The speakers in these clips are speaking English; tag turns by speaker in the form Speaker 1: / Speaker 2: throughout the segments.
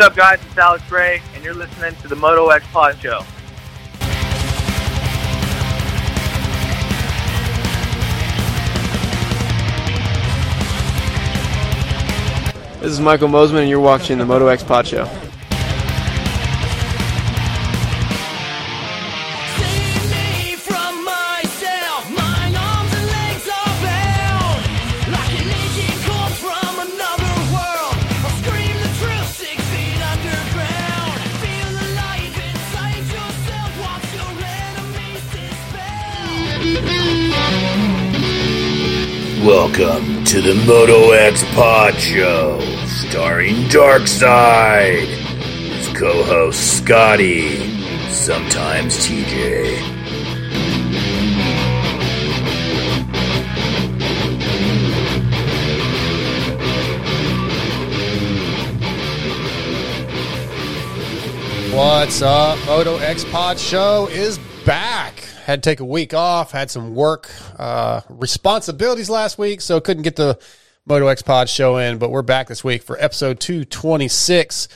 Speaker 1: What's up, guys? It's Alex Ray, and you're listening to the Moto X Pod Show.
Speaker 2: This is Michael Mosman, and you're watching the Moto X Pod Show.
Speaker 3: Welcome to the Moto X Pod Show, starring Darkside. His co-host Scotty, sometimes TJ.
Speaker 4: What's up? Moto X Pod Show is back. Had to take a week off, had some work uh, responsibilities last week, so couldn't get the Moto X Pod Show in, but we're back this week for episode 226.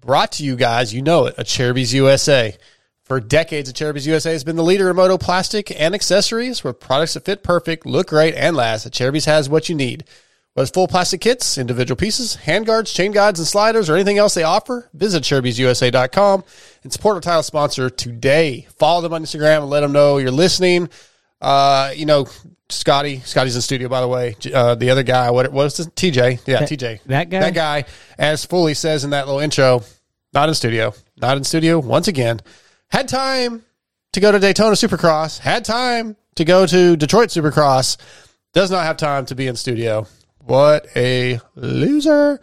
Speaker 4: Brought to you guys, you know it, Acerbis USA. For decades, Acerbis USA has been the leader in moto plastic and accessories with products that fit perfect, look great, and last. Acerbis has what you need. Whether full plastic kits, individual pieces, hand guards, chain guides, and sliders, or anything else they offer, visit AcerbisUSA.com and support our title sponsor today. Follow them on Instagram and let them know you're listening. Uh, you know, Scotty, Scotty's in studio, by the way. Uh, the other guy, what, what was this? TJ. Yeah, TJ.
Speaker 5: that guy?
Speaker 4: That guy, as Foley says in that little intro, not in studio. Not in studio once again. Had time to go to Daytona Supercross. Had time to go to Detroit Supercross. Does not have time to be in studio. What a loser.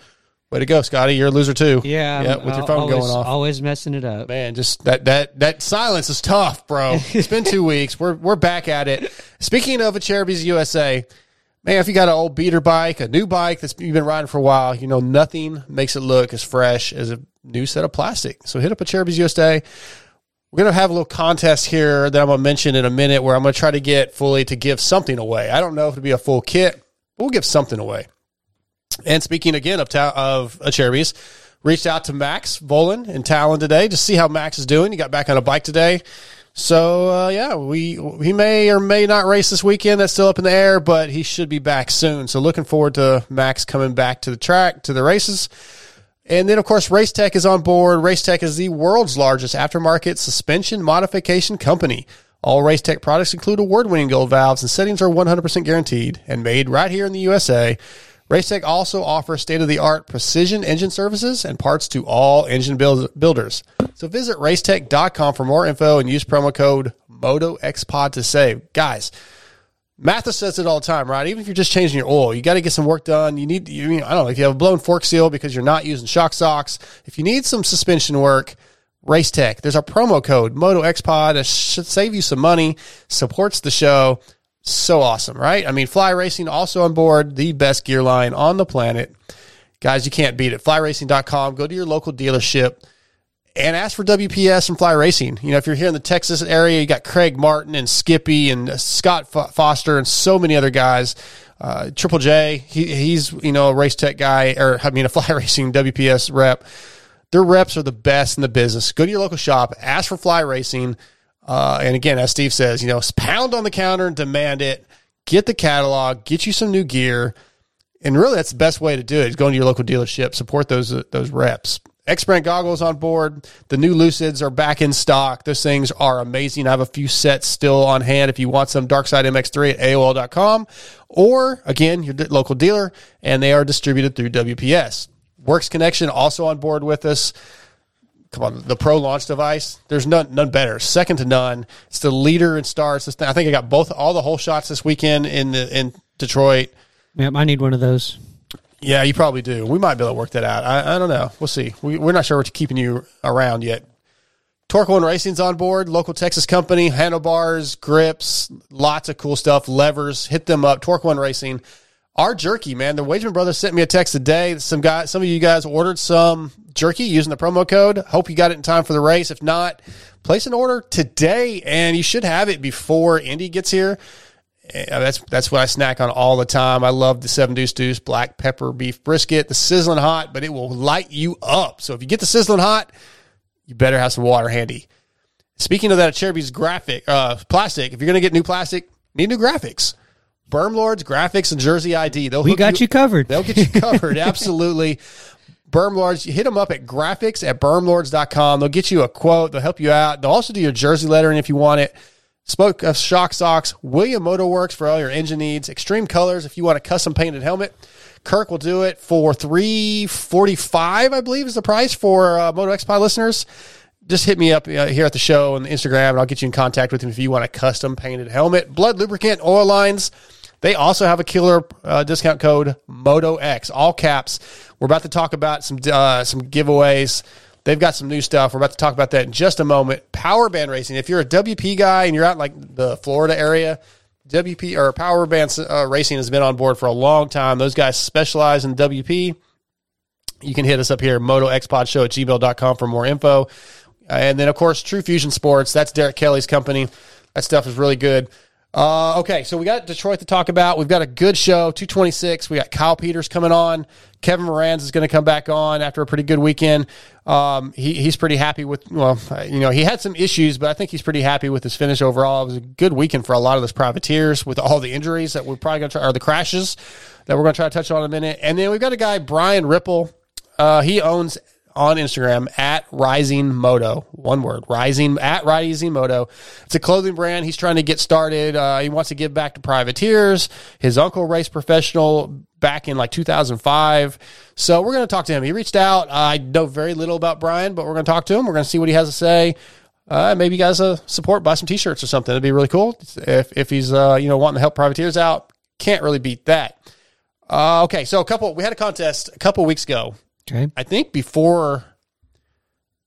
Speaker 4: Way to go, Scotty. You're a loser too.
Speaker 5: Yeah,
Speaker 4: Yeah, with your phone
Speaker 5: always,
Speaker 4: going off.
Speaker 5: Always messing it up.
Speaker 4: Man, just that that that silence is tough, bro. It's been two weeks. We're we're back at it. Speaking of Acerbis USA, man, if you got an old beater bike, a new bike that's you've been riding for a while, you know nothing makes it look as fresh as a new set of plastic. So hit up Acerbis USA. We're gonna have a little contest here that I'm gonna mention in a minute, where I'm gonna try to get fully to give something away. I don't know if it'll be a full kit, but we'll give something away. And speaking again of ta- of uh, Acerbis, reached out to Max Vohland in Talon today to see how Max is doing. He got back on a bike today. So uh, yeah, we he may or may not race this weekend. That's still up in the air, but he should be back soon. So looking forward to Max coming back to the track to the races. And then, of course, Racetech is on board. Racetech is the world's largest aftermarket suspension modification company. All Racetech products include award winning gold valves, and settings are 100% guaranteed and made right here in the USA. Racetech also offers state of the art precision engine services and parts to all engine build- builders. So visit racetech.com for more info and use promo code MOTOXPOD to save. Guys, Matthes says it all the time, right? Even if you're just changing your oil, you got to get some work done. You need, you, I don't know, if you have a blown fork seal because you're not using shock socks, if you need some suspension work, Race Tech, there's a promo code MotoXPod that should save you some money, supports the show. So awesome, right? I mean, Fly Racing also on board, the best gear line on the planet. Guys, you can't beat it. FlyRacing.com. Go to your local dealership and ask for WPS and Fly Racing. You know, if you're here in the Texas area, you got Craig Martin and Skippy and Scott Fo- Foster and so many other guys. Uh, Triple J, he, he's you know a race tech guy, or I mean a Fly Racing WPS rep. Their reps are the best in the business. Go to your local shop, ask for Fly Racing, uh, and again, as Steve says, you know, pound on the counter and demand it. Get the catalog, get you some new gear, and really that's the best way to do it. Is going to your local dealership, support those those reps. X Brand goggles on board. The new Lucids are back in stock. Those things are amazing. I have a few sets still on hand if you want some Darkside MX3 at AOL.com or again, your local dealer, and they are distributed through WPS. Works Connection also on board with us. Come on, the Pro launch device. There's none none better, second to none. It's the leader in starts. Thing- I think I got both all the whole shots this weekend in the in Detroit.
Speaker 5: Yep, I need one of those.
Speaker 4: Yeah, you probably do. We might be able to work that out. I, I don't know. We'll see. We, we're not sure what's keeping you around yet. Torque One Racing's on board, local Texas company, handlebars, grips, lots of cool stuff, levers. Hit them up. Torque One Racing. Our jerky, man. The Wageman brothers sent me a text today. Some guy, some of you guys ordered some jerky using the promo code. Hope you got it in time for the race. If not, place an order today, and you should have it before Indy gets here. Uh, that's that's what I snack on all the time. I love the Seven Deuce Deuce black pepper beef brisket, the sizzling hot, but it will light you up. So if you get the sizzling hot, you better have some water handy. Speaking of that, Acerbis graphic uh, plastic. If you're going to get new plastic, need new graphics. Bermlords Graphics and Jersey ID. They'll
Speaker 5: We got you covered.
Speaker 4: They'll get you covered. Absolutely. Berm Lords, hit them up at graphics at bermlords.com. They'll get you a quote. They'll help you out. They'll also do your jersey lettering if you want it. Spoke of Shock Socks, William Motor Works for all your engine needs, Extreme Colors if you want a custom painted helmet. Kirk will do it for three forty five, I believe, is the price for uh, Moto X Pi listeners. Just hit me up uh, here at the show on Instagram, and I'll get you in contact with him if you want a custom painted helmet. Blud lubricant, oil lines. They also have a killer uh, discount code Moto X, all caps. We're about to talk about some uh, some giveaways. They've got some new stuff. We're about to talk about that in just a moment. Power band racing. If you're a WP guy and you're out in like the Florida area, WP or Power Band uh, Racing has been on board for a long time. Those guys specialize in WP. You can hit us up here, motoxpodshow at gmail.com for more info. And then, of course, True Fusion Sports. That's Derek Kelly's company. That stuff is really good. Uh, okay, so we got Detroit to talk about. We've got a good show, 226. We got Kyle Peters coming on. Kevin Moranz is going to come back on after a pretty good weekend. Um, he, he's pretty happy with, well, you know, he had some issues, but I think he's pretty happy with his finish overall. It was a good weekend for a lot of those privateers with all the injuries that we're probably going to try, or the crashes that we're going to try to touch on in a minute. And then we've got a guy, Brian Ripple. Uh, he owns on Instagram at Rising Moto. One word, Rising at Rising Moto. It's a clothing brand. He's trying to get started. Uh, he wants to give back to privateers. His uncle raced professional back in like 2005. So we're going to talk to him. He reached out. I know very little about Brian, but we're going to talk to him. We're going to see what he has to say. Uh, maybe you guys uh, support, buy some t-shirts or something. It'd be really cool if if he's uh, you know wanting to help privateers out. Can't really beat that. Uh, okay, so a couple. We had a contest a couple weeks ago.
Speaker 5: Okay.
Speaker 4: I think before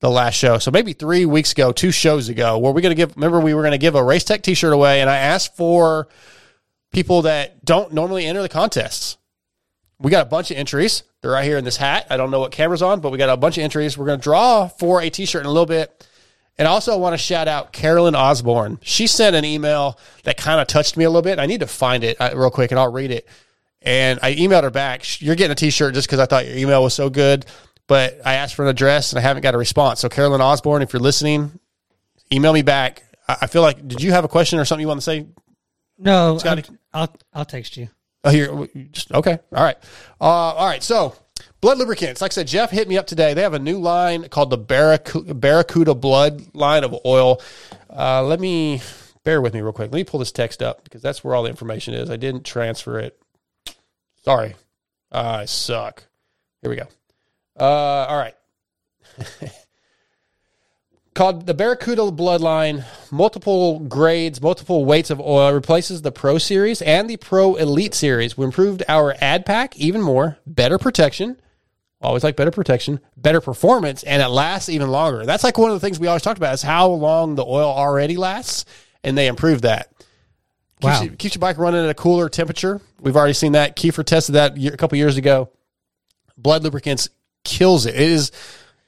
Speaker 4: the last show. So maybe three weeks ago, two shows ago, where we're going to give, remember, we were going to give a Race Tech t shirt away. And I asked for people that don't normally enter the contests. We got a bunch of entries. They're right here in this hat. I don't know what camera's on, but we got a bunch of entries. We're going to draw for a t shirt in a little bit. And also, I want to shout out Carolyn Osborne. She sent an email that kind of touched me a little bit. I need to find it uh, real quick and I'll read it. And I emailed her back. You're getting a t-shirt just because I thought your email was so good. But I asked for an address and I haven't got a response. So Carolyn Osborne, if you're listening, email me back. I I feel like, did you have a question or something you want to say?
Speaker 5: No,
Speaker 4: Scotty?
Speaker 5: I'll, I'll I'll text you.
Speaker 4: Oh, here, just okay. All right, uh, all right. So, Blud lubricants. Like I said, Jeff hit me up today. They have a new line called the Barracuda, Barracuda Blood line of oil. Uh, let me bear with me real quick. Let me pull this text up because that's where all the information is. I didn't transfer it. Sorry, I suck. Here we go. Uh, all right. called the Barracuda Bloodline, multiple grades, multiple weights of oil, replaces the Pro Series and the Pro Elite Series. We improved our ad pack even more, better protection. Always like better protection, better performance, and it lasts even longer. That's like one of the things we always talked about is how long the oil already lasts, and they improved that. Keeps,
Speaker 5: Wow.
Speaker 4: you- keeps your bike running at a cooler temperature. We've already seen that. Kiefer tested that a couple years ago. Blud lubricants kills it. It is.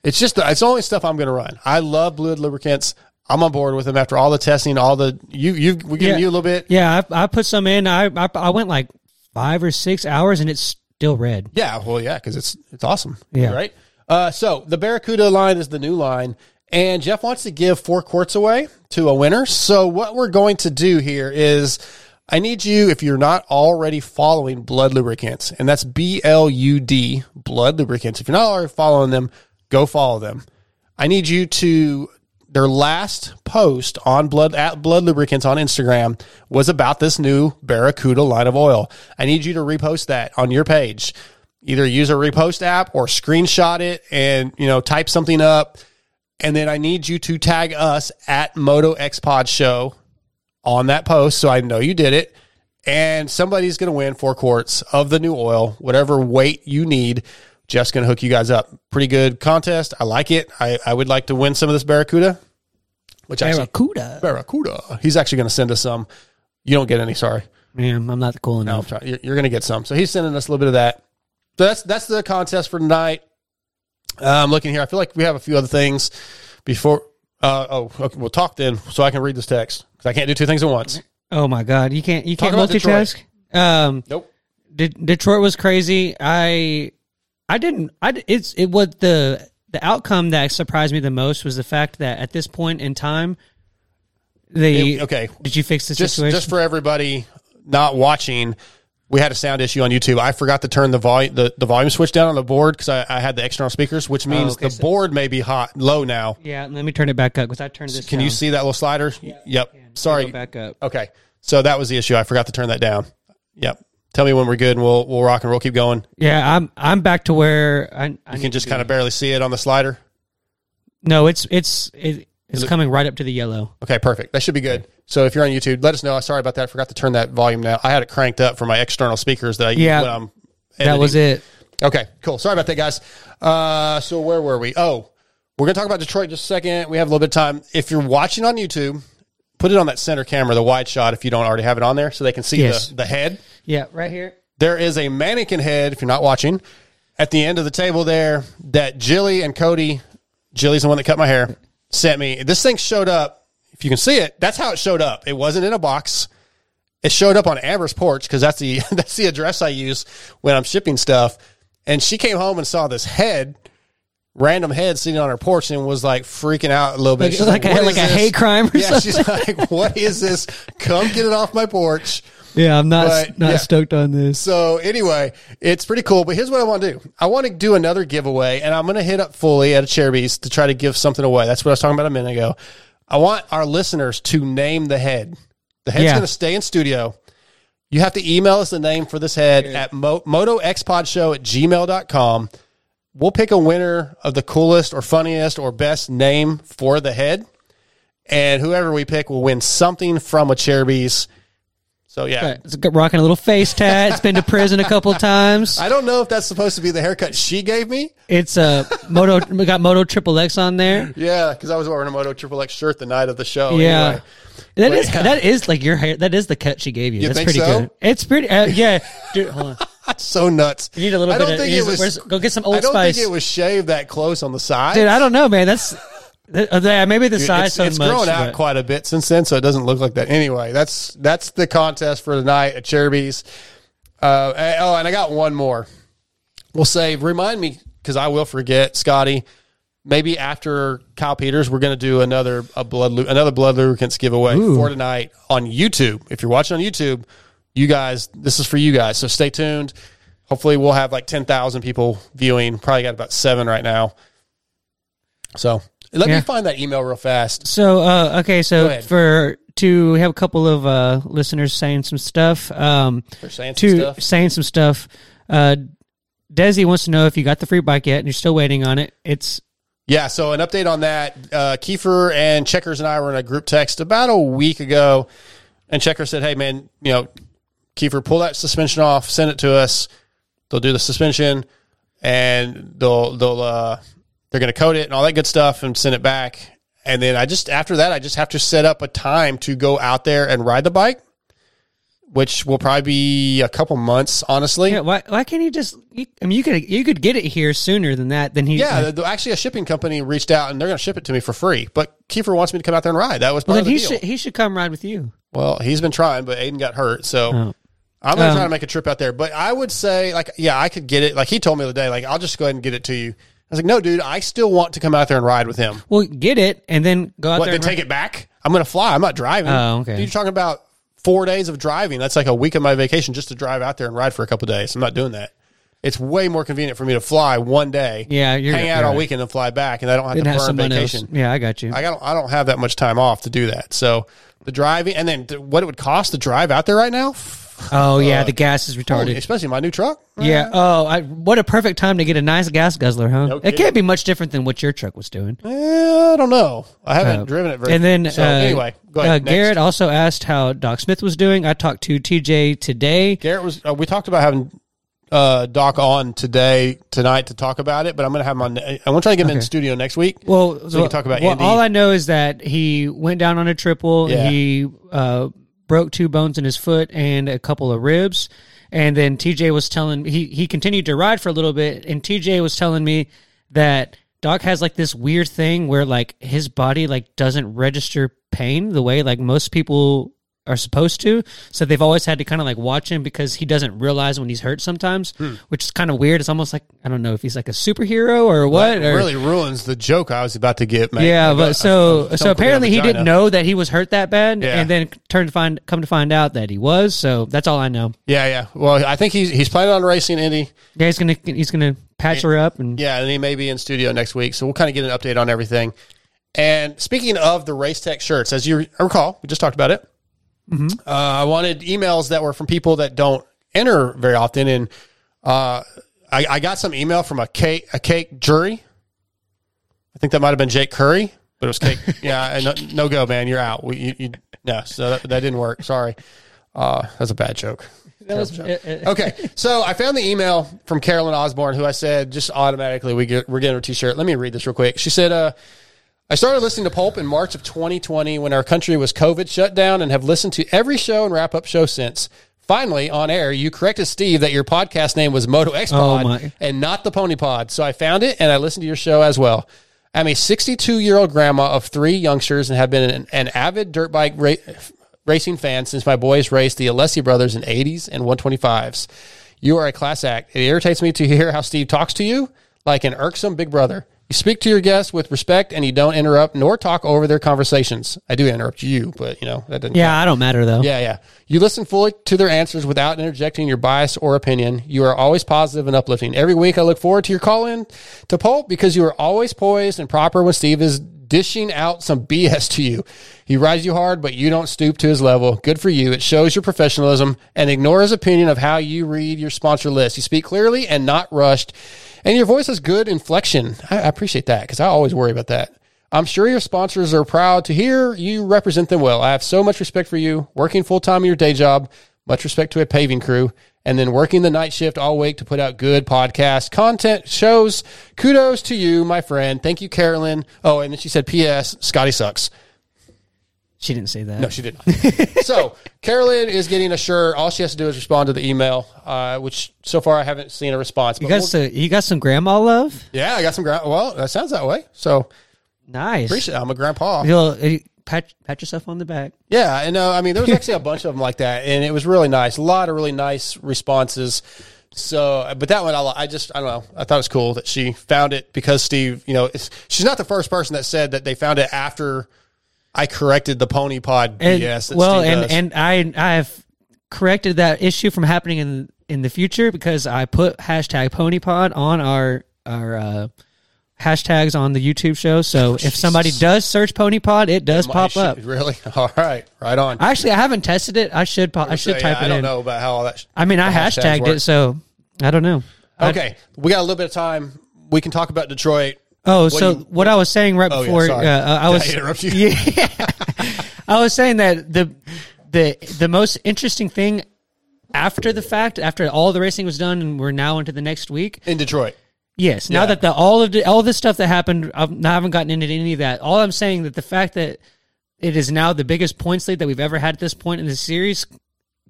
Speaker 4: It's just. It's the only stuff I'm going to run. I love Blud lubricants. I'm on board with them after all the testing, all the you you we giving
Speaker 5: Yeah.
Speaker 4: you a little bit.
Speaker 5: Yeah, I, I put some in. I, I I went like five or six hours, and it's still red.
Speaker 4: Yeah, well, yeah, because it's it's awesome.
Speaker 5: Yeah.
Speaker 4: right. Uh, so the Barracuda line is the new line, and Jeff wants to give four quarts away to a winner. So what we're going to do here is, I need you if you're not already following Blud Lubricants, and that's B L U D Blud Lubricants. If you're not already following them, go follow them. I need you to their last post on blood at Blud lubricants on Instagram was about this new Barracuda line of oil. I need you to repost that on your page. Either use a repost app or screenshot it and you know type something up. And then I need you to tag us at Moto X Pod Show on that post so I know you did it. And somebody's going to win four quarts of the new oil, whatever weight you need. Jeff's going to hook you guys up. Pretty good contest. I like it. I, I would like to win some of this Barracuda, which actually,
Speaker 5: Barracuda.
Speaker 4: Barracuda. He's actually going to send us some. You don't get any, sorry.
Speaker 5: Man, I'm not cool enough.
Speaker 4: trying. You're, you're going to get some. So he's sending us a little bit of that. So that's that's the contest for tonight. Uh, I'm looking here. I feel like we have a few other things before. Uh, oh, okay, we'll talk then, so I can read this text because I can't do two things at once.
Speaker 5: Oh my god, you can't you
Speaker 4: Talk
Speaker 5: can't
Speaker 4: about Detroit.
Speaker 5: multitask. Um,
Speaker 4: Nope.
Speaker 5: De- Detroit was crazy. I I didn't. I it's it was the the outcome that surprised me the most was the fact that at this point in time, the
Speaker 4: okay.
Speaker 5: Did you fix the
Speaker 4: Just
Speaker 5: situation?
Speaker 4: just for everybody not watching, we had a sound issue on YouTube. I forgot to turn the volume the, the volume switch down on the board because I, I had the external speakers, which oh, means
Speaker 5: Oh, okay,
Speaker 4: the
Speaker 5: so-
Speaker 4: board may be hot low now.
Speaker 5: yeah, let me turn it back up because I turned this.
Speaker 4: Can you see that little slider? yep. Sorry.
Speaker 5: Back up.
Speaker 4: Okay. So that was the issue. I forgot to turn that down. Yep. Tell me when we're good and we'll we'll rock and roll. Keep going.
Speaker 5: Yeah, I'm I'm back to where I, I
Speaker 4: You can just kind of barely see it on the slider.
Speaker 5: no. It's it's it, it's coming right up to the yellow.
Speaker 4: Okay, perfect. That should be good. So if you're on YouTube, let us know. Sorry about that. I forgot to turn that volume now. I had it cranked up for my external speakers that I
Speaker 5: Yeah.
Speaker 4: use when I'm
Speaker 5: That was it.
Speaker 4: Okay, cool. Sorry about that, guys. Uh, so where were we? Oh, we're gonna talk about Detroit in just a second. We have a little bit of time. If you're watching on YouTube, put it on that center camera, the wide shot, if you don't already have it on there, so they can see
Speaker 5: Yes.
Speaker 4: the, the head.
Speaker 5: Yeah, right here.
Speaker 4: There is a mannequin head, if you're not watching, at the end of the table there that Jilly and Cody, Jilly's the one that cut my hair, sent me. This thing showed up. If you can see it, that's how it showed up. It wasn't in a box. It showed up on Amber's porch because that's the that's the address I use when I'm shipping stuff. And she came home and saw this head, random head sitting on her porch, and was like freaking out a little bit.
Speaker 5: Like,
Speaker 4: She's
Speaker 5: like, a,
Speaker 4: "What
Speaker 5: like
Speaker 4: is
Speaker 5: a
Speaker 4: this?"
Speaker 5: hate crime or
Speaker 4: Yeah,
Speaker 5: something.
Speaker 4: she's like, "What is this? Come get it off my porch."
Speaker 5: Yeah, I'm not
Speaker 4: But,
Speaker 5: not
Speaker 4: yeah.
Speaker 5: stoked on this.
Speaker 4: So anyway, it's pretty cool. But here's what I want to do. I want to do another giveaway, and I'm going to hit up fully at Acerbis to try to give something away. That's what I was talking about a minute ago. I want our listeners to name the head. The head's
Speaker 5: Yeah.
Speaker 4: going to stay in studio. You have to email us the name for this head at mo- motoxpodshow at gmail.com. We'll pick a winner of the coolest or funniest or best name for the head. And whoever we pick will win something from Acerbis. So yeah,
Speaker 5: It's got- rocking a little face tat. It's been to prison a couple times.
Speaker 4: I don't know if that's supposed to be the haircut she gave me.
Speaker 5: It's a moto. We got Moto Triple X on there.
Speaker 4: Yeah, because I was wearing a Moto Triple X shirt the night of the show.
Speaker 5: Yeah.
Speaker 4: Anyway.
Speaker 5: That
Speaker 4: But
Speaker 5: is
Speaker 4: yeah.
Speaker 5: that is like your hair. That is the cut she gave you.
Speaker 4: You
Speaker 5: That's pretty
Speaker 4: so?
Speaker 5: good. It's pretty. Uh, yeah, Dude, hold on.
Speaker 4: So nuts.
Speaker 5: You need a little
Speaker 4: I
Speaker 5: bit
Speaker 4: don't
Speaker 5: of-
Speaker 4: think
Speaker 5: you
Speaker 4: it was.
Speaker 5: go get some Old Spice.
Speaker 4: I don't
Speaker 5: Spice.
Speaker 4: think it was shaved that close on the side.
Speaker 5: Dude, I don't know, man. That's that- yeah, maybe the size
Speaker 4: it's,
Speaker 5: so
Speaker 4: it's
Speaker 5: much.
Speaker 4: grown out
Speaker 5: but-
Speaker 4: quite a bit since then, so it doesn't look like that. Anyway, that's that's the contest for tonight at Acerbis. Uh, oh, and I got one more. We'll say, remind me because I will forget, Scotty. Maybe after Kyle Peters, we're going to do another a blood another Blud lubricants giveaway for tonight on YouTube. If you're watching on YouTube, you guys, this is for you guys. So stay tuned. Hopefully, we'll have like ten thousand people viewing. Probably got about seven right now. So let
Speaker 5: Yeah.
Speaker 4: me find that email real fast.
Speaker 5: So uh, okay, so for to have a couple of uh, listeners saying some stuff. Um,
Speaker 4: They're saying some stuff.
Speaker 5: saying some stuff. Uh, Desi wants to know if you got the free bike yet, and you're still waiting on it. It's
Speaker 4: Yeah, so an update on that. Uh, Kiefer and Checkers and I were in a group text about a week ago, and Checker said, "Hey, man, you know, Kiefer, pull that suspension off, send it to us. They'll do the suspension, and they'll they'll uh, they're going to code it and all that good stuff, and send it back. And then I just after that, I just have to set up a time to go out there and ride the bike, which will probably be a couple months, honestly.
Speaker 5: yeah. Why why can't he just? You, I mean, you could you could get it here sooner than that. Than he.
Speaker 4: Yeah,
Speaker 5: like-
Speaker 4: the, the- actually, a shipping company reached out and they're going to ship it to me for free. But Kiefer wants me to come out there and ride. That was part
Speaker 5: well,
Speaker 4: of
Speaker 5: then
Speaker 4: the
Speaker 5: he
Speaker 4: deal.
Speaker 5: should he should come ride with you.
Speaker 4: Well, he's been trying, but Aiden got hurt, so
Speaker 5: Oh.
Speaker 4: I'm going to
Speaker 5: Um,
Speaker 4: try to make a trip out there. But I would say, like, yeah, I could get it. Like he told me the other day, like, I'll just go ahead and get it to you. I was like, no, dude, I still want to come out there and ride with him.
Speaker 5: Well, get it and then go out
Speaker 4: What?
Speaker 5: there.
Speaker 4: Then
Speaker 5: and
Speaker 4: take it back? I'm going to fly. I'm not driving.
Speaker 5: Oh, okay.
Speaker 4: Dude, you're talking about four days of driving. That's like a week of my vacation just to drive out there and ride for a couple days. I'm not doing that. It's way more convenient for me to fly one day,
Speaker 5: Yeah, you're
Speaker 4: hang out all weekend and fly back, and I don't have
Speaker 5: Then
Speaker 4: to
Speaker 5: have
Speaker 4: burn
Speaker 5: someone
Speaker 4: vacation.
Speaker 5: else. Yeah, I got you.
Speaker 4: I don't I don't have that much time off to do that. So the driving and then th- what it would cost to drive out there right now,
Speaker 5: oh yeah, the gas is retarded.
Speaker 4: Especially my new truck.
Speaker 5: Yeah. Oh, I, what a perfect time to get a nice gas guzzler, huh?
Speaker 4: No
Speaker 5: it
Speaker 4: kidding.
Speaker 5: can't be much different than what your truck was doing.
Speaker 4: Eh, I don't know. I haven't
Speaker 5: Uh,
Speaker 4: driven it very.
Speaker 5: and then,
Speaker 4: so
Speaker 5: uh,
Speaker 4: anyway, go ahead.
Speaker 5: uh,
Speaker 4: next.
Speaker 5: Garrett also asked how Doc Smith was doing. I talked to TJ today.
Speaker 4: Garrett was. Uh, we talked about having uh, Doc on today tonight to talk about it, but I'm going to have him on. I want to try to get him in studio next week.
Speaker 5: Well,
Speaker 4: So we can talk about
Speaker 5: well,
Speaker 4: Andy.
Speaker 5: all I know is that he went down on a triple.
Speaker 4: Yeah.
Speaker 5: He uh, broke two bones in his foot and a couple of ribs. And then TJ was telling he he continued to ride for a little bit, and TJ was telling me that Doc has like this weird thing where like his body like doesn't register pain the way like most people are supposed to. So they've always had to kind of like watch him because he doesn't realize when he's hurt sometimes,
Speaker 4: Hmm.
Speaker 5: which is kind of weird. It's almost like I don't know if he's like a superhero or what.
Speaker 4: That
Speaker 5: or,
Speaker 4: really ruins the joke I was about to get. Man.
Speaker 5: yeah, but
Speaker 4: uh,
Speaker 5: so so
Speaker 4: put me on
Speaker 5: apparently he didn't know that he was hurt that bad,
Speaker 4: Yeah.
Speaker 5: and then turned to find come to find out that he was. So that's all I know.
Speaker 4: Yeah, yeah. Well, I think he's he's planning on racing Indy.
Speaker 5: Yeah, he's gonna he's gonna patch her up and
Speaker 4: Yeah, and he may be in studio next week, so we'll kind of get an update on everything. And speaking of the Race Tech shirts, as you recall, we just talked about it. Uh, I wanted emails that were from people that don't enter very often, and uh, I, I got some email from a cake a cake jury. I think that might have been Jake Curry, but it was cake. yeah, and no, no go, man. You're out. We, you, you, no, so that, that didn't work. Sorry, uh, that's a bad joke. okay, so I found the email from Carolyn Osborne, who I said just automatically we get we're getting her T-shirt. Let me read this real quick. She said, uh, "I started listening to Pulp in March of 2020 when our country was COVID shut down, and have listened to every show and wrap up show since." Finally, on air, you corrected Steve that your podcast name was Moto X oh, Pod
Speaker 5: Oh,
Speaker 4: and not the Pony Pod. So I found it and I listened to your show as well. I'm a 62 year old grandma of three youngsters and have been an, an avid dirt bike ra- racing fan since my boys raced the Alessi brothers in 80s and 125s. You are a class act. It irritates me to hear how Steve talks to you like an irksome big brother. You speak to your guests with respect and you don't interrupt nor talk over their conversations. I do interrupt you, but you know, that doesn't
Speaker 5: yeah, I don't matter though.
Speaker 4: yeah, yeah. You listen fully to their answers without interjecting your bias or opinion. You are always positive and uplifting. Every week, I look forward to your call in to Pulp because you are always poised and proper when Steve is dishing out some BS to you. He rides you hard, but you don't stoop to his level. Good for you. It shows your professionalism and ignore his opinion of how you read your sponsor list. You speak clearly and not rushed, and your voice has good inflection. I, appreciate that because I always worry about that. I'm sure your sponsors are proud to hear you represent them well. I have so much respect for you, working full time in your day job, much respect to a paving crew, and then working the night shift all week to put out good podcast content shows. Kudos to you, my friend. Thank you, Carolyn. Oh, and then she said, P.S. Scotty sucks.
Speaker 5: She didn't say that.
Speaker 4: No, she did not. so Carolyn is getting a shirt. All she has to do is respond to the email, uh, which so far I haven't seen a response.
Speaker 5: you got
Speaker 4: we'll-
Speaker 5: some, you got some grandma love.
Speaker 4: yeah, I got some. Gra- well, that sounds that way. So
Speaker 5: Nice.
Speaker 4: appreciate. It. I'm a grandpa.
Speaker 5: You'll, uh, pat pat yourself on the back.
Speaker 4: Yeah, and uh, I mean, there was actually a bunch of them like that, and it was really nice. A lot of really nice responses. So, but that one, I, I just, I don't know. I thought it was cool that she found it because Steve, you know, she's not the first person that said that they found it after I corrected the Pony Pod
Speaker 5: And,
Speaker 4: BS.
Speaker 5: Well, and
Speaker 4: does.
Speaker 5: and I I have corrected that issue from happening in in the future because I put hashtag pony pod on our our uh, hashtags on the YouTube show. So if somebody does search Pony Pod, it does pop up.
Speaker 4: Really? All right, right on.
Speaker 5: Actually, I haven't tested it. I should po- I should
Speaker 4: So,
Speaker 5: type
Speaker 4: yeah,
Speaker 5: it
Speaker 4: I don't
Speaker 5: in.
Speaker 4: know about how all that. sh-
Speaker 5: I mean, I hashtagged
Speaker 4: work.
Speaker 5: it, so I don't know.
Speaker 4: Okay, we got a little bit of time. We can talk about Detroit.
Speaker 5: Oh,
Speaker 4: What
Speaker 5: so
Speaker 4: you-
Speaker 5: what I was saying right
Speaker 4: Oh,
Speaker 5: before
Speaker 4: sorry.
Speaker 5: uh, I
Speaker 4: Did
Speaker 5: was
Speaker 4: I interrupt you?
Speaker 5: Yeah, I was saying that the the the most interesting thing after the fact, after all the racing was done, and we're now into the next week.
Speaker 4: in Detroit.
Speaker 5: Yes, now
Speaker 4: Yeah.
Speaker 5: that the all of the all this stuff that happened, I've, I haven't gotten into any of that. All I'm saying that the fact that it is now the biggest points lead that we've ever had at this point in the series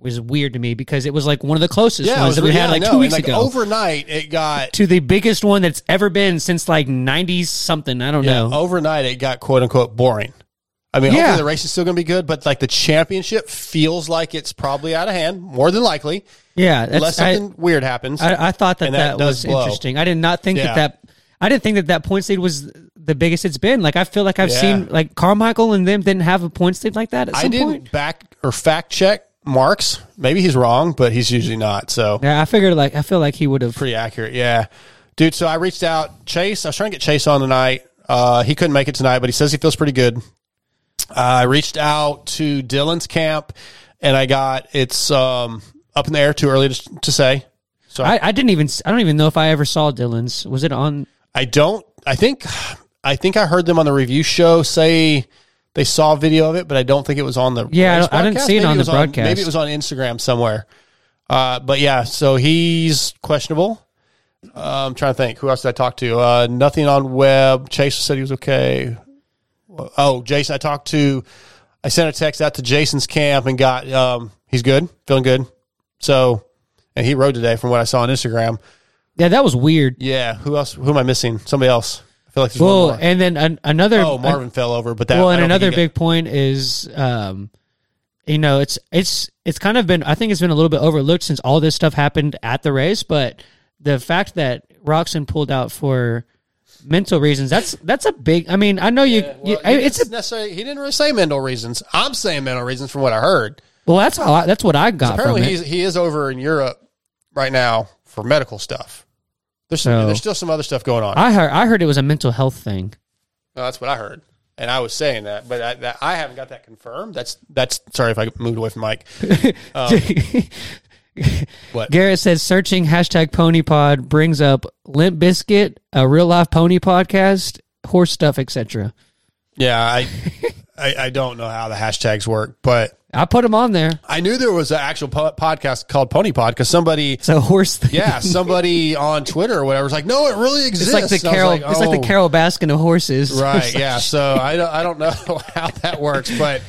Speaker 5: was weird to me because it was like one of the closest
Speaker 4: Yeah,
Speaker 5: ones
Speaker 4: was
Speaker 5: that we
Speaker 4: re-
Speaker 5: had like two weeks
Speaker 4: like,
Speaker 5: ago.
Speaker 4: Overnight, it got
Speaker 5: to the biggest one that's ever been since like 90s something. I don't
Speaker 4: Yeah,
Speaker 5: know.
Speaker 4: overnight it got quote unquote boring. I mean,
Speaker 5: Yeah.
Speaker 4: hopefully the race is still going to be good, but like the championship feels like it's probably out of hand, more than likely,
Speaker 5: yeah,
Speaker 4: unless
Speaker 5: that's, I,
Speaker 4: something weird happens.
Speaker 5: I, I thought that that,
Speaker 4: that
Speaker 5: was
Speaker 4: blow.
Speaker 5: interesting. I did not think
Speaker 4: Yeah.
Speaker 5: that that I didn't think that that points lead was the biggest it's been. Like I feel like I've
Speaker 4: Yeah.
Speaker 5: seen like Carmichael and them didn't have a points lead like that at
Speaker 4: I didn't
Speaker 5: point.
Speaker 4: back or fact check Marks. Maybe he's wrong, but he's usually not. So
Speaker 5: Yeah, I figured like I feel like he would have.
Speaker 4: pretty accurate. Yeah, dude. So I reached out Chase. I was trying to get Chase on tonight. Uh, he couldn't make it tonight, but he says he feels pretty good. Uh, I reached out to Dylan's camp, and I got it's um, up in the air. Too early to, to say. So I,
Speaker 5: I, I didn't even. I don't even know if I ever saw Dylan's. Was it on?
Speaker 4: I don't. I think. I think I heard them on the review show say they saw a video of it, but I don't think it was on the.
Speaker 5: Yeah, I I didn't see it
Speaker 4: Maybe
Speaker 5: on the
Speaker 4: was
Speaker 5: broadcast.
Speaker 4: maybe it was on Instagram somewhere. Uh, but yeah, so he's questionable. Uh, I'm trying to think. Who else did I talk to? Uh, nothing on Webb. Chase said he was okay. Oh, Jason. I talked to. I sent a text out to Jason's camp and got. Um, he's good, feeling good. So, and he rode today from what I saw on Instagram.
Speaker 5: Yeah, that was weird.
Speaker 4: Yeah. Who else? Who am I missing? Somebody else. I feel like there's one
Speaker 5: Well,
Speaker 4: more.
Speaker 5: and then an, another.
Speaker 4: Oh, Marvin fell over, but that.
Speaker 5: well, and another
Speaker 4: he got-
Speaker 5: big point is um, you know, it's it's it's kind of been I think it's been a little bit overlooked since all this stuff happened at the race, but the fact that Roczen pulled out for mental reasons that's that's a big. I mean, I know you. you
Speaker 4: Well,
Speaker 5: I-
Speaker 4: he
Speaker 5: it's a
Speaker 4: didn't necessarily. He didn't really say mental reasons. I'm saying mental reasons from what I heard.
Speaker 5: well. That's how I, that's what I got from
Speaker 4: Apparently,
Speaker 5: it.
Speaker 4: he is over in Europe right now for medical stuff. There's some,
Speaker 5: So-
Speaker 4: there's still some other stuff going on.
Speaker 5: I heard I heard it was a mental health thing.
Speaker 4: No, that's what I heard, and I was saying that, but I, that, I haven't got that confirmed. That's that's. Sorry if I moved away from Mike. Um, what?
Speaker 5: Garrett says searching hashtag pony pod brings up Limp Bizkit, a real life pony podcast, horse stuff, etc.
Speaker 4: Yeah, I, I I don't know how the hashtags work, but
Speaker 5: I put them on there.
Speaker 4: I knew there was an actual po- podcast called Pony Pod because somebody.
Speaker 5: It's a horse thing.
Speaker 4: Yeah, somebody on Twitter or whatever was like, "No, it really exists."
Speaker 5: It's like the
Speaker 4: And I was
Speaker 5: Carol. it's like
Speaker 4: "Oh."
Speaker 5: the Carole Baskin of horses.
Speaker 4: right yeah so i don't i don't know how that works but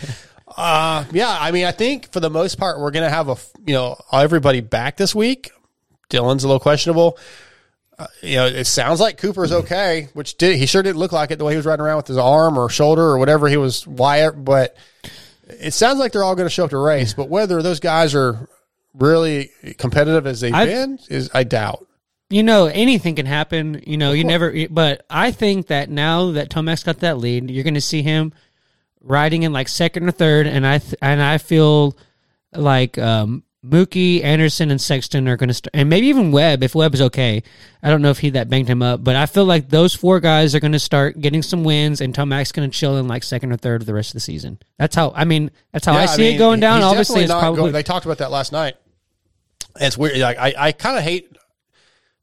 Speaker 4: uh yeah i mean i think for the most part we're gonna have a you know everybody back this week dylan's a little questionable uh, you know it sounds like cooper's okay which did he sure didn't look like it the way he was riding around with his arm or shoulder or whatever he was wired but it sounds like they're all going to show up to race but whether those guys are really competitive as they've
Speaker 5: I-
Speaker 4: been is i doubt
Speaker 5: you know, anything can happen. You know, you never. But I think that now that Tomac's got that lead, you're going to see him riding in like second or third, and I th- and I feel like um, Mookie, Anderson, and Sexton are going to start, and maybe even Webb if Webb is okay. I don't know if he that banged him up, but I feel like those four guys are going to start getting some wins, and Tomac's going to chill in like second or third of the rest of the season. That's how I mean. That's how I
Speaker 4: Yeah,
Speaker 5: see
Speaker 4: mean,
Speaker 5: it going down. Obviously, it's probably
Speaker 4: going- they talked about that last night. It's weird. Like I, I kind of hate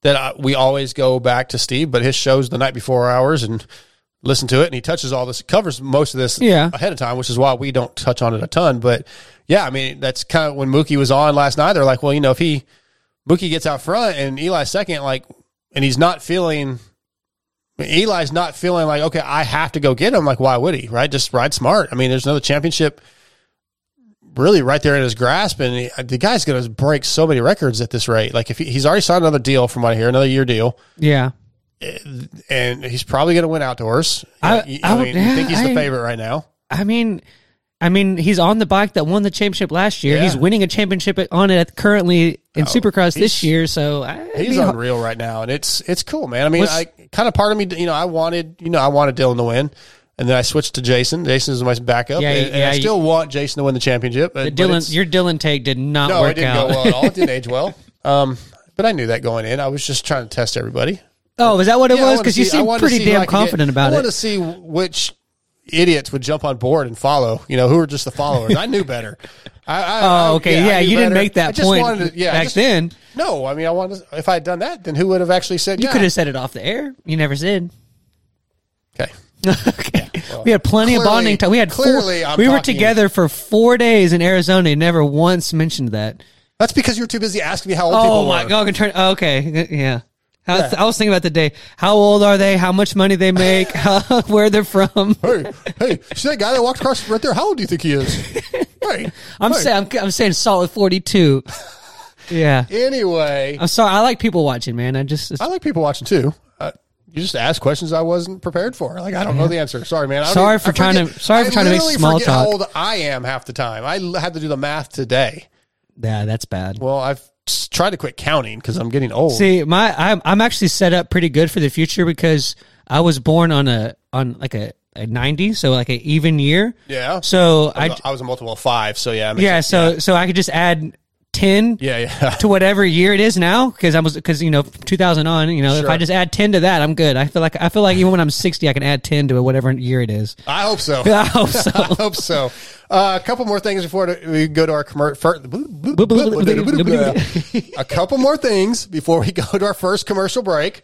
Speaker 4: that I, we always go back to Steve, but his show's the night before ours, and listen to it, and he touches all this, covers most of this
Speaker 5: Yeah.
Speaker 4: ahead of time, which is why we don't touch on it a ton. But yeah, I mean that's kind of when Mookie was on last night. They're like, well, you know, if he Mookie gets out front and Eli's second, like, and he's not feeling. Eli's not feeling like okay, I have to go get him. Like, why would he? Right? Just ride smart. I mean, there's another championship really right there in his grasp, and he, the guy's going to break so many records at this rate. Like, if he, he's already signed another deal, from what I hear, another year deal,
Speaker 5: yeah.
Speaker 4: And he's probably going to win outdoors.
Speaker 5: I-
Speaker 4: You-
Speaker 5: I
Speaker 4: I, mean, you think he's
Speaker 5: I-
Speaker 4: the favorite right now?
Speaker 5: I mean, I mean, he's on the bike that won the championship last year.
Speaker 4: Yeah.
Speaker 5: He's winning a championship on it currently in Supercross this year. So I,
Speaker 4: He's
Speaker 5: you
Speaker 4: unreal right now, and it's it's cool, man. I mean, I kind of part of me, you know, I wanted, you know, I wanted Dylan to win. And then I switched to Jason. Jason is my backup,
Speaker 5: Yeah,
Speaker 4: and, and
Speaker 5: yeah,
Speaker 4: I
Speaker 5: you-
Speaker 4: still want Jason to win the championship. But,
Speaker 5: the Dylan,
Speaker 4: it's-
Speaker 5: your Dylan take did not
Speaker 4: no,
Speaker 5: work
Speaker 4: it didn't
Speaker 5: out.
Speaker 4: go well at all. It didn't age well. Um, but I knew that going in. I was just trying to test everybody.
Speaker 5: Oh, is that what it
Speaker 4: Yeah,
Speaker 5: was? Because you seem pretty
Speaker 4: see
Speaker 5: damn
Speaker 4: could get-
Speaker 5: confident about
Speaker 4: it. I
Speaker 5: want
Speaker 4: to see which idiots would jump on board and follow. You know, who are just the followers. I knew better. I, I,
Speaker 5: Oh, okay.
Speaker 4: I
Speaker 5: Yeah,
Speaker 4: knew
Speaker 5: you didn't make that point
Speaker 4: to- yeah,
Speaker 5: back
Speaker 4: just-
Speaker 5: then.
Speaker 4: No, I mean, I wanted. To, if I had done that, then who would have actually said?
Speaker 5: You
Speaker 4: yeah.
Speaker 5: could have said it off the air. You never said.
Speaker 4: Okay.
Speaker 5: okay. we had plenty of bonding time. We had four,
Speaker 4: clearly I'm
Speaker 5: we were together for four days in Arizona. and Never once mentioned that.
Speaker 4: That's because you were too busy asking me how old
Speaker 5: Oh
Speaker 4: people
Speaker 5: my
Speaker 4: were.
Speaker 5: god! I can turn. Okay, yeah. I was,
Speaker 4: Yeah.
Speaker 5: I was thinking about the day. How old are they? How much money they make? How, where they're from?
Speaker 4: Hey, hey, see that guy that walked across right there? How old do you think he is? hey,
Speaker 5: I'm
Speaker 4: hey.
Speaker 5: saying I'm, I'm saying solid 42. Yeah.
Speaker 4: Anyway,
Speaker 5: I'm sorry. I like people watching, man. I just
Speaker 4: I like people watching too. Uh, you just ask questions I wasn't prepared for. Like I don't know the answer. Sorry, man.
Speaker 5: Sorry
Speaker 4: even-
Speaker 5: for trying to- sorry for trying to make small
Speaker 4: forget How
Speaker 5: talk.
Speaker 4: old I am half the time. I had to do the math today.
Speaker 5: yeah, that's bad.
Speaker 4: Well, I've tried to quit counting because I'm getting old.
Speaker 5: See, my I'm I'm actually set up pretty good for the future because I was born on a on like a, a 90, so like an even year.
Speaker 4: yeah.
Speaker 5: So
Speaker 4: I
Speaker 5: I
Speaker 4: was, I was a multiple of five. So yeah.
Speaker 5: yeah,
Speaker 4: sense.
Speaker 5: so so I could just add 10
Speaker 4: yeah, yeah.
Speaker 5: to whatever year it is now because I was because you know 2000 on you know if
Speaker 4: Sure.
Speaker 5: I just add 10 to that I'm good. I feel like I feel like even when I'm 60 I can add 10 to whatever year it is.
Speaker 4: I hope so.
Speaker 5: I hope so.
Speaker 4: I hope so. Uh, a couple more things before we go to our commercial. a couple more things before we go to our first commercial break.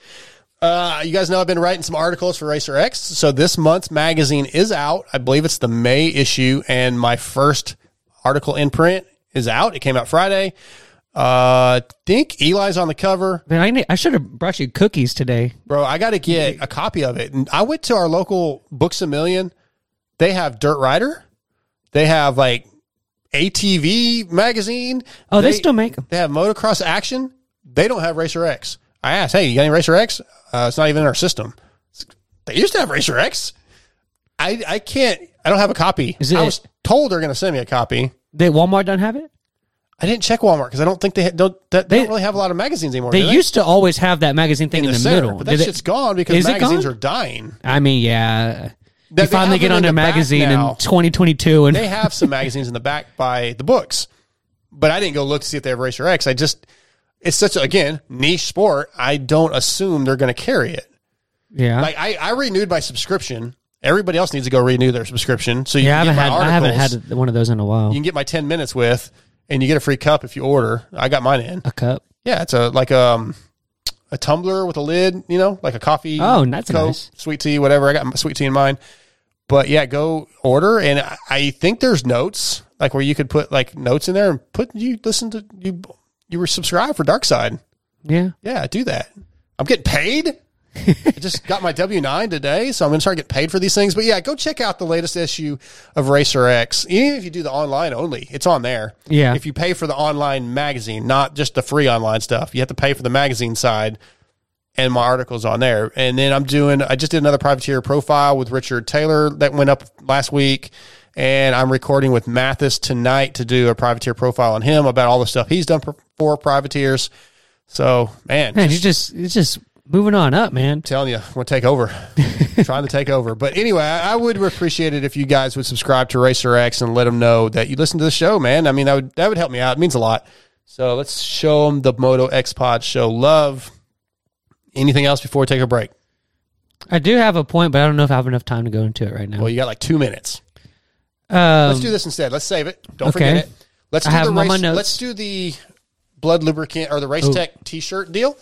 Speaker 4: Uh, you guys know I've been writing some articles for Racer X. So this month's magazine is out. I believe it's the May issue, and my first article in print is out. It came out Friday. Uh, think Eli's on the cover.
Speaker 5: Man, I, need- I should have brought you cookies today.
Speaker 4: Bro, I got to get a copy of it. And I went to our local Books a Million. They have Dirt Rider. They have like ATV magazine.
Speaker 5: Oh, they still make them.
Speaker 4: They have Motocross Action. They don't have Racer X. I asked, hey, you got any Racer X? Uh, it's not even in our system. They used to have Racer X. I, I can't, I don't have a copy.
Speaker 5: Is it-
Speaker 4: I was told they're going to send me a copy.
Speaker 5: They Walmart don't have it.
Speaker 4: I didn't check Walmart because I don't think they ha- don't that, they,
Speaker 5: They-
Speaker 4: don't really have a lot of magazines anymore.
Speaker 5: They
Speaker 4: do
Speaker 5: used to always have that magazine thing in, the,
Speaker 4: center,
Speaker 5: middle.
Speaker 4: but that
Speaker 5: Did it-
Speaker 4: shit's gone because magazines
Speaker 5: gone?
Speaker 4: are dying.
Speaker 5: I mean, yeah.
Speaker 4: They-
Speaker 5: you finally get
Speaker 4: them
Speaker 5: on
Speaker 4: in
Speaker 5: a magazine in 2022, and
Speaker 4: They have some magazines in the back by the books, but I didn't go look to see if they have Racer X. I just it's such a again niche sport. I don't assume they're going to carry it.
Speaker 5: yeah,
Speaker 4: Like I, I renewed my subscription. Everybody else needs to go renew their subscription. So you
Speaker 5: yeah. I haven't
Speaker 4: get
Speaker 5: had I haven't had one of those in a while.
Speaker 4: You can get my ten minutes with, and you get a free cup if you order. I got mine in.
Speaker 5: a cup.
Speaker 4: Yeah, it's a like um a tumbler with a lid, you know, like a coffee.
Speaker 5: Oh, that's
Speaker 4: Coke,
Speaker 5: nice.
Speaker 4: Sweet tea, whatever. I got my sweet tea in mine. But yeah, go order, and I- I think there's notes like where you could put like notes in there and put you listen to you you were subscribed for Dark Side.
Speaker 5: Yeah,
Speaker 4: Yeah, do that. I'm getting paid. I just got my W nine today, so I'm gonna start getting paid for these things. But yeah, go check out the latest issue of Racer X. Even if you do the online only, it's on there.
Speaker 5: Yeah.
Speaker 4: If you pay for the online magazine, not just the free online stuff, you have to pay for the magazine side. And my articles on there. And then I'm doing. I just did another privateer profile with Richard Taylor that went up last week. And I'm recording with Matthes tonight to do a privateer profile on him about all the stuff he's done for, for privateers. So man,
Speaker 5: man, you just it's just moving on up, man.
Speaker 4: I'm telling you, I'm going to take over. trying to take over. But anyway, I, I would appreciate it if you guys would subscribe to Racer X and let them know that you listen to the show, man. I mean, that would that would help me out. It means a lot. So let's show them the Moto X Pod show love. Anything else before we take a break?
Speaker 5: I do have a point, but I don't know if I have enough time to go into it right now.
Speaker 4: Well, you got like two minutes.
Speaker 5: um,
Speaker 4: Let's do this instead. Let's save it. Don't
Speaker 5: okay.
Speaker 4: forget it. Let's
Speaker 5: I
Speaker 4: do
Speaker 5: have
Speaker 4: the race.
Speaker 5: my notes.
Speaker 4: Let's do the Blud lubricant or the race
Speaker 5: Oh.
Speaker 4: tech T-shirt deal.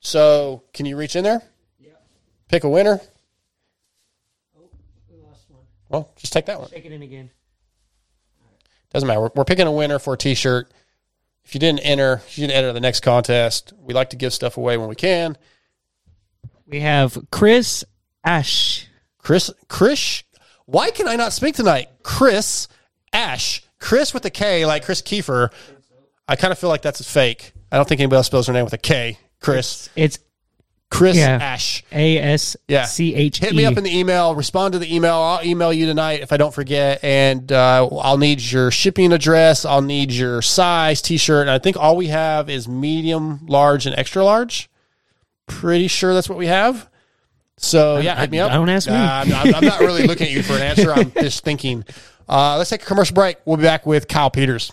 Speaker 4: So, can you reach in there? Yeah. Pick a winner. Oh, we lost one. Well, just take that one.
Speaker 5: Take it in again.
Speaker 4: Doesn't matter. We're, we're picking a winner for a T-shirt. If you didn't enter, you didn't enter the next contest. We like to give stuff away when we can.
Speaker 5: We have Chris Ash.
Speaker 4: Chris, Chris, why can I not speak tonight? Chris Ash, Chris with a K, like Chris Kiefer. I kind of feel like that's a fake. I don't think anybody else spells her name with a K. Chris,
Speaker 5: It's
Speaker 4: Chris
Speaker 5: yeah.
Speaker 4: Ash.
Speaker 5: A S. C H.
Speaker 4: Hit me up in the email. Respond to the email. I'll email you tonight if I don't forget. And uh, I'll need your shipping address. I'll need your size, t-shirt. And I think all we have is medium, large, and extra large. Pretty sure that's what we have. So yeah,
Speaker 5: I-
Speaker 4: hit me up.
Speaker 5: I don't ask me.
Speaker 4: Uh, I'm, I'm- I'm not really looking at you for an answer. I'm just thinking. Uh, let's take a commercial break. We'll be back with Kyle Peters.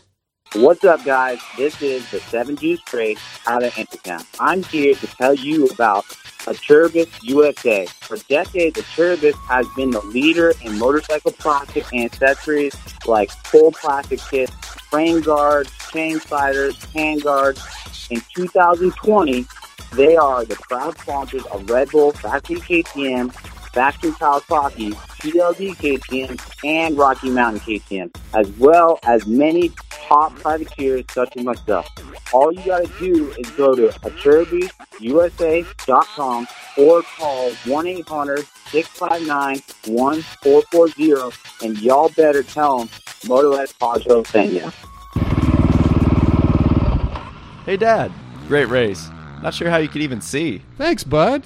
Speaker 6: What's up, guys? This is the Seven Juice Trade out of Intertown. I'm here to tell you about Acerbis USA. For decades, Acerbis has been the leader in motorcycle plastic accessories like full plastic kits, frame guards, chain sliders, hand guards. In 2020, they are the proud sponsors of Red Bull, Factory KTM, Factory Kawasaki, TLD KTM, and Rocky Mountain KTM, as well as many top privateers such as myself. All you gotta do is go to AcerbisUSA.com or call 1-800-659-1440 and y'all better tell them Moto X Pod Show sent you.
Speaker 2: Hey, Dad. Great race. Not sure how you could even see.
Speaker 7: Thanks, bud.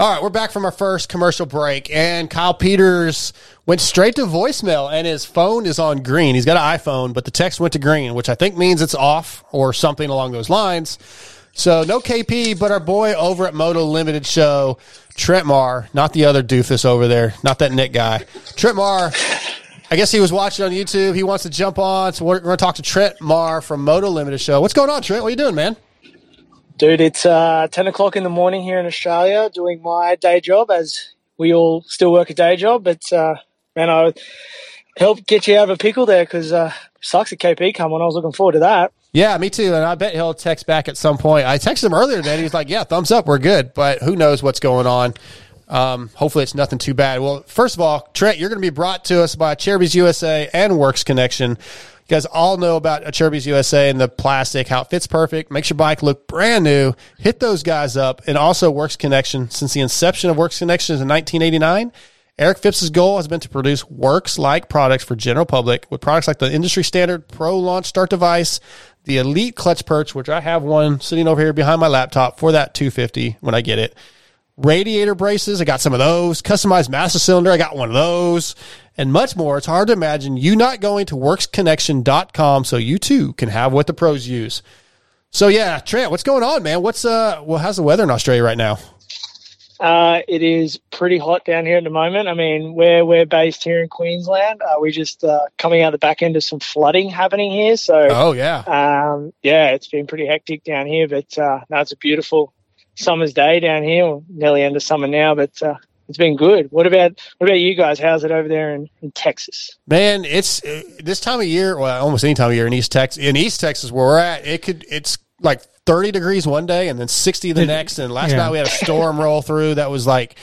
Speaker 4: All right, we're back from our first commercial break, and Kyle Peters went straight to voicemail, and his phone is on green. He's got an iPhone, but the text went to green, which I think means it's off or something along those lines. So no KP, but our boy over at Moto Limited Show, Trent Marr, not the other doofus over there, not that Nick guy. Trent Marr, I guess he was watching on YouTube. He wants to jump on, so we're going to talk to Trent Marr from Moto Limited Show. What's going on, Trent? What are you doing, man?
Speaker 8: Dude, it's uh, 10 o'clock in the morning here in Australia doing my day job as we all still work a day job. But, uh, man, I helped get you out of a pickle there because uh, sucks at KP come on. I was looking forward to that.
Speaker 4: Yeah, me too. And I bet he'll text back at some point. I texted him earlier today. He was like, "Yeah, thumbs up, we're good." But who knows what's going on? Um, hopefully, it's nothing too bad. Well, first of all, Trent, you're going to be brought to us by Acerbis USA and Works Connection. You guys all know about Acerbis USA and the plastic, how it fits perfect, makes your bike look brand new. Hit those guys up, and also Works Connection. Since the inception of Works Connection is in 1989. Eric Phipps's goal has been to produce works-like products for general public with products like the industry standard Pro Launch Start device, the Elite Clutch Perch, which I have one sitting over here behind my laptop for that 250 when I get it. Radiator braces, I got some of those. Customized master cylinder, I got one of those. And much more. It's hard to imagine you not going to worksconnection.com so you too can have what the pros use. So yeah, Trent, what's going on, man? What's uh well how's the weather in Australia right now?
Speaker 8: Uh, it is pretty hot down here at the moment. I mean, we're we're based here in Queensland. Uh, we're just uh, coming out the back end of some flooding happening here. So,
Speaker 4: Oh yeah.
Speaker 8: um, yeah, it's been pretty hectic down here. But uh, no, it's a beautiful summer's day down here. We're nearly end of summer now, but uh, it's been good. What about what about you guys? How's it over there in, in Texas?
Speaker 4: Man, it's uh, this time of year, well, almost any time of year in East Texas, in East Texas where we're at, it could it's like 30 degrees one day and then 60 the next. And last
Speaker 5: Yeah.
Speaker 4: night we had a storm roll through that was like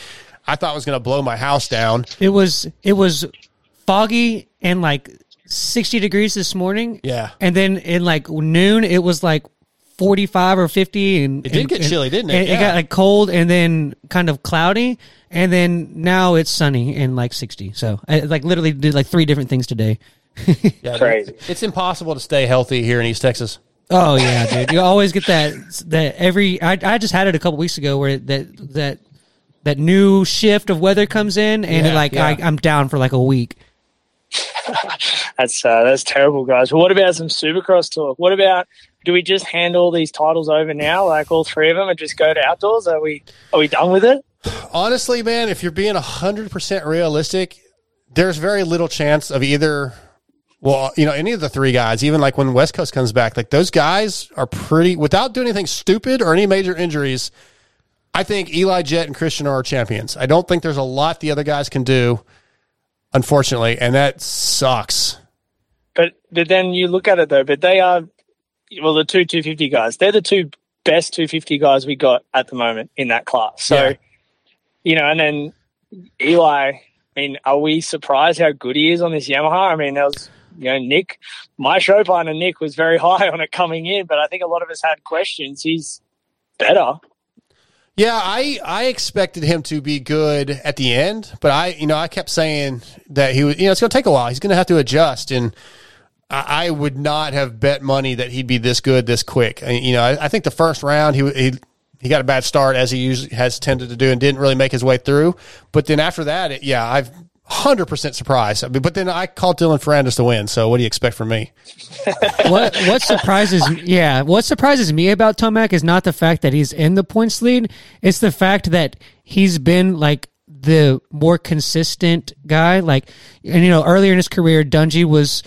Speaker 4: I thought was going to blow my house down.
Speaker 5: It was it was foggy and like sixty degrees this morning.
Speaker 4: Yeah.
Speaker 5: and then in like noon it was like forty five or fifty, and
Speaker 4: It did
Speaker 5: and-
Speaker 4: get chilly, didn't it?
Speaker 5: It
Speaker 4: Yeah.
Speaker 5: got like cold and then kind of cloudy, and then now it's sunny and like sixty. So I like literally did like three different things today.
Speaker 4: Yeah, dude, It's impossible to stay healthy here in East Texas.
Speaker 5: Oh yeah, dude. You always get that that every I I just had it a couple weeks ago where that that that new shift of weather comes in and
Speaker 8: Yeah,
Speaker 5: like
Speaker 8: yeah.
Speaker 5: I, I'm down for like a week.
Speaker 8: That's uh, that's terrible, guys. But what about some Supercross talk? What about do we just hand all these titles over now, like all three of them, and just go to outdoors? Are we are we done with it?
Speaker 4: Honestly, man, if you're being 100% realistic, there's very little chance of either well, you know, any of the three guys, even like when West Coast comes back, like those guys are pretty without doing anything stupid or any major injuries. I think Eli Jett and Christian are our champions. I don't think there's a lot the other guys can do, unfortunately, and that sucks.
Speaker 8: But but then you look at it though. But they are well, the two 250 guys. They're the two best 250 guys we got at the moment in that class. So
Speaker 4: Yeah.
Speaker 8: you know, and then Eli. I mean, are we surprised how good he is on this Yamaha? I mean, that was you know Nick, my show partner Nick was very high on it coming in, but I think a lot of us had questions. He's better.
Speaker 4: Yeah, I I expected him to be good at the end, but I you know I kept saying that he was you know it's going to take a while. He's going to have to adjust, and I, I would not have bet money that he'd be this good this quick. I, you know, I, I think the first round he he he got a bad start as he usually has tended to do, and didn't really make his way through. But then after that, it, yeah, I've hundred percent surprised. I mean, but then I called Dylan Ferrandis to win. So what do you expect from me?
Speaker 5: what what surprises yeah what surprises me about Tomac is not the fact that he's in the points lead it's the fact that he's been like the more consistent guy like and you know earlier in his career Dungey was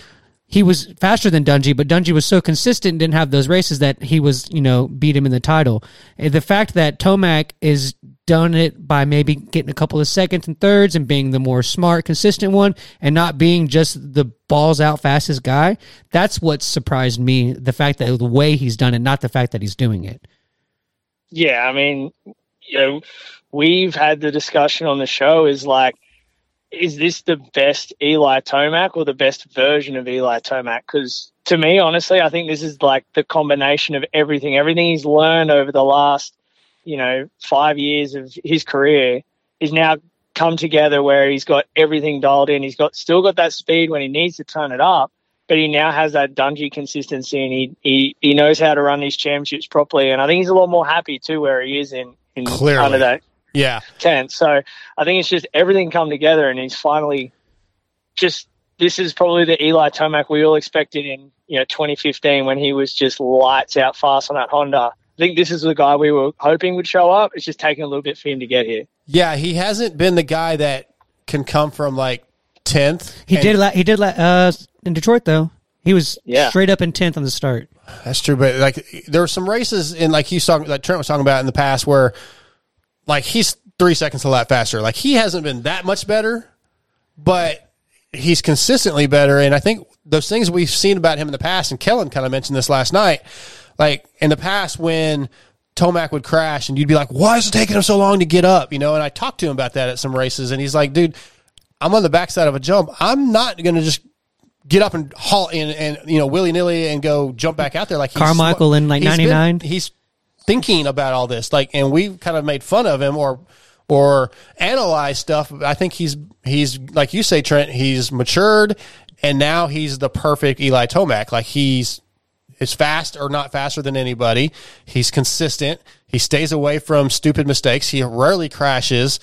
Speaker 5: he was faster than Dungey but Dungey was so consistent and didn't have those races that he was you know beat him in the title uh, the fact that Tomac is done it by maybe getting a couple of seconds and thirds and being the more smart, consistent one, and not being just the balls out fastest guy. That's what surprised me. The fact that the way he's done it, not the fact that he's doing it.
Speaker 8: Yeah, I mean, you know, we've had the discussion on the show is like, is this the best Eli Tomac or the best version of Eli Tomac? Because to me, honestly, I think this is like the combination of everything, everything he's learned over the last, you know, five years of his career is now come together where he's got everything dialed in. He's got still got that speed when he needs to turn it up, but he now has that Dungey consistency, and he, he he knows how to run these championships properly. And I think he's a lot more happy too where he is in in
Speaker 4: Clearly.
Speaker 8: under that
Speaker 4: Yeah.
Speaker 8: tent. So I think it's just everything come together, and he's finally just. This is probably the Eli Tomac we all expected in you know 2015 when he was just lights out fast on that Honda. I think this is the guy we were hoping would show up. It's just taking a little bit for him to get here.
Speaker 4: Yeah, he hasn't been the guy that can come from like tenth.
Speaker 5: He did. La- he did. La- uh, in Detroit though, he was
Speaker 4: Yeah.
Speaker 5: straight up in tenth on the start.
Speaker 4: That's true, but like there were some races in like he's talking like Trent was talking about in the past where like he's three seconds a lap faster. Like he hasn't been that much better, but he's consistently better. And I think those things we've seen about him in the past, and Kellen kind of mentioned this last night, like in the past when Tomac would crash and you'd be like, why is it taking him so long to get up? You know, and I talked to him about that at some races and he's like, dude, I'm on the backside of a jump. I'm not going to just get up and haul in and, you know, willy nilly and go jump back out there like he's
Speaker 5: Carmichael in, like,
Speaker 4: been-
Speaker 5: 99?
Speaker 4: he's thinking about all this like and we kind of made fun of him or or analyze stuff. I think he's he's like you say trent he's matured and now he's the perfect eli tomac. Like he's is fast or not faster than anybody. He's consistent. He stays away from stupid mistakes. He rarely crashes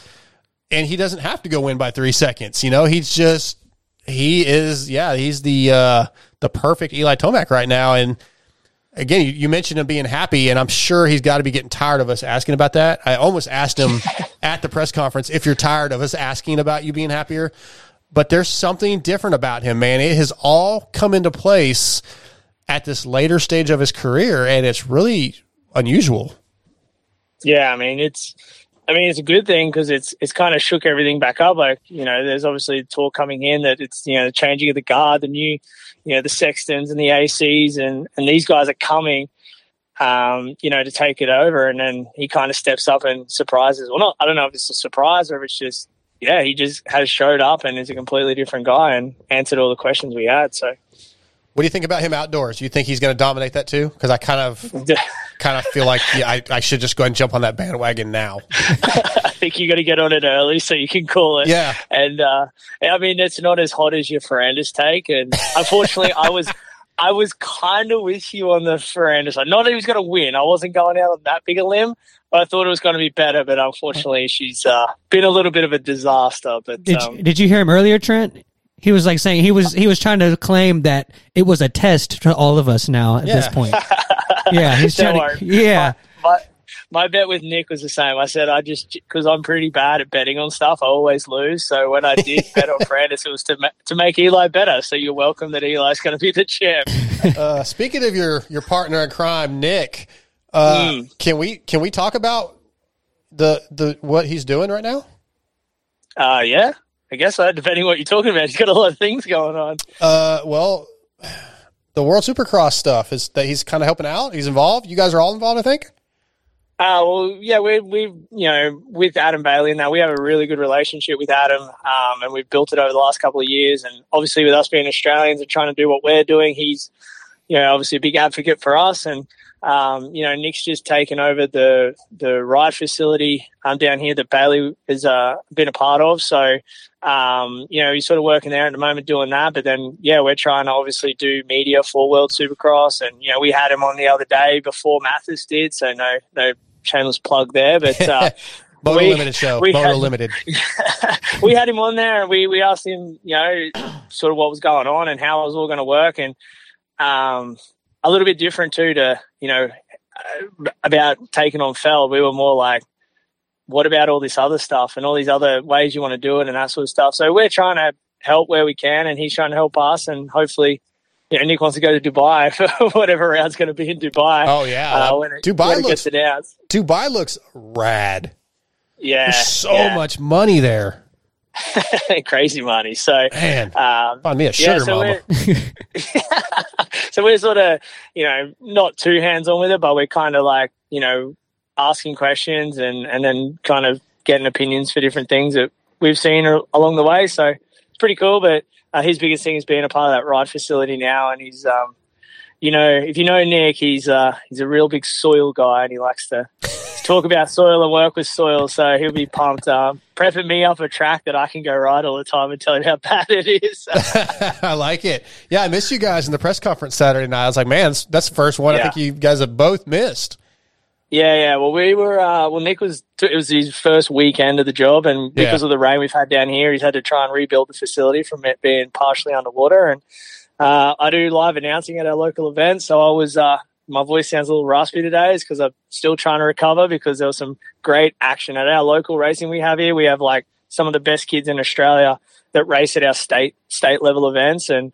Speaker 4: and he doesn't have to go in by three seconds you know? He's just he is yeah he's the uh the perfect eli tomac right now and again, you, you mentioned him being happy, and I'm sure he's got to be getting tired of us asking about that. I almost asked him at the press conference if you're tired of us asking about you being happier, but there's something different about him, man. It has all come into place at this later stage of his career, and it's really unusual.
Speaker 8: Yeah, I mean it's, I mean it's a good thing because it's it's kind of shook everything back up. Like you know, there's obviously talk coming in that it's you know the changing of the guard, the new, you know, the Sextons and the ACs, and and these guys are coming, um, you know, to take it over, and then he kind of steps up and surprises. Well, not I don't know if it's a surprise or if it's just yeah, he just has showed up and is a completely different guy and answered all the questions we had. So
Speaker 4: What do you think about him outdoors? Do you think he's going to dominate that too? Because I kind of kind of feel like yeah, I, I should just go ahead and jump on that bandwagon now.
Speaker 8: I think you got to get on it early so you can call it.
Speaker 4: Yeah.
Speaker 8: And uh, I mean, it's not as hot as your Ferrandis take. And unfortunately, I was I was kind of with you on the Ferrandis side. Not that he was going to win. I wasn't going out on that big a limb. But I thought it was going to be better. But unfortunately, she's uh, been a little bit of a disaster. But
Speaker 5: Did
Speaker 8: um,
Speaker 5: you, did you hear him earlier, Trent? He was like saying he was he was trying to claim that it was a test to all of us now at this point. yeah, he's
Speaker 8: Don't
Speaker 5: trying to.
Speaker 8: worry.
Speaker 5: Yeah,
Speaker 8: my, my bet with Nick was the same. I said I just because I'm pretty bad at betting on stuff, I always lose. So when I did bet on Ferrandis, it was to ma- to make Eli better. So you're welcome that Eli's going to be the champ.
Speaker 4: uh, speaking of your your partner in crime, Nick, uh,
Speaker 8: Hmm.
Speaker 4: can we can we talk about the the what he's doing right now?
Speaker 8: Uh, yeah, I guess so. Depending what you're talking about, he's got a lot of things going on.
Speaker 4: Uh, well, the World Supercross stuff is that he's kind of helping out. He's involved. You guys are all involved, I think.
Speaker 8: Uh, well, yeah, we we you know with Adam Bailey now we have a really good relationship with Adam, um, and we've built it over the last couple of years. And obviously, with us being Australians and trying to do what we're doing, he's you know obviously a big advocate for us. And um, you know, Nick's just taken over the the ride facility um, down here that Bailey has uh, been a part of. So um, you know, he's sort of working there at the moment doing that. But then, yeah, we're trying to obviously do media for World Supercross, and you know, we had him on the other day before Matthes did. So no, no shameless plug there, but. Uh, we-
Speaker 4: Limited show.
Speaker 8: we had-
Speaker 4: Limited.
Speaker 8: we had him on there and we, we asked him, you know, sort of what was going on and how it was all going to work. And um, a little bit different too to, you know, about taking on Feld. We were more like, what about all this other stuff and all these other ways you want to do it and that sort of stuff. So we're trying to help where we can and he's trying to help us and hopefully, you know, Nick wants to go to Dubai for whatever round's going to be in Dubai.
Speaker 4: Oh yeah,
Speaker 8: Uh, when it,
Speaker 4: Dubai
Speaker 8: when it
Speaker 4: looks. Dubai looks rad.
Speaker 8: Yeah.
Speaker 4: There's so
Speaker 8: yeah.
Speaker 4: much money there.
Speaker 8: crazy money. So
Speaker 4: Man,
Speaker 8: um,
Speaker 4: find me a
Speaker 8: yeah,
Speaker 4: sugar
Speaker 8: so
Speaker 4: mama.
Speaker 8: we're- so we're sort of you know not too hands on with it, but we're kind of like you know asking questions and and then kind of getting opinions for different things that we've seen along the way. So it's pretty cool. But uh, his biggest thing is being a part of that ride facility now, and he's um you know if you know Nick, he's uh he's a real big soil guy, and he likes to talk about soil and work with soil, so he'll be pumped. Um, prepping me up a track that I can go ride all the time and tell him how bad it is.
Speaker 4: I like it. Yeah, I missed you guys in the press conference Saturday night. I was like, man, that's- the first one I think you guys have both missed.
Speaker 8: Yeah, yeah. Well, we were. Uh, well, Nick was. It was his first weekend of the job, and
Speaker 4: Yeah.
Speaker 8: because of the rain we've had down here, he's had to try and rebuild the facility from it being partially underwater. And uh, I do live announcing at our local events, so I was. Uh, my voice sounds a little raspy today, is because I'm still trying to recover because there was some great action at our local racing we have here. We have like some of the best kids in Australia that race at our state state level events, and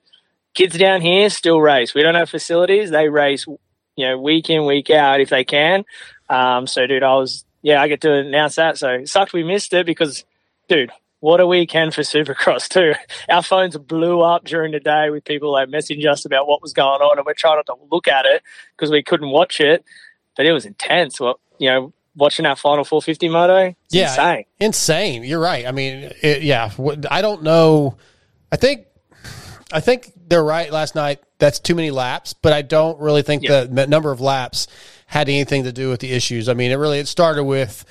Speaker 8: kids down here still race. We don't have facilities; they race you know, week in, week out if they can. Um, so, dude, I was, yeah, I get to announce that. So it sucked we missed it because, dude, what a weekend for Supercross, too. Our phones blew up during the day with people like messaging us about what was going on, and we're trying not to look at it because we couldn't watch it. But it was intense. Well, you know, watching our final 450 moto,
Speaker 4: yeah,
Speaker 8: insane.
Speaker 4: insane. You're right. I mean, it, yeah. I don't know. I think, I think they're right. Last night, that's too many laps, but I don't really think the number of laps had anything to do with the issues. I mean, it really it started with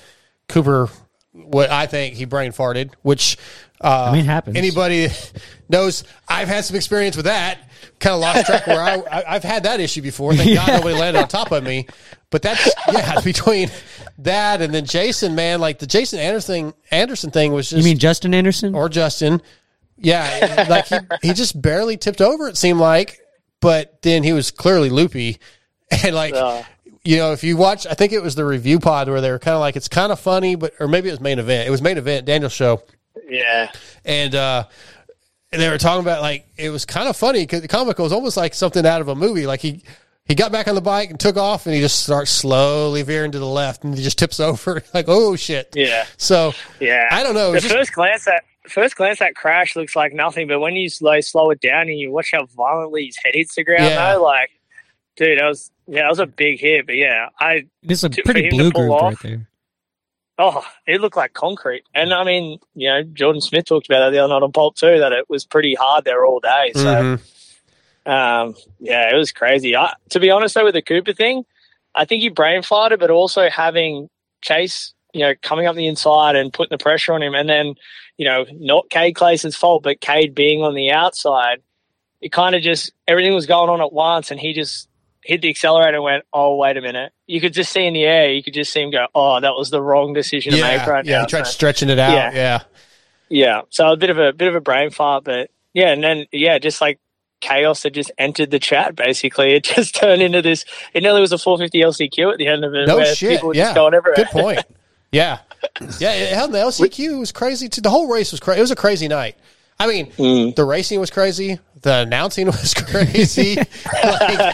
Speaker 4: Cooper. What I think he brain farted, which uh,
Speaker 5: I mean, happens.
Speaker 4: Anybody knows I've had some experience with that. Kind of lost track where I, I I've had that issue before. Thank God nobody landed on top of me. But that's yeah, between that and then Jason, man, like the Jason Anderson Anderson thing was just
Speaker 5: You mean Justin Anderson?
Speaker 4: or Justin. Yeah, like he, he just barely tipped over. It seemed like, but then he was clearly loopy, and like
Speaker 8: Uh.
Speaker 4: You know, if you watch, I think it was the review pod where they were kind of like, it's kind of funny, but or maybe it was main event. It was main event, Daniel's show,
Speaker 8: Yeah.
Speaker 4: and uh, and they were talking about like it was kind of funny because the comical was almost like something out of a movie. Like he he got back on the bike and took off, and he just starts slowly veering to the left, and he just tips over. Like oh shit.
Speaker 8: Yeah.
Speaker 4: So
Speaker 8: Yeah,
Speaker 4: I don't know.
Speaker 8: The
Speaker 4: just-
Speaker 8: first glance at first glance that crash looks like nothing, but when you slow slow it down and you watch how violently his head hits the ground,
Speaker 4: Yeah.
Speaker 8: though, like, dude, that was yeah, that was a big hit. But yeah, I
Speaker 5: It's a
Speaker 8: to-
Speaker 5: pretty blue
Speaker 8: pull
Speaker 5: group
Speaker 8: off-
Speaker 5: right there.
Speaker 8: Oh, it looked like concrete. And I mean, you know, Jordan Smith talked about that the other night on Pulp too, that it was pretty hard there all day. So,
Speaker 4: Mhm.
Speaker 8: um, yeah, it was crazy. I, to be honest though, with the Cooper thing, I think he brain farted, but also having Chase, you know, coming up the inside and putting the pressure on him, and then, you know, not Cade Clason's fault, but Cade being on the outside, it kind of just everything was going on at once, and he just hit the accelerator and went, "Oh, wait a minute!" You could just see in the air, you could just see him go, "Oh, that was the wrong decision to make right
Speaker 4: yeah.
Speaker 8: now."
Speaker 4: He tried
Speaker 8: So-
Speaker 4: stretching it out.
Speaker 8: Yeah.
Speaker 4: yeah.
Speaker 8: yeah, so a bit of a bit of a brain fart, but yeah, and then yeah, just like chaos that just entered the chat. Basically, it just turned into this. It nearly was a 450 LCQ at the end of it.
Speaker 4: No shit.
Speaker 8: People were
Speaker 4: Yeah.
Speaker 8: just going everywhere.
Speaker 4: Good point. Yeah. Yeah. It, hell, the LCQ was crazy too. The whole race was crazy. It was a crazy night. I mean,
Speaker 8: Mm.
Speaker 4: the racing was crazy. The announcing was crazy. like,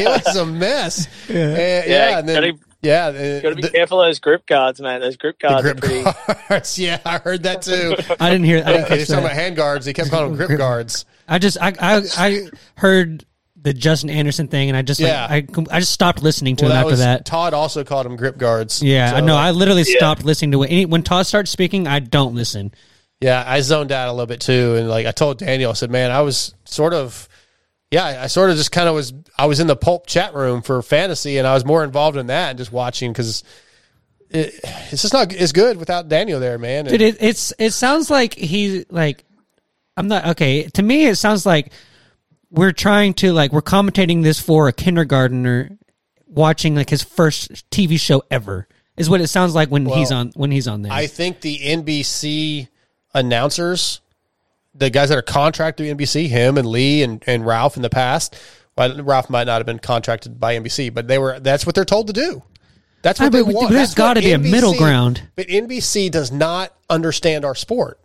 Speaker 4: it was a mess. Yeah. yeah.
Speaker 8: Yeah,
Speaker 4: and then,
Speaker 8: gotta-
Speaker 4: yeah. uh,
Speaker 8: Got to be
Speaker 4: the-
Speaker 8: careful of those grip guards, man. Those grip
Speaker 4: the
Speaker 8: guards
Speaker 4: grip
Speaker 8: are pretty.
Speaker 4: guards. Yeah, I heard that too.
Speaker 5: I didn't hear. I didn't
Speaker 4: He
Speaker 5: catch
Speaker 4: was talking about hand guards. He kept calling them grip guards.
Speaker 5: I just I I, I heard the Justin Anderson thing, and I just like
Speaker 4: Yeah.
Speaker 5: I I just stopped listening to
Speaker 4: Well,
Speaker 5: him
Speaker 4: that
Speaker 5: after
Speaker 4: was,
Speaker 5: that.
Speaker 4: Todd also called him grip guards.
Speaker 5: Yeah, I
Speaker 4: So,
Speaker 5: know.
Speaker 4: like,
Speaker 5: I literally
Speaker 8: Yeah.
Speaker 5: stopped listening to it. When Todd starts speaking, I don't listen.
Speaker 4: Yeah, I zoned out a little bit too, and like I told Daniel, I said, "Man, I was sort of, yeah, I sort of just kind of was. I was in the pulp chat room for fantasy, and I was more involved in that and just watching because it, it's just not as good without Daniel there, man.
Speaker 5: Dude, it, it's it sounds like he like I'm not okay. To me, it sounds like we're trying to like we're commentating this for a kindergartner watching like his first TV show ever. Is what it sounds like when he's on when he's on there.
Speaker 4: I think the NBC announcers, the guys that are contracted to NBC, him and Leigh and, and Ralph in the past. Well, Ralph might not have been contracted by NBC, but they were. That's what they're told to do. That's what
Speaker 5: Ah,
Speaker 4: they
Speaker 5: but
Speaker 4: want.
Speaker 5: there's
Speaker 4: what
Speaker 5: gotta be a middle ground.
Speaker 4: But NBC does not understand our sport.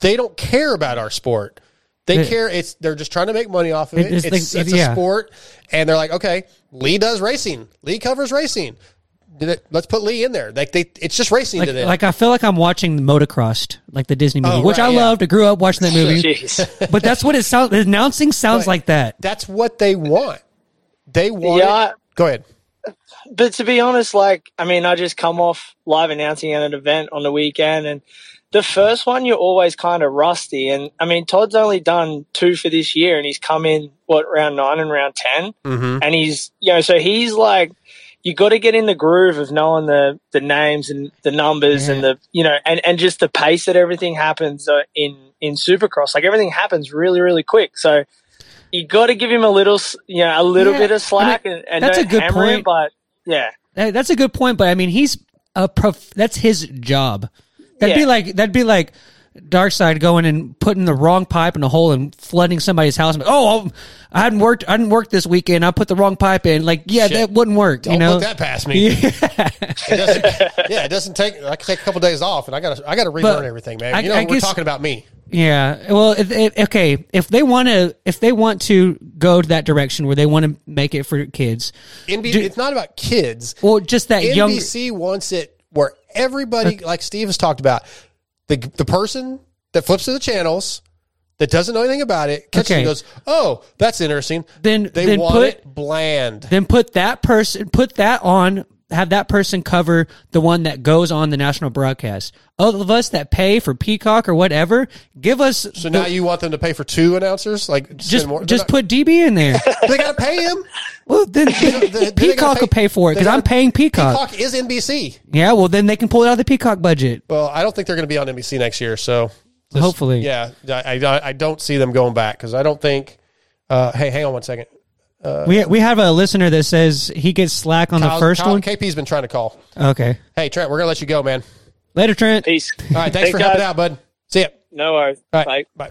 Speaker 4: They don't care about our sport. They
Speaker 5: It-
Speaker 4: care. It's they're just trying to make money off of
Speaker 5: It-
Speaker 4: it.
Speaker 5: it's
Speaker 4: It's,
Speaker 5: like-
Speaker 4: it's a
Speaker 5: yeah.
Speaker 4: sport, and they're like, okay, Leigh does racing. Leigh covers racing. Did it- Let's put Leigh in there. Like they, it's just racing
Speaker 5: like,
Speaker 4: to them.
Speaker 5: like I feel like I'm watching Motocrossed, like the Disney movie,
Speaker 4: Oh,
Speaker 5: which
Speaker 4: right,
Speaker 5: I
Speaker 4: yeah.
Speaker 5: loved. I grew up watching that movie. But that's what it sounds. The announcing sounds
Speaker 4: But-
Speaker 5: like that.
Speaker 4: That's what they want. They want.
Speaker 8: Yeah.
Speaker 4: it. Go ahead.
Speaker 8: But to be honest, like, I mean, I just come off live announcing at an event on the weekend, and the first one you're always kind of rusty. And I mean, Todd's only done two for this year, and he's come in what round nine and round 10
Speaker 4: Mm-hmm.
Speaker 8: and he's you know, so he's like, you got to get in the groove of knowing the the names and the numbers and the you know and and just the pace that everything happens uh, in in Supercross. Like everything happens really really quick. So you got to give him a little you know a little
Speaker 5: Yeah,
Speaker 8: bit of slack and, and
Speaker 5: that's a good
Speaker 8: hammer him,
Speaker 5: point.
Speaker 8: but yeah.
Speaker 5: That's a good point, but I mean, he's a prof. That's his job. That'd be like that'd be like Darkseid going and putting the wrong pipe in a hole and flooding somebody's house. Oh, I hadn't worked. I hadn't worked this weekend. I put the wrong pipe in. Like, yeah,
Speaker 4: Shit.
Speaker 5: that wouldn't work.
Speaker 4: Don't
Speaker 5: you know,
Speaker 4: put that past me. It doesn't, yeah, it doesn't take. I can take a couple of days off, and I got to. I got to relearn everything, man.
Speaker 5: I-
Speaker 4: you know,
Speaker 5: I
Speaker 4: we're
Speaker 5: guess-
Speaker 4: talking about me.
Speaker 5: Yeah. Well, okay. If they want to, if they want to go to that direction where they want to make it for kids,
Speaker 4: NB, it's not about kids.
Speaker 5: Well, just that young.
Speaker 4: NBC wants it where everybody, like Steve has talked about, the the person that flips to the channels that doesn't know anything about it catches it
Speaker 5: Okay.
Speaker 4: and goes, "Oh, that's interesting."
Speaker 5: Then
Speaker 4: they
Speaker 5: then
Speaker 4: want
Speaker 5: put
Speaker 4: it bland.
Speaker 5: Then put that person, put that on. Have that person cover the one that goes on the national broadcast. All of us that pay for Peacock or whatever, give us.
Speaker 4: So now you want them to pay for two announcers? Like
Speaker 5: just just put DB in there.
Speaker 4: they got to pay him.
Speaker 5: Well, then,
Speaker 4: they
Speaker 5: Peacock
Speaker 4: gotta
Speaker 5: will pay for it because I'm paying Peacock.
Speaker 4: Peacock is NBC.
Speaker 5: Yeah, well then they can pull it out of the Peacock budget.
Speaker 4: Well, I don't think they're going to be on NBC next year. So
Speaker 5: Hopefully.
Speaker 4: yeah. I, I, I don't see them going back because I don't think. Uh, hey, hang on one second. Uh,
Speaker 5: we we have a listener that says he gets slack on
Speaker 4: Kyle-
Speaker 5: the first
Speaker 4: Kyle-
Speaker 5: one.
Speaker 4: KP's been trying to call.
Speaker 5: Okay,
Speaker 4: Hey, Trent, we're going to let you go, man.
Speaker 5: later, Trent.
Speaker 8: Peace.
Speaker 4: All right, thanks for helping out, bud. See ya.
Speaker 8: No worries.
Speaker 4: All
Speaker 8: Bye.
Speaker 4: bye.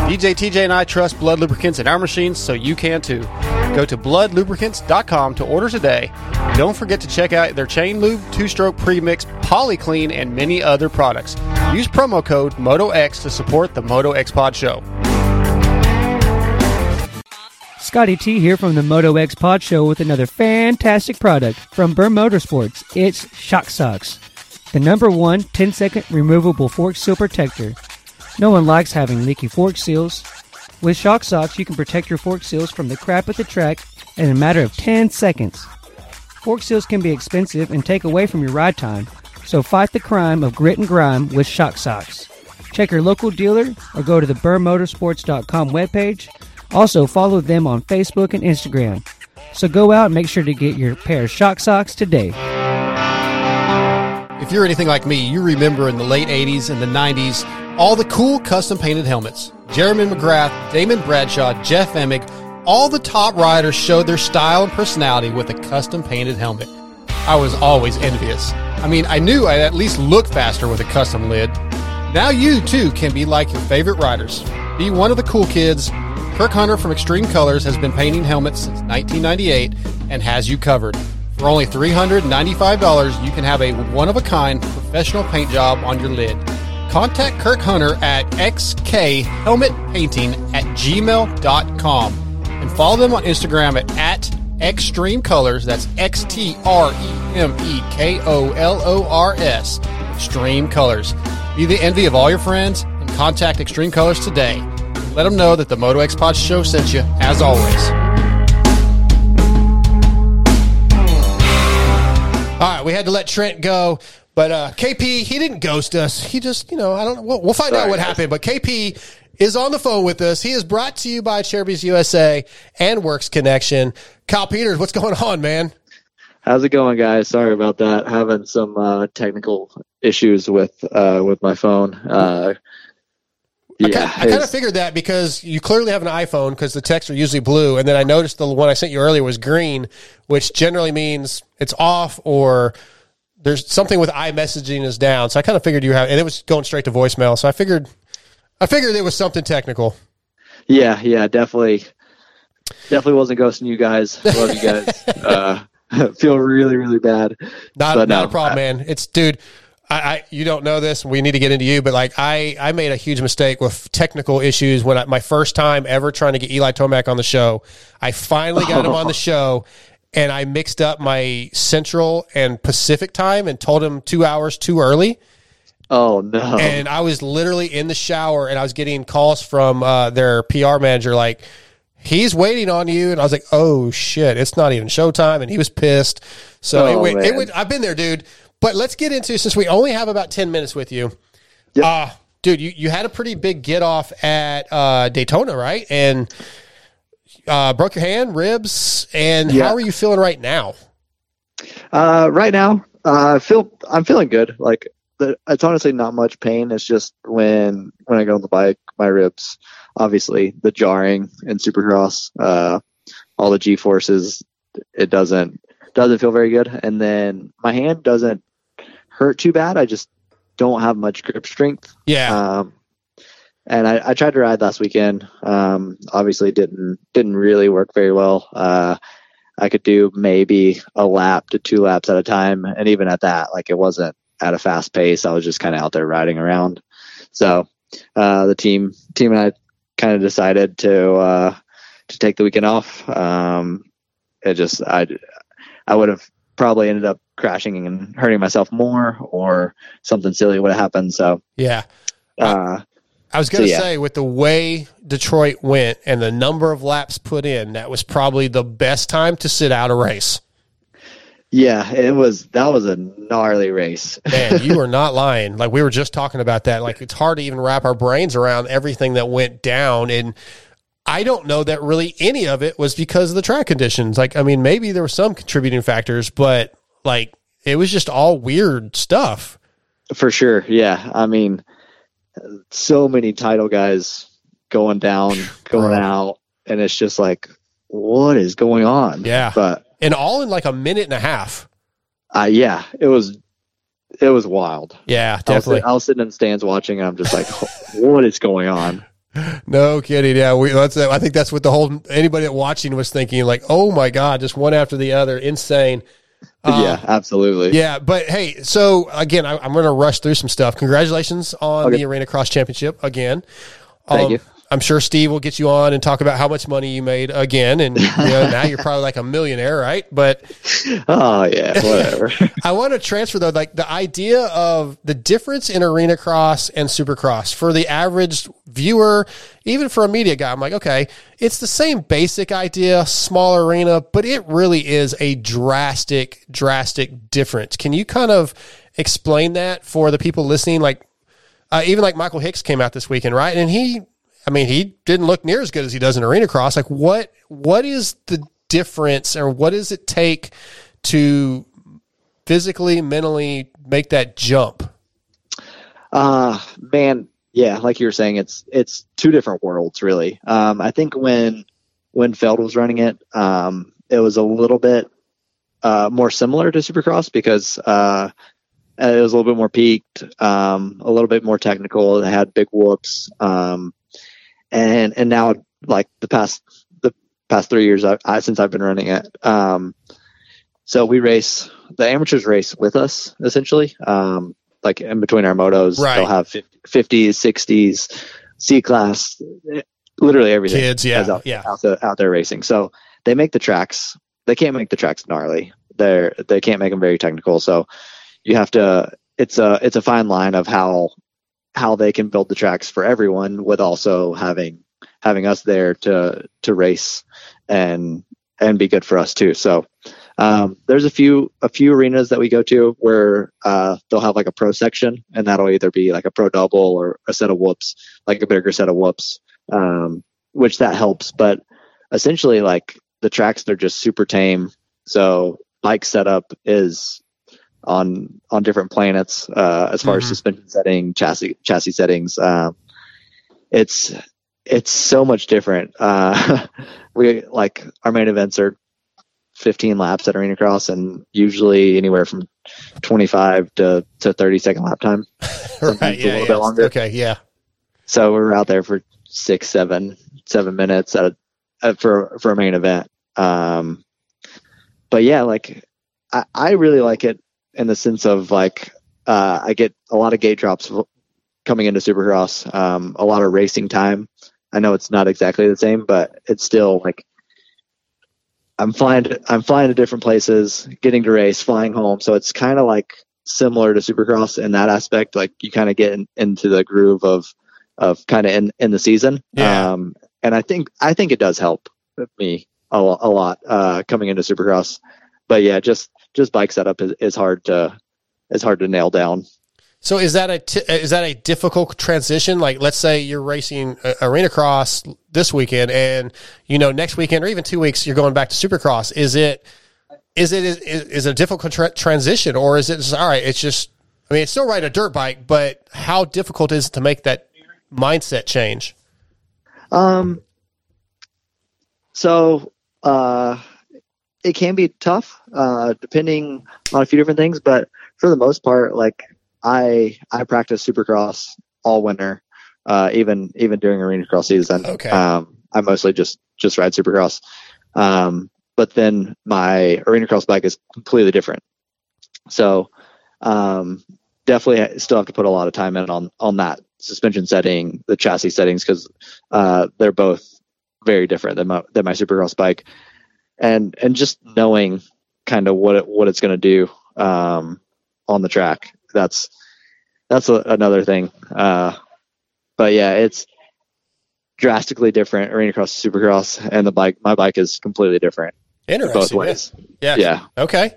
Speaker 7: DJ TJ and I trust Blud Lubricants in our machines, so you can too. Go to bludlubricants.com to order today. Don't forget to check out their chain lube, two stroke premix, polyclean, and many other products. Use promo code MotoX to support the Moto X Pod show.
Speaker 5: Scotty T here from the Moto X Pod Show with another fantastic product from Burr Motorsports. It's Shock Socks, the number one 10 second removable fork seal protector. No one likes having leaky fork seals. With Shock Socks, you can protect your fork seals from the crap at the track in a matter of 10 seconds. Fork seals can be expensive and take away from your ride time, so fight the crime of grit and grime with Shock Socks. Check your local dealer or go to the burmotorsports.com webpage. Also, follow them on Facebook and Instagram. So go out and make sure to get your pair of Shock Socks today.
Speaker 7: If you're anything like me, you remember in the late 80s and the 90s all the cool custom painted helmets. Jeremy McGrath, Damon Bradshaw, Jeff Emig, all the top riders showed their style and personality with a custom painted helmet. I was always envious. I mean, I knew I'd at least look faster with a custom lid. Now you too can be like your favorite riders. Be one of the cool kids. Kirk Hunter from Xtreme Kolors has been painting helmets since 1998 and has you covered. For only $395, you can have a one of a kind professional paint job on your lid. Contact Kirk Hunter at xkhelmetpainting at gmail.com and follow them on Instagram at, at Xtreme Kolors. That's X T R E M E K O L O R S. Xtreme Kolors. Be the envy of all your friends and contact Xtreme Kolors today. Let them know that the Moto X Pod Show sent you, as always.
Speaker 4: All right, we had to let Trent go, but uh, KP he didn't ghost us. He just, you know, I don't. know. We'll, we'll find out what
Speaker 9: guys.
Speaker 4: happened. But KP is on the phone with us. He is brought to you by Acerbis USA and Works Connection. Kyle Peters, what's going on, man?
Speaker 9: How's it going, guys? Sorry about that. Having some uh, technical issues with uh, with my phone. Uh, yeah,
Speaker 4: I kind of figured that because you clearly have an iPhone because the texts are usually blue, and then I noticed the one I sent you earlier was green, which generally means it's off or there's something with iMessaging is down. So I kind of figured you have, and it was going straight to voicemail. So I figured, I figured it was something technical.
Speaker 9: yeah, yeah, definitely, definitely wasn't ghosting you guys. Love you guys. uh, feel really, really bad.
Speaker 4: Not
Speaker 9: But
Speaker 4: not
Speaker 9: no,
Speaker 4: a problem, man. It's dude. I, I you don't know this. We need to get into you, but like I I made a huge mistake with technical issues when I, my first time ever trying to get Eli Tomac on the show. I finally got him on the show, and I mixed up my Central and Pacific time and told him two hours too early.
Speaker 9: Oh no!
Speaker 4: And I was literally in the shower and I was getting calls from uh, their PR manager like, "He's waiting on you," and I was like, "Oh shit, it's not even showtime," and he was pissed. So it
Speaker 9: Oh,
Speaker 4: went, it went, I've been there, dude. But let's get into since we only have about ten minutes with you. Uh, dude, you, you had a pretty big get off at uh, Daytona, right? And uh, broke your hand, ribs, and
Speaker 9: Yeah.
Speaker 4: how are you feeling right now?
Speaker 9: Uh, right now, uh, I feel I'm feeling good. Like the, it's honestly not much pain. It's just when when I go on the bike, my ribs, obviously the jarring and Supercross, uh, all the G forces, it doesn't doesn't feel very good. And then my hand doesn't hurt too bad. I just don't have much grip strength.
Speaker 4: Yeah.
Speaker 9: Um, and I, I tried to ride last weekend. Um, obviously didn't didn't really work very well. Uh, I could do maybe a lap to two laps at a time, and even at that, like it wasn't at a fast pace. I was just kind of out there riding around. So uh, the team team and I kind of decided to uh, to take the weekend off. Um, it just I I would have probably ended up crashing and hurting myself more, or something silly would have happened. So
Speaker 4: Yeah.
Speaker 9: uh,
Speaker 4: I was going to
Speaker 9: So, yeah.
Speaker 4: say, with the way Detroit went and the number of laps put in, that was probably the best time to sit out a race.
Speaker 9: yeah, it was that was a gnarly race.
Speaker 4: Man, you are not lying. Like we were just talking about that. Like it's hard to even wrap our brains around everything that went down. And I don't know that really any of it was because of the track conditions. Like, I mean, maybe there were some contributing factors, but like it was just all weird stuff.
Speaker 9: For sure. Yeah. I mean, so many title guys going down, going out, and it's just like, what is going on?
Speaker 4: Yeah.
Speaker 9: But
Speaker 4: And all in like a minute and a half.
Speaker 9: uh, yeah, it was, it was wild.
Speaker 4: Yeah,
Speaker 9: I was,
Speaker 4: definitely.
Speaker 9: I was sitting in the stands watching, and I'm just like, what is going on?
Speaker 4: No kidding. Yeah, we. That's. I think that's what the whole anybody watching was thinking. Like, oh my god, just one after the other, insane. Uh,
Speaker 9: yeah, absolutely.
Speaker 4: Yeah, but hey, so again, I, I'm going to rush through some stuff. Congratulations on
Speaker 9: Okay.
Speaker 4: the Arena Cross Championship again.
Speaker 9: Thank you.
Speaker 4: I'm sure Steve will get you on and talk about how much money you made again, and you know, now you're probably like a millionaire, right? But
Speaker 9: Oh yeah, whatever.
Speaker 4: I want to transfer though, like the idea of the difference in arena cross and supercross for the average viewer, even for a media guy. I'm like, okay, it's the same basic idea, small arena, but it really is a drastic, drastic difference. Can you kind of explain that for the people listening? Like, uh, even like Michael Hicks came out this weekend, right? And he, I mean, he didn't look near as good as he does in arena cross. Like, what, what is the difference, or what does it take to physically, mentally make that jump?
Speaker 9: Uh man, yeah, like you were saying, it's it's two different worlds really. Um, I think when when Feld was running it, um, it was a little bit uh, more similar to Supercross because uh, it was a little bit more peaked, um, a little bit more technical. It had big whoops, um, and and now like the past the past three years I, I, since I've been running it, um, so we race the amateurs race with us essentially. Um, like in between our motos,
Speaker 4: Right.
Speaker 9: they'll have 50, 50s, 60s, C class, literally everything.
Speaker 4: Kids, yeah,
Speaker 9: out,
Speaker 4: yeah.
Speaker 9: out, there, out there racing. So they make the tracks. They can't make the tracks gnarly. They're they can't make them very technical. So you have to. It's a it's a fine line of how how they can build the tracks for everyone with also having having us there to to race and and be good for us too. So um, there's a few a few arenas that we go to where uh, they'll have like a pro section, and that'll either be like a pro double or a set of whoops, like a bigger set of whoops, um, which that helps. But essentially, like the tracks, they're just super tame. So bike setup is on on different planets uh, as far as
Speaker 4: Mhm.
Speaker 9: suspension setting, chassis chassis settings. Um, it's it's so much different. Uh, we like our main events are 15 laps at Arena Cross and usually anywhere from 25 to, to 30 second lap time.
Speaker 4: Right.
Speaker 9: a
Speaker 4: Yeah.
Speaker 9: little
Speaker 4: yeah.
Speaker 9: bit longer.
Speaker 4: Okay. Yeah.
Speaker 9: So we're out there for six, seven, seven minutes at a, at, for for a main event. Um, but yeah, like I, I really like it in the sense of like uh, I get a lot of gate drops coming into Supercross, um, a lot of racing time. I know it's not exactly the same, but it's still like I'm flying to, I'm flying to different places, getting to race, flying home. So it's kind of like similar to Supercross in that aspect. Like you kind of get in, into the groove of of kind of in in the season.
Speaker 4: Yeah.
Speaker 9: Um, and I think I think it does help me a, a lot uh, coming into Supercross. But yeah, just just bike setup is, is hard to is hard to nail down.
Speaker 4: So is that a t- is that a difficult transition? Like, let's say you're racing arena cross this weekend, and you know next weekend or even two weeks you're going back to Supercross. Is it is it is, is it a difficult tra- transition, or is it just, all right? It's just I mean, it's still riding a dirt bike, but how difficult is it to make that mindset change?
Speaker 9: Um, so uh, it can be tough, uh, depending on a few different things. But for the most part, like I I practice Supercross all winter, uh, even even during arena cross season.
Speaker 4: Okay.
Speaker 9: Um, I mostly just just ride Supercross. Um, but then my arena cross bike is completely different. So um, definitely still have to put a lot of time in on on that suspension setting, the chassis settings, because uh, they're both very different than my than my Supercross bike, and and just knowing kind of what it, what it's going to do um, on the track. That's that's a, another thing. Uh, but yeah, it's drastically different arena cross supercross and the bike my bike is completely different
Speaker 4: Interesting.
Speaker 9: both ways
Speaker 4: Yeah.
Speaker 9: yeah
Speaker 4: Okay.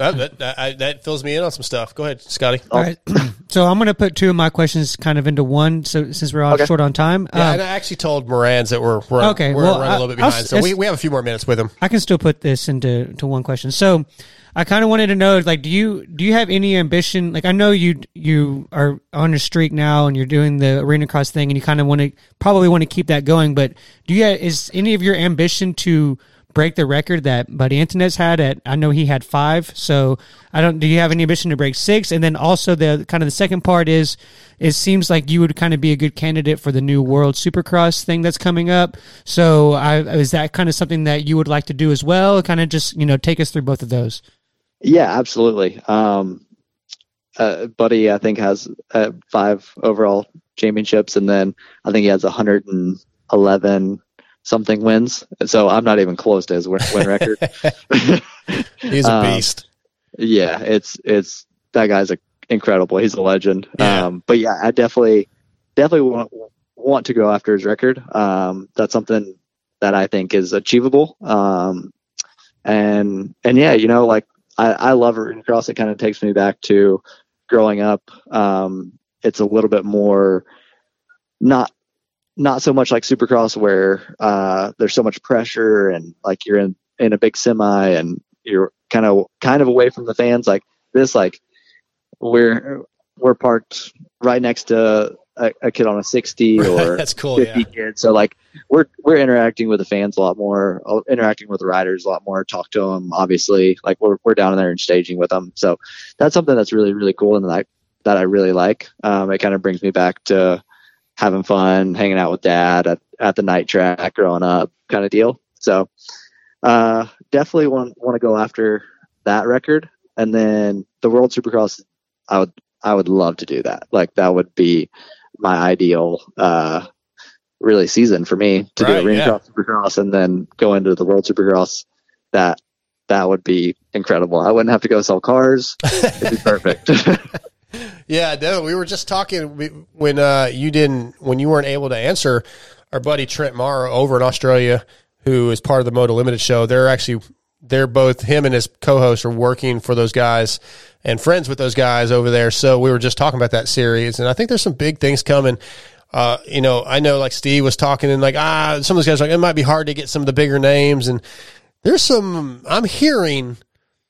Speaker 4: That, that, that, I- that fills me in on some stuff. Go ahead, Scotty.
Speaker 5: All right. so I'm going to put two of my questions kind of into one. So since we're all
Speaker 4: Okay.
Speaker 5: short on time,
Speaker 4: Yeah,
Speaker 5: um,
Speaker 4: and I actually told Morans that we're we're,
Speaker 5: Okay,
Speaker 4: we're
Speaker 5: well,
Speaker 4: running a little bit
Speaker 5: I- I'll
Speaker 4: behind, so we, we have a few more minutes with him.
Speaker 5: I can still put this into to one question. So I kind of wanted to know, like, do you do you have any ambition? Like, I know you you are on a streak now, and you're doing the arena cross thing, and you kind of want to probably want to keep that going. But do you is any of your ambition to break the record that Buddy Antunez had at? I know he had five. So I don't. Do you have any ambition to break six? And then also the kind of the second part is, it seems like you would kind of be a good candidate for the new World Supercross thing that's coming up. So I, is that kind of something that you would like to do as well? Kind of just you know take us through both of those.
Speaker 9: yeah absolutely um uh, buddy i think has uh, five overall championships and then i think he has 111 something wins. So i'm not even close to his win, win record.
Speaker 4: He's a
Speaker 9: Um,
Speaker 4: beast.
Speaker 9: yeah it's it's that guy's a, incredible. He's a legend.
Speaker 4: Yeah.
Speaker 9: um but yeah i definitely definitely want want to go after his record. Um that's something that i think is achievable. Um and and yeah you know like i i love arena cross it kind of takes me back to growing up. Um it's a little bit more not not so much like supercross where uh there's so much pressure and like you're in in a big semi and you're kind of kind of away from the fans like this like we're we're parked right next to a, a kid on a 60 or
Speaker 4: That's cool,
Speaker 9: 50
Speaker 4: yeah.
Speaker 9: kids. So like we're we're interacting with the fans a lot more uh, interacting with the riders a lot more talk to them obviously like we're, we're down there and staging with them so that's something that's really really cool and that I, that I really like. Um, it kind of brings me back to having fun hanging out with dad at, at the night track growing up kind of deal. So uh, definitely want want to go after that record. And then the world supercross i would i would love to do that. Like that would be my ideal uh really season for me to
Speaker 4: Right,
Speaker 9: do arena
Speaker 4: yeah.
Speaker 9: cross supercross and then go into the world supercross. That that would be incredible. I wouldn't have to go sell cars. It'd be perfect
Speaker 4: Yeah, no, we were just talking when uh, you didn't when you weren't able to answer. Our buddy Trent Marr over in Australia, who is part of the Moto Limited show, they're actually they're both him and his co-host are working for those guys and friends with those guys over there. So we were just talking about that series, and I think there's some big things coming. Uh, you know, I know like Steve was talking and like ah, some of those guys like it might be hard to get some of the bigger names, and there's some I'm hearing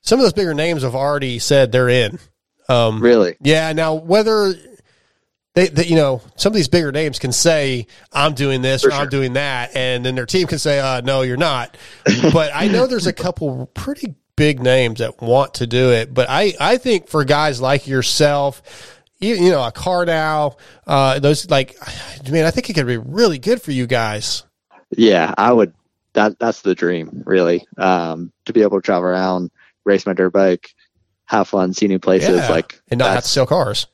Speaker 4: some of those bigger names have already said they're in. Um,
Speaker 9: really?
Speaker 4: Yeah. Now, whether they, they, you know, some of these bigger names can say, "I'm doing this" or "I'm doing that," and then their team can say, uh, "No, you're not." but I know there's a couple pretty big names that want to do it. But I, I think for guys like yourself, you, you know, a Cardau, uh, those like, man, I think it could be really good for you guys.
Speaker 9: yeah i would that that's the dream really um to be able to travel around race my dirt bike have fun see new places
Speaker 4: Yeah.
Speaker 9: like
Speaker 4: and not have to sell cars.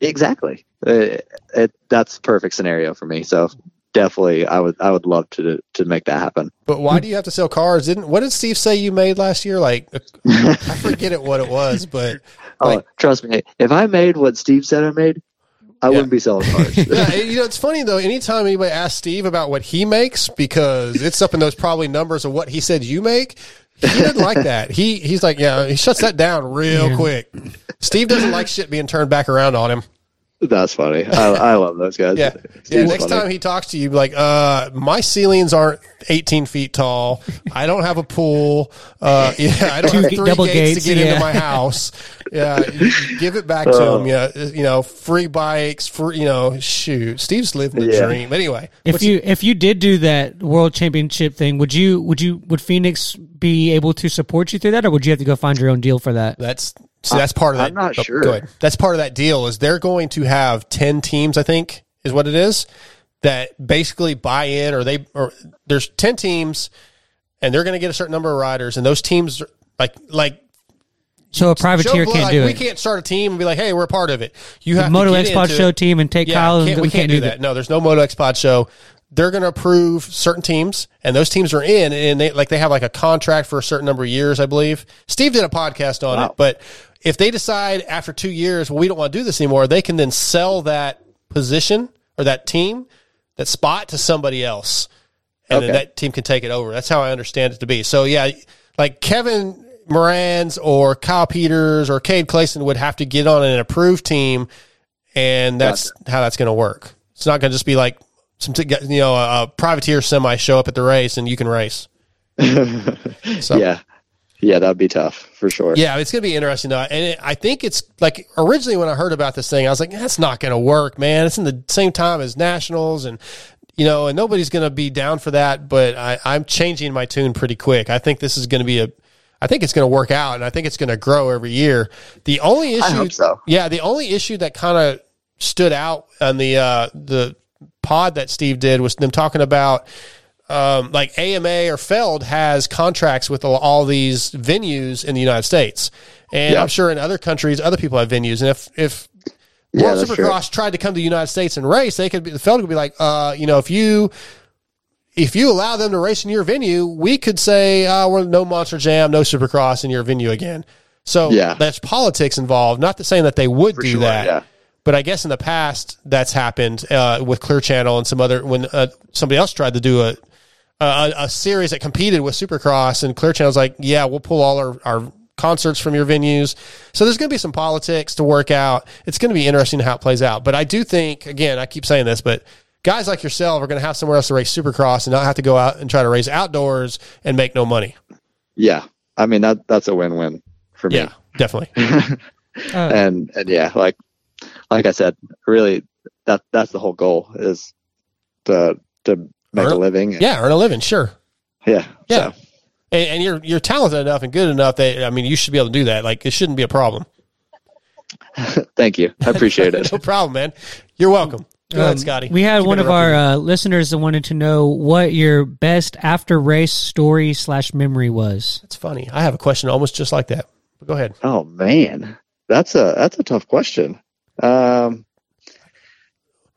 Speaker 9: exactly it, it, that's the perfect scenario for me so definitely, I would I would love to to make that happen.
Speaker 4: But why do you have to sell cars? Didn't what did Steve say you made last year? Like uh, I forget it what it was, but
Speaker 9: oh, trust me, if I made what Steve said I made, I wouldn't be selling cars.
Speaker 4: yeah, you know, it's funny though. Anytime anybody asks Steve about what he makes, because it's up in those probably numbers of what he said you make, he doesn't like that. He he's like, yeah, he shuts that down real
Speaker 5: Yeah.
Speaker 4: quick. Steve doesn't like shit being turned back around on him.
Speaker 9: That's funny. I, I love those guys.
Speaker 4: Yeah, yeah. Next
Speaker 9: funny.
Speaker 4: time he talks to you, be like, uh, my ceilings aren't 18 feet tall. I don't have a pool. Uh, yeah, I don't have
Speaker 5: ga-
Speaker 4: three
Speaker 5: double
Speaker 4: gates,
Speaker 5: gates,
Speaker 4: to get
Speaker 5: yeah.
Speaker 4: into my house. Yeah, give it back to
Speaker 9: Oh.
Speaker 4: him. Yeah, uh, you know, free bikes, free. You know, shoot, Steve's living the
Speaker 9: Yeah.
Speaker 4: dream. Anyway,
Speaker 5: If you if you did do that world championship thing, would you would you would Phoenix be able to support you through that, or would you have to go find your own deal for that?
Speaker 4: That's see, that's part of that.
Speaker 9: I'm not
Speaker 4: oh,
Speaker 9: sure.
Speaker 4: go ahead. That's part of that deal. Is they're going to have ten teams. I think is what it is that basically buy in, or they or there's ten teams, and they're going to get a certain number of riders, and those teams like like.
Speaker 5: So a privateer
Speaker 4: Joe
Speaker 5: can't
Speaker 4: like,
Speaker 5: do
Speaker 4: we
Speaker 5: it.
Speaker 4: We can't start a team and be like, "Hey, we're a part of it." You
Speaker 5: The
Speaker 4: have
Speaker 5: Moto
Speaker 4: to
Speaker 5: X Pod Show
Speaker 4: it.
Speaker 5: team and take Kyle and
Speaker 4: we
Speaker 5: we can't do
Speaker 4: that.
Speaker 5: that.
Speaker 4: No, there's no Moto X Pod Show. They're going to approve certain teams, and those teams are in, and they like they have like a contract for a certain number of years, I believe. Steve did a podcast on it, but if they decide after two years, well, we don't want to do this anymore, they can then sell that position or that team, that spot to somebody else, and then that team can take it over. That's how I understand it to be. So yeah, like Kevin Moranz or Kyle Peters or Cade Clason would have to get on an approved team, and that's how that's going to work. It's not going to just be like some you know a, a privateer semi show up at the race and you can race. So-
Speaker 9: yeah, yeah, that'd be tough for sure.
Speaker 4: Yeah, it's going to be interesting though, and it, I think it's like originally when I heard about this thing, I was like, that's not going to work, man. It's in the same time as nationals, and you know, and nobody's going to be down for that. But I, I'm changing my tune pretty quick. I think this is going to be a, I think it's going to work out, and I think it's going to grow every year. The only issue,
Speaker 9: so.
Speaker 4: yeah, the only issue that kind of stood out on the uh, the pod that Steve did was them talking about um, like AMA or Feld has contracts with all, these venues in the United States, and
Speaker 9: Yeah.
Speaker 4: I'm sure in other countries other people have venues. And if if
Speaker 9: Yeah,
Speaker 4: World
Speaker 9: that's true.
Speaker 4: Supercross tried to come to the United States and race, they could be the Feld could be like, uh, you know, if you if you allow them to race in your venue, we could say, uh, we're no Monster Jam, no Supercross in your venue again. So
Speaker 9: Yeah.
Speaker 4: that's politics involved. Not to saying that they would
Speaker 9: For
Speaker 4: do
Speaker 9: sure,
Speaker 4: that,
Speaker 9: yeah.
Speaker 4: but I guess in the past that's happened uh, with Clear Channel and some other when uh, somebody else tried to do a, a a series that competed with Supercross and Clear Channel's like, yeah, we'll pull all our, our concerts from your venues. So there's going to be some politics to work out. It's going to be interesting how it plays out. But I do think, again, I keep saying this, but guys like yourself are going to have somewhere else to race Supercross and not have to go out and try to race outdoors and make no money.
Speaker 9: Yeah, I mean that that's a win-win for me.
Speaker 4: Yeah, definitely.
Speaker 5: Uh,
Speaker 9: and and yeah, like like I said, really that that's the whole goal is to to make
Speaker 4: Earn-
Speaker 9: a living.
Speaker 4: Yeah, earn a living, sure.
Speaker 9: yeah,
Speaker 4: Yeah.
Speaker 9: So,
Speaker 4: And, and you're you're talented enough and good enough that I mean you should be able to do that. Like it shouldn't be a problem.
Speaker 9: thank you, I appreciate it.
Speaker 4: no problem, man. You're welcome. Go
Speaker 5: um,
Speaker 4: ahead, Scotty.
Speaker 5: We had
Speaker 4: Keep
Speaker 5: one of our uh, listeners that wanted to know what your best after race story slash memory was.
Speaker 4: That's funny. I have a question almost just like that. But go ahead.
Speaker 9: Oh man, that's a that's a tough question. Um,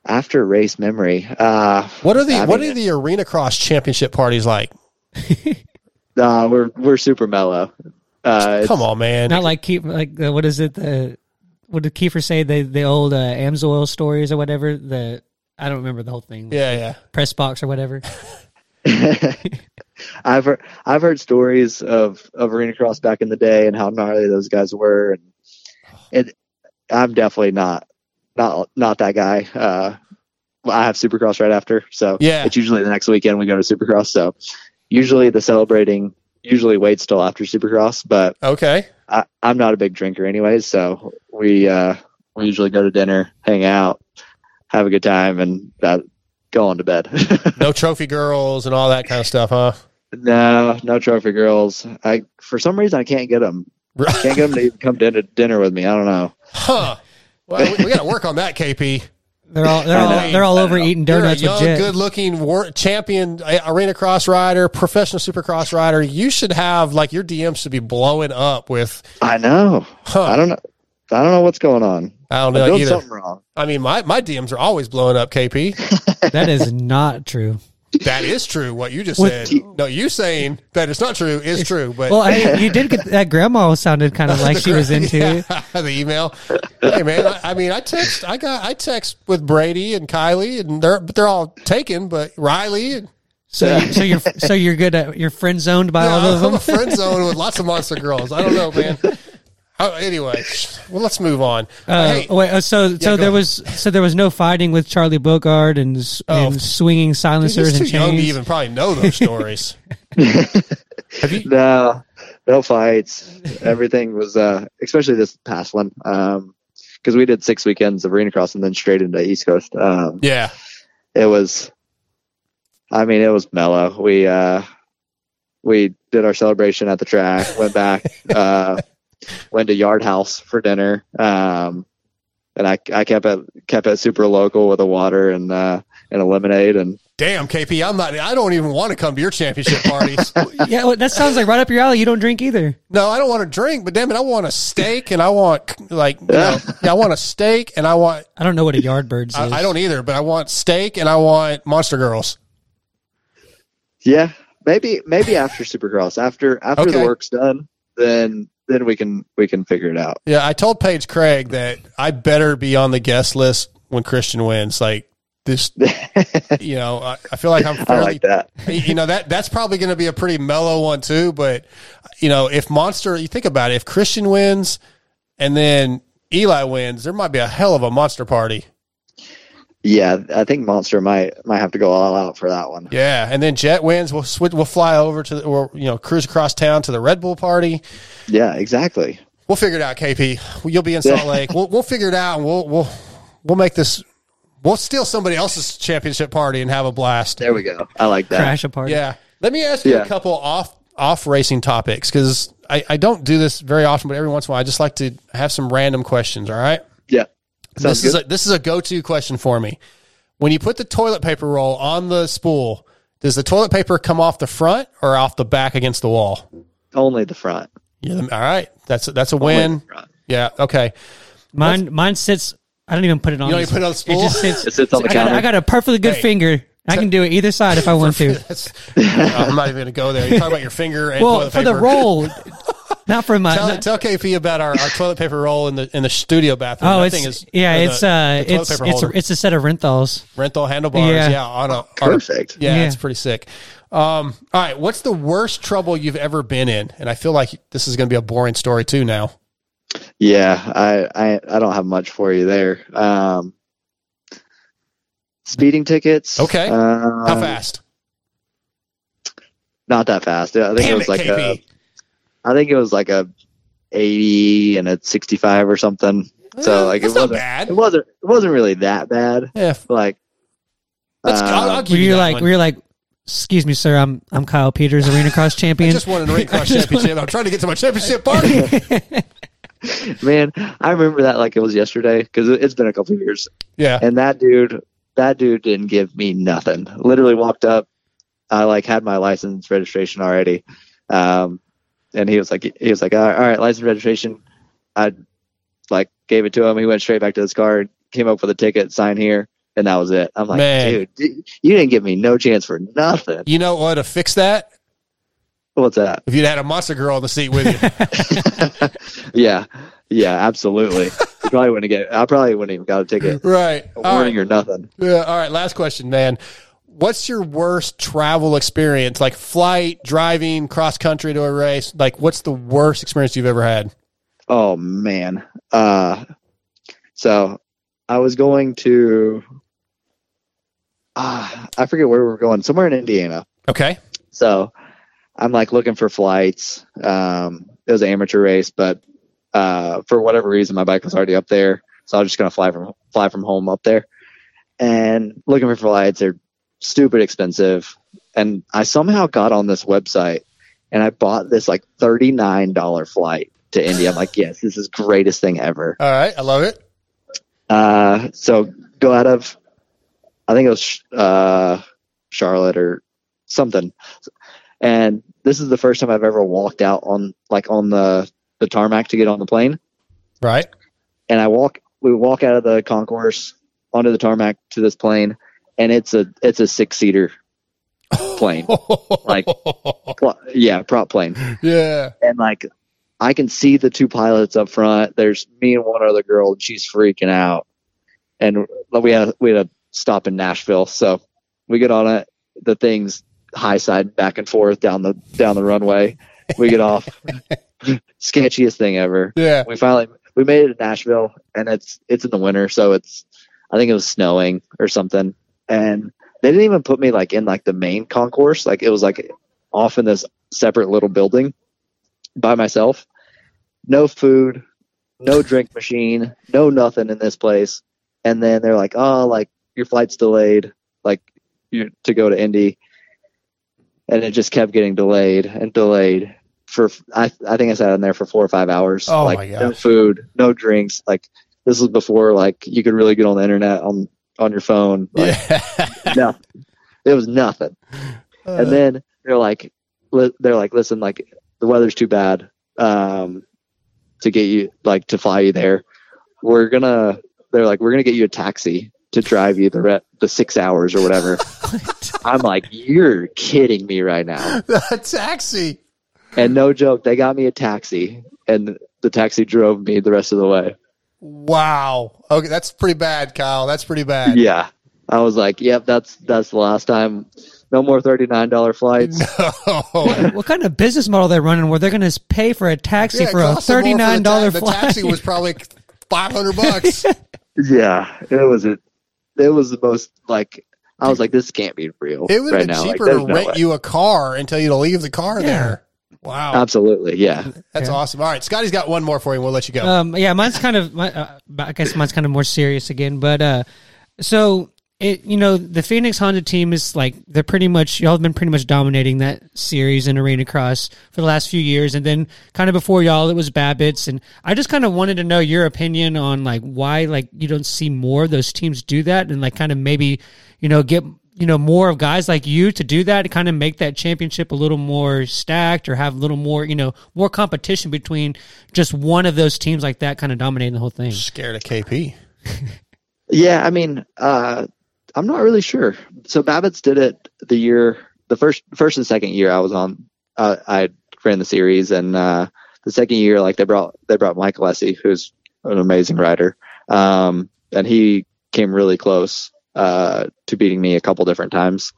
Speaker 9: after race memory, uh,
Speaker 4: What are the
Speaker 9: I
Speaker 4: what
Speaker 9: mean,
Speaker 4: are the arena cross championship parties like?
Speaker 9: uh, we're we're super mellow. Uh,
Speaker 4: Come on, man.
Speaker 5: Not like keep like uh, what is it the what did Kiefer say the the old uh, Amsoil stories or whatever the I don't remember the whole thing
Speaker 4: Yeah, yeah.
Speaker 5: press box or whatever.
Speaker 9: I've heard I've heard stories of of arena cross back in the day and how gnarly those guys were, and it. I'm definitely not not not that guy. Uh, I have Supercross right after, so
Speaker 4: Yeah.
Speaker 9: it's usually the next weekend we go to Supercross. So usually the celebrating usually waits till after Supercross, but
Speaker 4: Okay.
Speaker 9: I, I'm not a big drinker anyways, so we uh, we usually go to dinner, hang out, have a good time, and uh, go on to bed.
Speaker 4: No trophy girls and all that kind of stuff, huh?
Speaker 9: No, no trophy girls. I for some reason I can't get them. Can't get them to even come to dinner with me. I don't know.
Speaker 4: Huh. Well, we, we got to work on that, KP.
Speaker 5: They're all they're all they're all over eating
Speaker 4: You're a
Speaker 5: donuts
Speaker 4: young,
Speaker 5: with
Speaker 4: good-looking war- champion arena cross rider, professional supercross rider. You should have like your DMs should be blowing up with.
Speaker 9: I know.
Speaker 4: Huh.
Speaker 9: I don't know. I don't know what's going on.
Speaker 4: I don't
Speaker 9: I'm
Speaker 4: know
Speaker 9: doing
Speaker 4: either.
Speaker 9: something wrong.
Speaker 4: I mean, my, my DMs are always blowing up, KP.
Speaker 5: That is not true.
Speaker 4: that is true. What you just
Speaker 5: With-
Speaker 4: said. No, you saying that it's not true is true. But
Speaker 5: Well, I, you did get that grandma sounded kind of like she was into
Speaker 4: yeah, the email. Hey man, I, I mean, I text. I got. I text with Brady and Kylie, and they're but they're all taken. But Riley and
Speaker 5: So, so you're so you're good at you're friend zoned by all of
Speaker 4: I'm
Speaker 5: them.
Speaker 4: a friend zone with lots of monster girls. I don't know, man. Oh, anyway, well, let's move on.
Speaker 5: Uh,
Speaker 4: hey,
Speaker 5: wait, uh, so so there
Speaker 4: ahead.
Speaker 5: was so there was no fighting with Charlie Bogard and, s-
Speaker 4: Oh.
Speaker 5: and swinging
Speaker 4: dude,
Speaker 5: silencers
Speaker 4: he's
Speaker 5: and
Speaker 4: too young to even probably know those stories.
Speaker 9: No, no fights. Everything was, uh, especially this past one, because we did six weekends of arena cross and then straight into East Coast. Um,
Speaker 4: yeah,
Speaker 9: it was, I mean, it was mellow. We uh, we did our celebration at the track, went back, uh, went to Yard House for dinner, um, and I I kept it kept it super local with a water and uh, and a lemonade and
Speaker 4: damn KP, I'm not. I don't even want to come to your championship parties.
Speaker 5: yeah, well, that sounds like right up your alley. You don't drink either.
Speaker 4: No, I don't want to drink, but damn it, I want a steak and I want like you know, yeah, I want a steak and I want
Speaker 5: I don't know what a Yardbirds is.
Speaker 4: I, I don't either, but I want steak and I want monster girls.
Speaker 9: Yeah, maybe maybe after Supercross, after after the work's done, then then we can we can figure it out.
Speaker 4: Yeah, I told Paige Craig that I better be on the guest list when Christian wins. Like this, you know, I, I feel like I'm
Speaker 9: I like that.
Speaker 4: You know that that's probably going to be a pretty mellow one too. But you know, if Monster, you think about it, if Christian wins and then Eli wins, there might be a hell of a monster party.
Speaker 9: Yeah, I think Monster might might have to go all out for that one.
Speaker 4: Yeah, and then Jett wins. We'll switch. We'll fly over to the, or you know cruise across town to the Red Bull party.
Speaker 9: Yeah, exactly.
Speaker 4: We'll figure it out, KP. You'll be in Salt Lake. We'll we'll figure it out, and we'll we'll we'll make this. We'll steal somebody else's championship party and have a blast.
Speaker 9: There we go. I like that.
Speaker 5: Crash a party.
Speaker 4: Yeah. Let me ask you
Speaker 9: Yeah.
Speaker 4: a couple off off racing topics because I, I don't do this very often, but every once in a while I just like to have some random questions. All right.
Speaker 9: Yeah. Sounds
Speaker 4: this is a, this is a go to question for me. When you put the toilet paper roll on the spool, does the toilet paper come off the front or off the back against the wall?
Speaker 9: Only the front.
Speaker 4: Yeah. All right. That's a, that's a
Speaker 9: Only
Speaker 4: win. Yeah. Okay.
Speaker 5: Mine mine sits. I don't even put it on.
Speaker 4: You don't even put it on the spool?
Speaker 5: It just sits.
Speaker 9: It sits on the
Speaker 5: I got. I got a perfectly good
Speaker 4: Hey.
Speaker 5: finger. I can do it either side if I want to.
Speaker 4: That's, I'm not even going to go there. You talk about your finger and
Speaker 5: Well,
Speaker 4: toilet
Speaker 5: for the
Speaker 4: paper.
Speaker 5: roll, not for my.
Speaker 4: Tell,
Speaker 5: not-
Speaker 4: tell KP about our, our toilet paper roll in the in the studio bathroom.
Speaker 5: oh,
Speaker 4: That
Speaker 5: it's
Speaker 4: thing is
Speaker 5: yeah, it's
Speaker 4: the
Speaker 5: uh,
Speaker 4: toilet
Speaker 5: it's it's a, it's a set of Renthals.
Speaker 4: rental handlebars. Yeah,
Speaker 5: Yeah.
Speaker 4: on a on a-
Speaker 9: Perfect.
Speaker 4: yeah,
Speaker 5: Yeah.
Speaker 4: it's pretty sick. Um, all right, what's the worst trouble you've ever been in? And I feel like this is going to be a boring story too. Now,
Speaker 9: Yeah, I, I I don't have much for you there. Um, speeding tickets.
Speaker 4: okay,
Speaker 9: Um,
Speaker 4: how fast?
Speaker 9: Not that fast. I think
Speaker 4: Damn
Speaker 9: it was
Speaker 4: it,
Speaker 9: like
Speaker 4: KP.
Speaker 9: a. I think it was like a eighty and a sixty-five or something. So like
Speaker 4: that's
Speaker 9: it wasn't.
Speaker 4: bad.
Speaker 9: It wasn't. It wasn't really that bad.
Speaker 4: Yeah,
Speaker 9: Like.
Speaker 4: let's,
Speaker 9: uh,
Speaker 4: I'll, I'll give
Speaker 5: Were
Speaker 4: you
Speaker 5: you like
Speaker 4: one.
Speaker 5: were you like, excuse me, sir, I'm I'm Kyle Peters, arena cross champion.
Speaker 4: I
Speaker 5: champion.
Speaker 4: just won an ring cross championship. I'm trying to get to my championship party.
Speaker 9: Man, I remember that like it was yesterday because it's been a couple of years.
Speaker 4: yeah,
Speaker 9: And that dude, that dude didn't give me nothing. Literally walked up. I like had my license registration already, um, and he was like, he was like, all right, all right, license registration. I like gave it to him. He went straight back to his car, came up with a ticket, sign here, and that was it. I'm like,
Speaker 4: Man.
Speaker 9: dude, you didn't give me no chance for nothing.
Speaker 4: you know what to fix that?
Speaker 9: What's that?
Speaker 4: If you'd had a monster girl in the seat with you,
Speaker 9: Yeah, yeah, absolutely. you probably wouldn't get. I probably wouldn't even got a ticket,
Speaker 4: right?
Speaker 9: a warning
Speaker 4: right.
Speaker 9: or nothing.
Speaker 4: Yeah. All right. Last question, man. What's your worst travel experience? Like flight, driving, cross country to a race? Like, what's the worst experience you've ever had?
Speaker 9: Oh man. Uh so I was going to uh, I forget where we were going, somewhere in Indiana.
Speaker 4: Okay.
Speaker 9: So I'm like looking for flights. Um it was an amateur race, but uh for whatever reason my bike was already up there. So I was just gonna fly from fly from home up there. And looking for flights, they're stupid expensive. And I somehow got on this website and I bought this like thirty nine dollar flight to India. I'm like, yes, this is greatest thing ever.
Speaker 4: All right. I love it.
Speaker 9: Uh, so go out of, I think it was uh, Charlotte or something, and this is the first time I've ever walked out on like on the the tarmac to get on the plane.
Speaker 4: Right.
Speaker 9: and I walk. We walk out of the concourse onto the tarmac to this plane, and it's a it's a six seater plane, like pl- yeah, prop plane,
Speaker 4: Yeah.
Speaker 9: and like I can see the two pilots up front. There's me and one other girl, and she's freaking out. And we had we had a stop in Nashville, so we get on it. The thing's high side back and forth down the down the runway. We get off. Sketchiest thing ever.
Speaker 4: Yeah.
Speaker 9: We finally we made it to Nashville, and it's it's in the winter, so it's I think it was snowing or something. And they didn't even put me like in like the main concourse. Like it was like off in this separate little building by myself. No food, no drink machine, no nothing in this place. And then they're like, "Oh, like your flight's delayed, like you to go to Indy." And it just kept getting delayed and delayed for I I think I sat in there for 4 or 5 hours.
Speaker 4: Oh
Speaker 9: like
Speaker 4: my
Speaker 9: no food, no drinks. Like this was before like you could really get on the internet on on your phone. Like no. It was nothing. and then they're like li- they're like listen like the weather's too bad um to get you like to fly you there we're gonna they're like we're gonna get you a taxi to drive you the re- the six hours or whatever i'm like you're kidding me right now
Speaker 4: a taxi.
Speaker 9: And no joke they got me a taxi and the taxi drove me the rest of the way
Speaker 4: Wow. Okay, that's pretty bad, Kyle. That's pretty bad.
Speaker 9: yeah i was like yep that's that's the last time no more $39 flights
Speaker 5: What, what kind of business model they're running where they're going to pay for a taxi
Speaker 4: Yeah,
Speaker 5: for a
Speaker 4: cost them more
Speaker 5: thirty
Speaker 4: for the
Speaker 5: nine dollar
Speaker 4: ta-
Speaker 5: flight?
Speaker 4: The taxi was probably five hundred bucks.
Speaker 9: yeah it was a, it was the most like i was like this can't be real
Speaker 4: It would have
Speaker 9: right
Speaker 4: been
Speaker 9: now
Speaker 4: cheaper
Speaker 9: there's
Speaker 4: to
Speaker 9: no
Speaker 4: rent
Speaker 9: way.
Speaker 4: you a car and tell you to leave the car there. Wow.
Speaker 9: absolutely yeah
Speaker 4: That's awesome. All right, Scotty's got one more for you. We'll let you go.
Speaker 5: Um, yeah, mine's kind of. My, uh, I guess mine's kind of more serious again. But uh, so it, you know, the Phoenix Honda team is like they're pretty much y'all have been pretty much dominating that series in arena cross for the last few years, and then kind of before y'all it was Babbitt's, and I just kind of wanted to know your opinion on like why like you don't see more of those teams do that, and like kind of maybe you know get you know more of guys like you to do that to kind of make that championship a little more stacked or have a little more you know more competition between just one of those teams like that kind of dominating the whole thing
Speaker 4: Scared of KP.
Speaker 9: Yeah, I mean, uh, I'm not really sure. So Babbitt's did it the year, the first, first and second year I was on. Uh, I ran the series, and uh, the second year, like they brought they brought Mike Lessie, who's an amazing rider, um, and he came really close uh, to beating me a couple different times,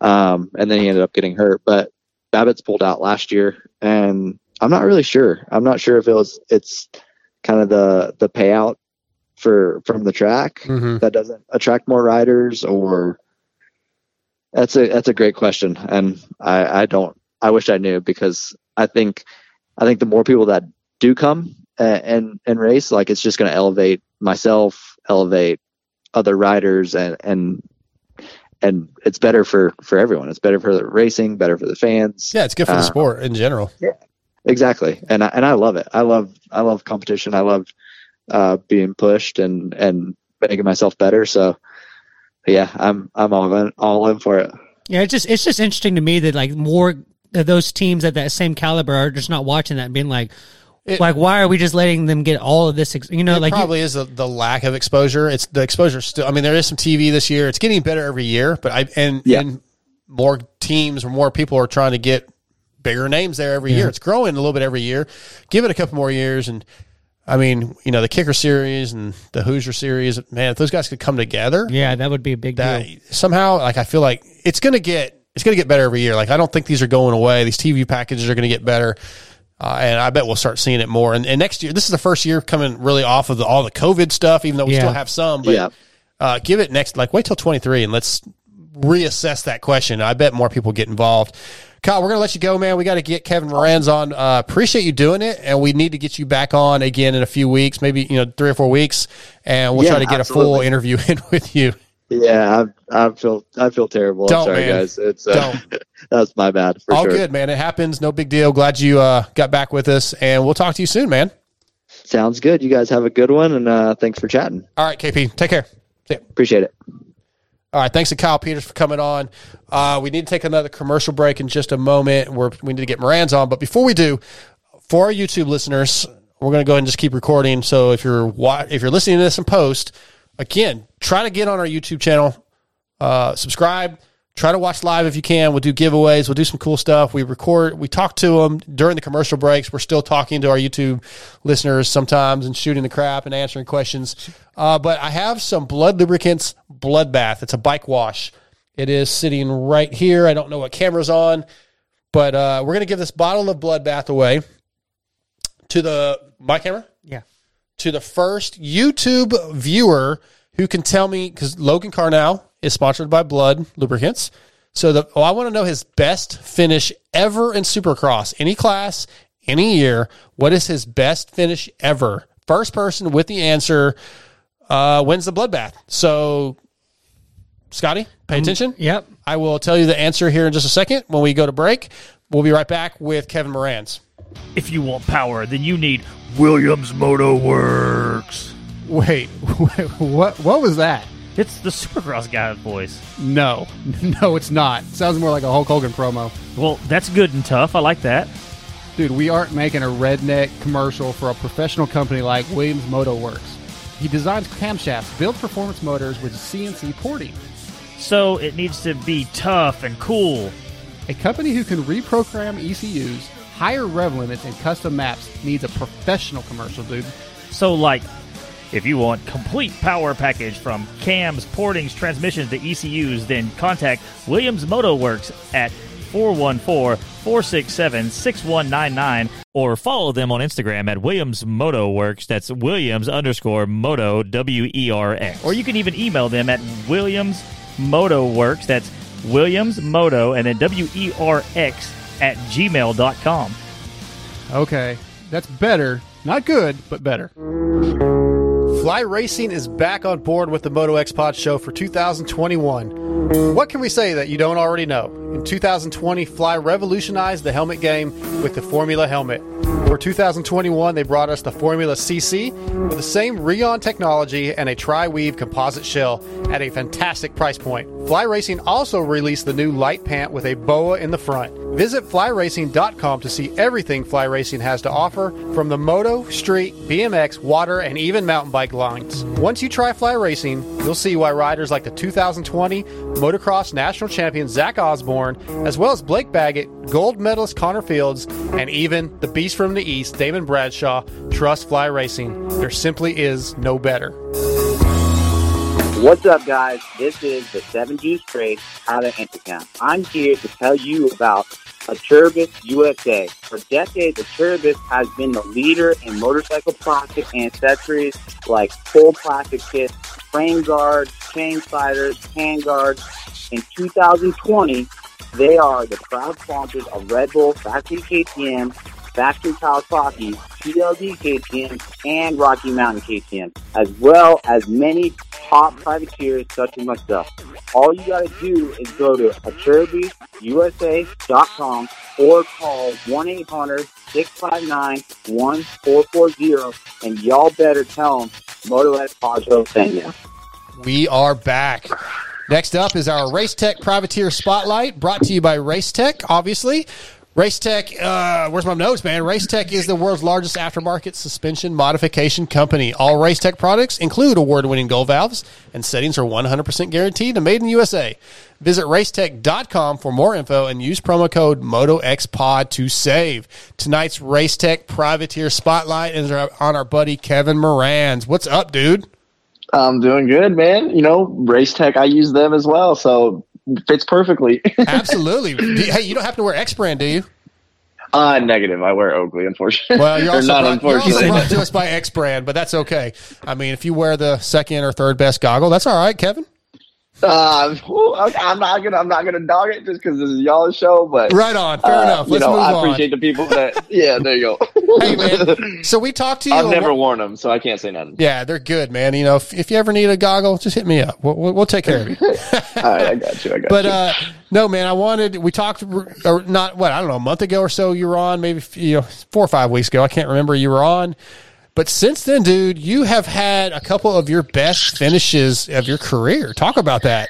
Speaker 9: um, and then he ended up getting hurt. But Babbitt's pulled out last year, and I'm not really sure. I'm not sure if it was it's kind of the the payout for from the track
Speaker 4: Mhm.
Speaker 9: that doesn't attract more riders or that's a that's a great question and i i don't i wish i knew because i think i think the more people that do come and and, and race like it's just going to elevate myself elevate other riders and and and it's better for for everyone. It's better for the racing better for the fans.
Speaker 4: Yeah, it's good for the
Speaker 9: Uh,
Speaker 4: sport in general.
Speaker 9: Yeah, exactly. And I, and I love it. I love i love competition. I love uh being pushed and and making myself better. So yeah i'm i'm all in all in for it.
Speaker 5: Yeah it's just it's just interesting to me that like more of those teams at that same caliber are just not watching that and being like like why are we just letting them get all of this ex- you know
Speaker 4: it
Speaker 5: like you-
Speaker 4: probably is the, the lack of exposure. It's the exposure still. I mean, there is some TV this year. It's getting better every year, but I and and more teams or more people are trying to get bigger names there every
Speaker 5: Yeah.
Speaker 4: year. It's growing a little bit every year. Give it a couple more years, and I mean, you know, the kicker series and the Hoosier series. Man, if those guys could come together,
Speaker 5: yeah that would be a big
Speaker 4: that
Speaker 5: deal
Speaker 4: somehow, like I feel like it's going to get it's going to get better every year. Like I don't think these are going away. These TV packages are going to get better. Uh, and I bet we'll start seeing it more. And, and next year, this is the first year coming really off of the, all the COVID stuff, even though we
Speaker 5: Yeah.
Speaker 4: still have some. But
Speaker 9: Yeah.
Speaker 4: uh, give it next, like wait till 23 and let's reassess that question. I bet more people get involved. Kyle, we're going to let you go, man. We got to get Kevin Moranz on. Uh, appreciate you doing it. And we need to get you back on again in a few weeks, maybe, you know, three or four weeks. And we'll
Speaker 9: Yeah,
Speaker 4: try to get a full interview in with you.
Speaker 9: Yeah i i feel i feel terrible i'm sorry
Speaker 4: man.
Speaker 9: guys it's uh, that's my bad for
Speaker 4: All
Speaker 9: sure
Speaker 4: good, man. It happens. No big deal. Glad you uh, got back with us. And we'll talk to you soon, man.
Speaker 9: sounds good you guys have a good one and uh thanks for chatting
Speaker 4: All right, KP. Take care.
Speaker 9: Appreciate it
Speaker 4: All right, thanks to Kyle Peters for coming on. Uh, we need to take another commercial break in just a moment. We're, we need to get Moranz on, but before we do, for our YouTube listeners, We're going to go ahead and just keep recording. So if you're if you're listening to this in post, again, try to get on our YouTube channel, uh, subscribe. Try to watch live if you can. We'll do giveaways. We'll do some cool stuff. We record. We talk to them during the commercial breaks. We're still talking to our YouTube listeners sometimes and shooting the crap and answering questions. Uh, but I have some Blud Lubricants Bloodbath. It's a bike wash. It is sitting right here. I don't know what camera's on, but uh, we're going to give this bottle of Bloodbath away to the my camera. To the first YouTube viewer who can tell me because Logan Carnell is sponsored by Blud Lubricants. So the oh, I want to know his best finish ever in Supercross, any class, any year. What is his best finish ever? First person with the answer uh, wins the bloodbath. So, Scotty, pay attention.
Speaker 5: Yep.
Speaker 4: I will tell you the answer here in just a second when we go to break. We'll be right back with Kevin Moranz.
Speaker 10: If you want power, then you need Williams Moto Works.
Speaker 7: Wait, wait, what? What was that?
Speaker 10: It's the Supercross guy's voice.
Speaker 7: No, no, it's not. Sounds more like a Hulk Hogan promo.
Speaker 10: Well, that's good and tough. I like that.
Speaker 7: Dude, we aren't making a redneck commercial for a professional company like Williams Moto Works. He designs camshafts, builds performance motors with CNC porting.
Speaker 10: So it needs to be tough and cool.
Speaker 7: A company who can reprogram ECUs, higher rev limits, and custom maps needs a professional commercial, dude.
Speaker 10: So, like, if you want complete power package from cams, portings, transmissions to ECUs, then contact Williams Moto Works at 414-467-6199 or follow them on Instagram at Williams Moto Works. That's Williams underscore Moto W E R X. Or you can even email them at Williams Moto Works. That's Williams Moto and then W E R X at gmail.com.
Speaker 7: Okay, that's better. Not good, but better.
Speaker 4: Fly Racing is back on board with the Moto X Pod show for 2021. What can we say that you don't already know? In 2020, Fly revolutionized the helmet game with the Formula helmet. For 2021, they brought us the Formula CC with the same Rheon technology and a tri-weave composite shell at a fantastic price point. Fly Racing also released the new light pant with a boa in the front. Visit flyracing.com to see everything Fly Racing has to offer from the moto, street, BMX, water, and even mountain bike lines. Once you try Fly Racing, you'll see why riders like the 2020 motocross national champion Zach Osborne, as well as Blake Baggett, gold medalist Connor Fields, and even the beast from the East, Damon Bradshaw, trust Fly Racing. There simply is no better.
Speaker 6: What's up, guys? This is the Seven Juice Trade out of Intercom. I'm here to tell you about Acerbis USA. For decades, Acerbis has been the leader in motorcycle plastic accessories like full plastic kits, frame guards, chain sliders, hand guards. In 2020, they are the proud sponsors of Red Bull, Factory KTM, Factory Kawasaki, PLD KTM, and Rocky Mountain KTM, as well as many top privateers such as myself. All you gotta do is go to AcerbisUSA.com or call 1-800-659-1440 and y'all better tell them Moto Pajo sent you.
Speaker 4: We are back. Next up is our Race Tech Privateer Spotlight, brought to you by Race Tech, obviously. Race Tech, uh, where's my notes, man? Race Tech is the world's largest aftermarket suspension modification company. All Race Tech products include award winning gold valves, and settings are 100% guaranteed and made in the USA. Visit racetech.com for more info and use promo code MotoXPod to save. Tonight's Race Tech Privateer Spotlight is on our buddy Kevin Moranz. What's up, dude?
Speaker 11: I'm doing good, man. You know, Race Tech, I use them as well, so fits perfectly.
Speaker 4: Absolutely. Hey, you don't have to wear X brand, do you?
Speaker 11: uh, negative. I wear Oakley, unfortunately.
Speaker 4: Well, you're also,
Speaker 11: not
Speaker 4: brought, you're also
Speaker 11: unfortunately.
Speaker 4: brought to us by X brand, but that's okay. I mean, if you wear the second or third best goggle, that's all right, Kevin.
Speaker 11: Uh, I'm not gonna. I'm not gonna dog it just because this is y'all's show. But
Speaker 4: Right on. Fair
Speaker 11: uh,
Speaker 4: enough.
Speaker 11: You
Speaker 4: Let's
Speaker 11: know,
Speaker 4: move
Speaker 11: I
Speaker 4: on.
Speaker 11: appreciate the people that. Yeah, there you go.
Speaker 4: Hey, man. So we talked to you.
Speaker 11: I've never worn them, so I can't say nothing.
Speaker 4: Yeah, they're good, man. You know, if, if you ever need a goggle, just hit me up. We'll, we'll, we'll take care of you.
Speaker 11: All right, I got you. I got
Speaker 4: But
Speaker 11: you.
Speaker 4: uh, no, man, I wanted. We talked, or not what I don't know, a month ago or so. You were on, maybe you know, four or five weeks ago. I can't remember. You were on, but since then, dude, you have had a couple of your best finishes of your career. Talk about that.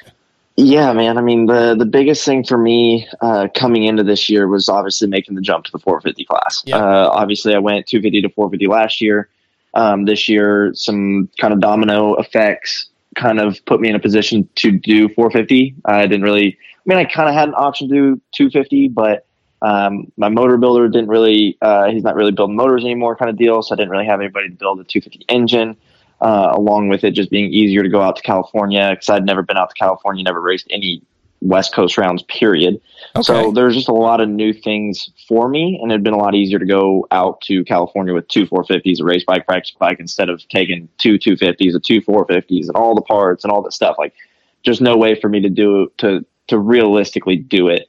Speaker 11: Yeah, man. I mean, the the biggest thing for me uh, coming into this year was obviously making the jump to the 450 class.
Speaker 4: Yeah.
Speaker 11: Uh, obviously, I went 250 to 450 last year. Um, this year, some kind of domino effects kind of put me in a position to do 450. I didn't really. I mean, I kind of had an option to do 250, but um, my motor builder didn't really. Uh, he's not really building motors anymore, kind of deal. So I didn't really have anybody to build a 250 engine uh, along with it just being easier to go out to California because I'd never been out to California, never raced any West Coast rounds, period. Okay. So there's just a lot of new things for me, and it'd been a lot easier to go out to California with two 450s, a race bike, practice bike, instead of taking two 250s, a two 450s, and all the parts and all that stuff. Like, just no way for me to do to to realistically do it.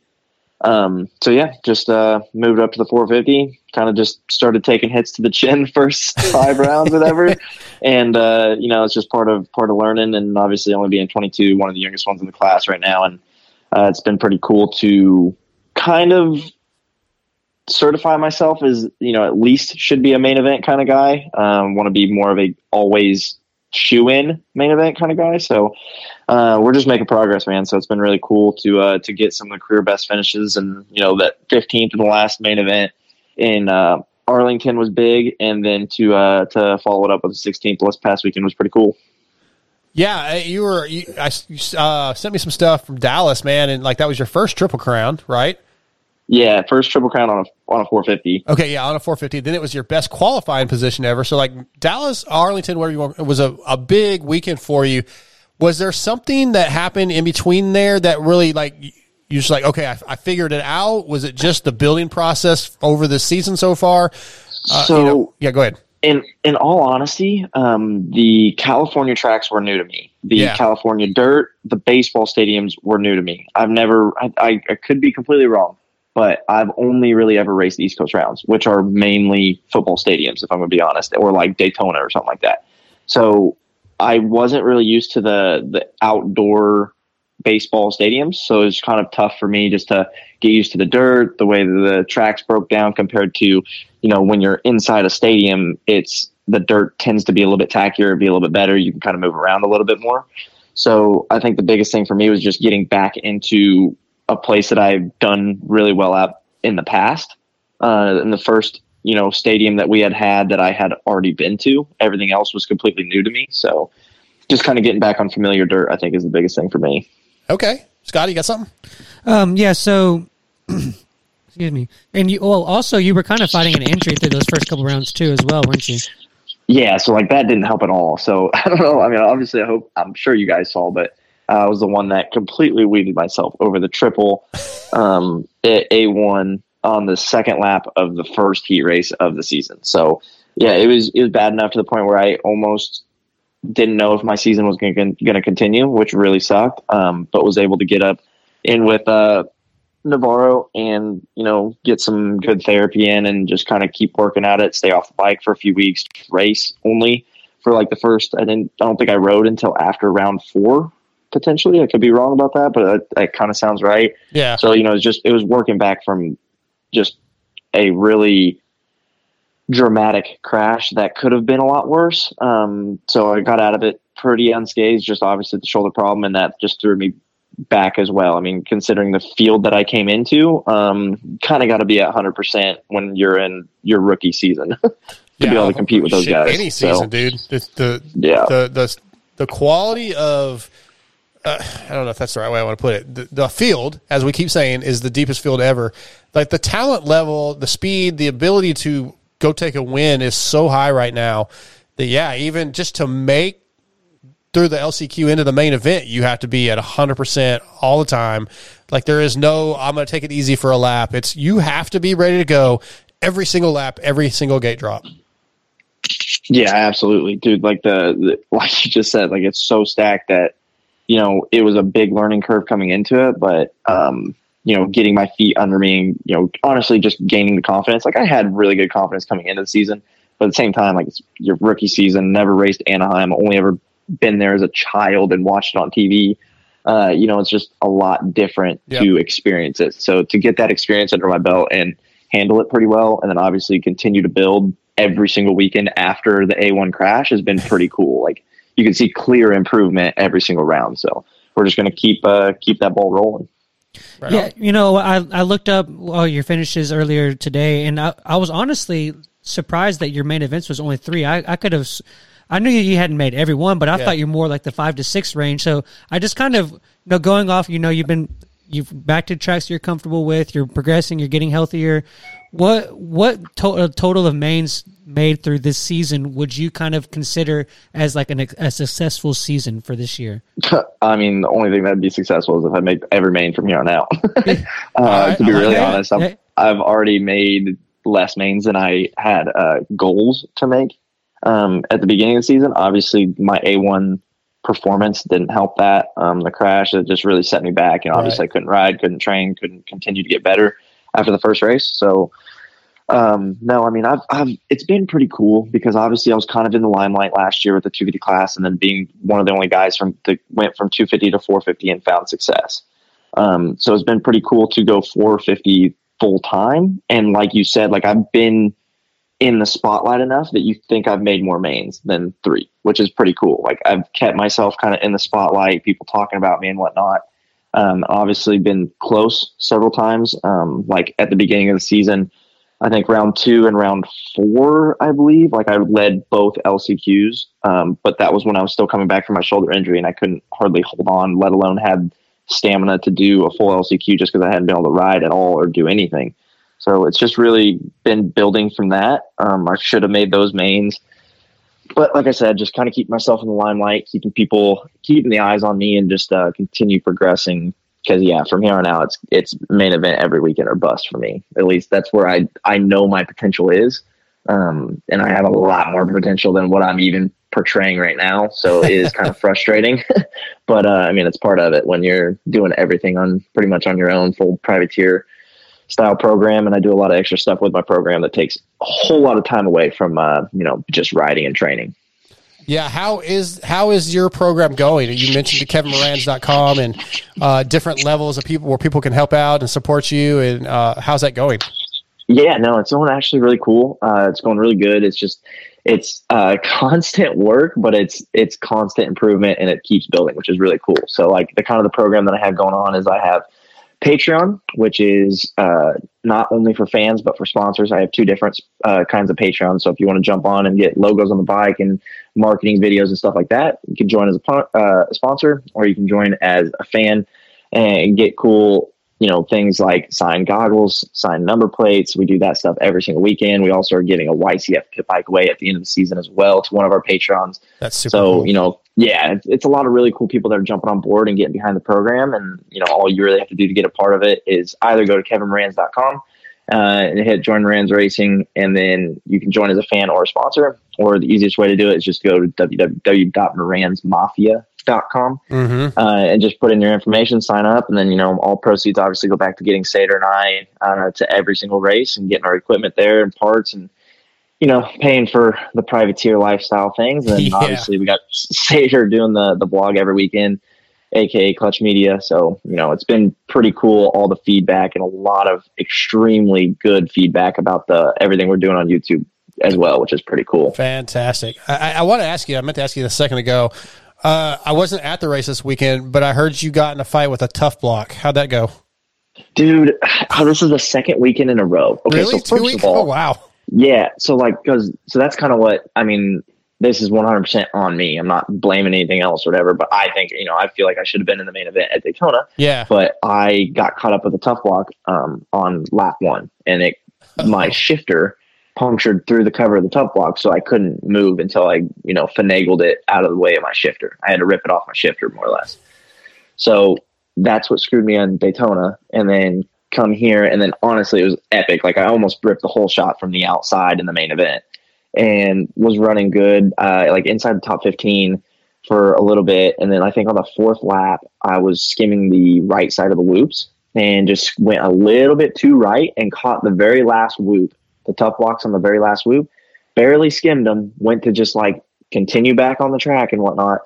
Speaker 11: Um, so yeah, just uh, moved up to the 450. Kind of just started taking hits to the chin first five rounds, whatever. And uh, you know, it's just part of part of learning. And obviously, only being 22, one of the youngest ones in the class right now, and uh, it's been pretty cool to kind of certify myself as you know at least should be a main event kind of guy. Um, Want to be more of a always shoe in main event kind of guy. So uh, we're just making progress, man. So it's been really cool to uh, to get some of the career best finishes, and you know that 15th in the last main event in uh, Arlington was big, and then to uh, to follow it up with the 16th last past weekend was pretty cool.
Speaker 4: Yeah, you were. You, I you, uh, sent me some stuff from Dallas, man, and like that was your first triple crown, right?
Speaker 11: Yeah, first triple crown on a on a 450.
Speaker 4: Okay, yeah, on a 450. Then it was your best qualifying position ever. So like Dallas, Arlington, whatever you want, it was a, a big weekend for you. Was there something that happened in between there that really like you just like okay, I, I figured it out? Was it just the building process over the season so far? Uh,
Speaker 11: So-
Speaker 4: you know- yeah, go ahead.
Speaker 11: in in all honesty, um, the California tracks were new to me. The
Speaker 4: Yeah.
Speaker 11: California dirt, the baseball stadiums were new to me. I've never, I, I, I could be completely wrong, but I've only really ever raced East Coast rounds, which are mainly football stadiums, if I'm going to be honest, or like Daytona or something like that. So I wasn't really used to the the outdoor baseball stadiums, so it's kind of tough for me just to get used to the dirt, the way the tracks broke down compared to, you know, when you're inside a stadium, it's the dirt tends to be a little bit tackier, be a little bit better. You can kind of move around a little bit more. So I think the biggest thing for me was just getting back into a place that I've done really well at in the past. Uh, in the first, you know, stadium that we had had that I had already been to, everything else was completely new to me. So just kind of getting back on familiar dirt, I think, is the biggest thing for me.
Speaker 4: Okay, Scotty, you got something?
Speaker 5: Um, yeah, so excuse me. And you well also you were kind of fighting an injury through those first couple rounds too as well, weren't you?
Speaker 11: Yeah, so like that didn't help at all. So I don't know. I mean, obviously, I hope I'm sure you guys saw, but I was the one that completely weeded myself over the triple um, A one on the second lap of the first heat race of the season. So yeah, it was it was bad enough to the point where I almost didn't know if my season was going to continue, which really sucked. Um, but was able to get up in with uh, Navarro and you know get some good therapy in and just kind of keep working at it. Stay off the bike for a few weeks, race only for like the first. I didn't. I don't think I rode until after round four. Potentially, I could be wrong about that, but that, that kind of sounds right.
Speaker 4: Yeah.
Speaker 11: So you know, it's just it was working back from just a really dramatic crash that could have been a lot worse. Um, so I got out of it pretty unscathed. Just obviously the shoulder problem, and that just threw me back as well. I mean, considering the field that I came into, um, kind of got to be at 100% when you're in your rookie season to be able to compete with those
Speaker 4: Shit,
Speaker 11: guys.
Speaker 4: Any
Speaker 11: So,
Speaker 4: season, dude. The the,
Speaker 11: Yeah.
Speaker 4: the the the quality of uh, I don't know if that's the right way I want to put it. The, the field, as we keep saying, is the deepest field ever. Like the talent level, the speed, the ability to go take a win is so high right now that yeah, even just to make through the LCQ into the main event, you have to be at 100% all the time. Like there is no I'm going to take it easy for a lap. It's you have to be ready to go every single lap, every single gate drop.
Speaker 11: Yeah, absolutely, dude. Like the, the like you just said, like it's so stacked that you know it was a big learning curve coming into it, but um, you know, getting my feet under me, and you know, honestly, just gaining the confidence. Like I had really good confidence coming into the season, but at the same time, like it's your rookie season, never raced Anaheim, only ever been there as a child and watched it on TV. Uh, you know, it's just a lot different
Speaker 4: Yeah.
Speaker 11: to experience it. So to get that experience under my belt and handle it pretty well, and then obviously continue to build every single weekend after the A1 crash has been pretty cool. Like you can see clear improvement every single round. So we're just going to keep uh, keep that ball rolling.
Speaker 5: yeah, you know, I I looked up all your finishes earlier today, and I, I was honestly surprised that your main events was only three. I, I could have, I knew you hadn't made every one, but I
Speaker 4: Yeah.
Speaker 5: thought you're more like the five to six range. So I just kind of, you know, going off, you know, you've been you've back to tracks you're comfortable with, you're progressing, you're getting healthier. What what to- total of mains made through this season would you kind of consider as like an, a successful season for this year?
Speaker 11: I mean, the only thing that'd be successful is if I make every main from here on out. uh, to be really
Speaker 5: okay.
Speaker 11: honest, I've,
Speaker 5: Yeah.
Speaker 11: I've already made less mains than I had uh, goals to make um, at the beginning of the season. Obviously, my A1 performance didn't help that. Um, the crash it just really set me back. And obviously, I couldn't ride, couldn't train, couldn't continue to get better after the first race. So. Um, no, I mean, I've, I've, it's been pretty cool because obviously I was kind of in the limelight last year with the 250 class and then being one of the only guys from that went from 250 to 450 and found success. Um, so it's been pretty cool to go 450 full time. And like you said, like I've been in the spotlight enough that you think I've made more mains than three, which is pretty cool. Like I've kept myself kind of in the spotlight, people talking about me and whatnot. Um, obviously been close several times. Um, like at the beginning of the season, I think round two and round four, I believe. Like I led both LCQs, um, but that was when I was still coming back from my shoulder injury and I couldn't hardly hold on, let alone had stamina to do a full LCQ just because I hadn't been able to ride at all or do anything. So it's just really been building from that. Um, I should have made those mains, but like I said, just kind of keep myself in the limelight, keeping people, keeping the eyes on me, and just uh, continue progressing. Because yeah, from here on out, it's it's main event every weekend or bust for me. At least that's where I I know my potential is, um, and I have a lot more potential than what I'm even portraying right now. So it is kind of frustrating, but uh, I mean it's part of it when you're doing everything on pretty much on your own, full privateer style program, and I do a lot of extra stuff with my program that takes a whole lot of time away from uh, you know just riding and training.
Speaker 4: Yeah, how is how is your program going? You mentioned the kevinmoranz.com and uh, different levels of people where people can help out and support you, and uh, how's that going?
Speaker 11: Yeah, no, it's going actually really cool. Uh, it's going really good. It's just it's uh, constant work, but it's it's constant improvement, and it keeps building, which is really cool. So, like the kind of the program that I have going on is I have Patreon, which is uh, not only for fans but for sponsors. I have two different uh, kinds of Patreon. So if you want to jump on and get logos on the bike and marketing videos and stuff like that, you can join as a, uh, a sponsor, or you can join as a fan and get cool, you know, things like signed goggles, signed number plates. We do that stuff every single weekend. We also are giving a YCF pit bike away at the end of the season as well to one of our patrons.
Speaker 4: That's super
Speaker 11: so
Speaker 4: cool.
Speaker 11: you know, yeah, it's, it's a lot of really cool people that are jumping on board and getting behind the program. And you know, all you really have to do to get a part of it is either go to kevinmoranz.com uh, and hit join Moranz Racing, and then you can join as a fan or a sponsor. Or the easiest way to do it is just go to
Speaker 4: Mm-hmm.
Speaker 11: uh, and just put in your information, sign up, and then you know all proceeds obviously go back to getting Sater and I uh, to every single race and getting our equipment there and parts and you know paying for the privateer lifestyle things. And
Speaker 4: Yeah.
Speaker 11: obviously we got Sater doing the the blog every weekend, aka Clutch Media. So you know it's been pretty cool. All the feedback and a lot of extremely good feedback about the everything we're doing on YouTube as well, which is pretty cool.
Speaker 4: Fantastic. I, I, I want to ask you. I meant to ask you a second ago. Uh, I wasn't at the race this weekend, but I heard you got in a fight with a tough block. How'd that go?
Speaker 11: Dude, oh, this is the second weekend in a row. Okay,
Speaker 4: really?
Speaker 11: so
Speaker 4: Two
Speaker 11: first
Speaker 4: weeks?
Speaker 11: of all,
Speaker 4: oh wow.
Speaker 11: Yeah. So like, cause so that's kind of what, I mean, this is 100% on me. I'm not blaming anything else or whatever, but I think, you know, I feel like I should have been in the main event at Daytona,
Speaker 4: Yeah.
Speaker 11: but I got caught up with a tough block, um, on lap one and it, my shifter punctured through the cover of the tough block. So I couldn't move until I, you know, finagled it out of the way of my shifter. I had to rip it off my shifter more or less. So that's what screwed me on Daytona. And then come here, and then honestly, it was epic. Like I almost ripped the whole shot from the outside in the main event, and was running good, uh, like inside the top fifteen for a little bit. And then I think on the fourth lap, I was skimming the right side of the whoops and just went a little bit too right and caught the very last whoop, the tough blocks on the very last whoop. Barely skimmed them, went to just like continue back on the track and whatnot.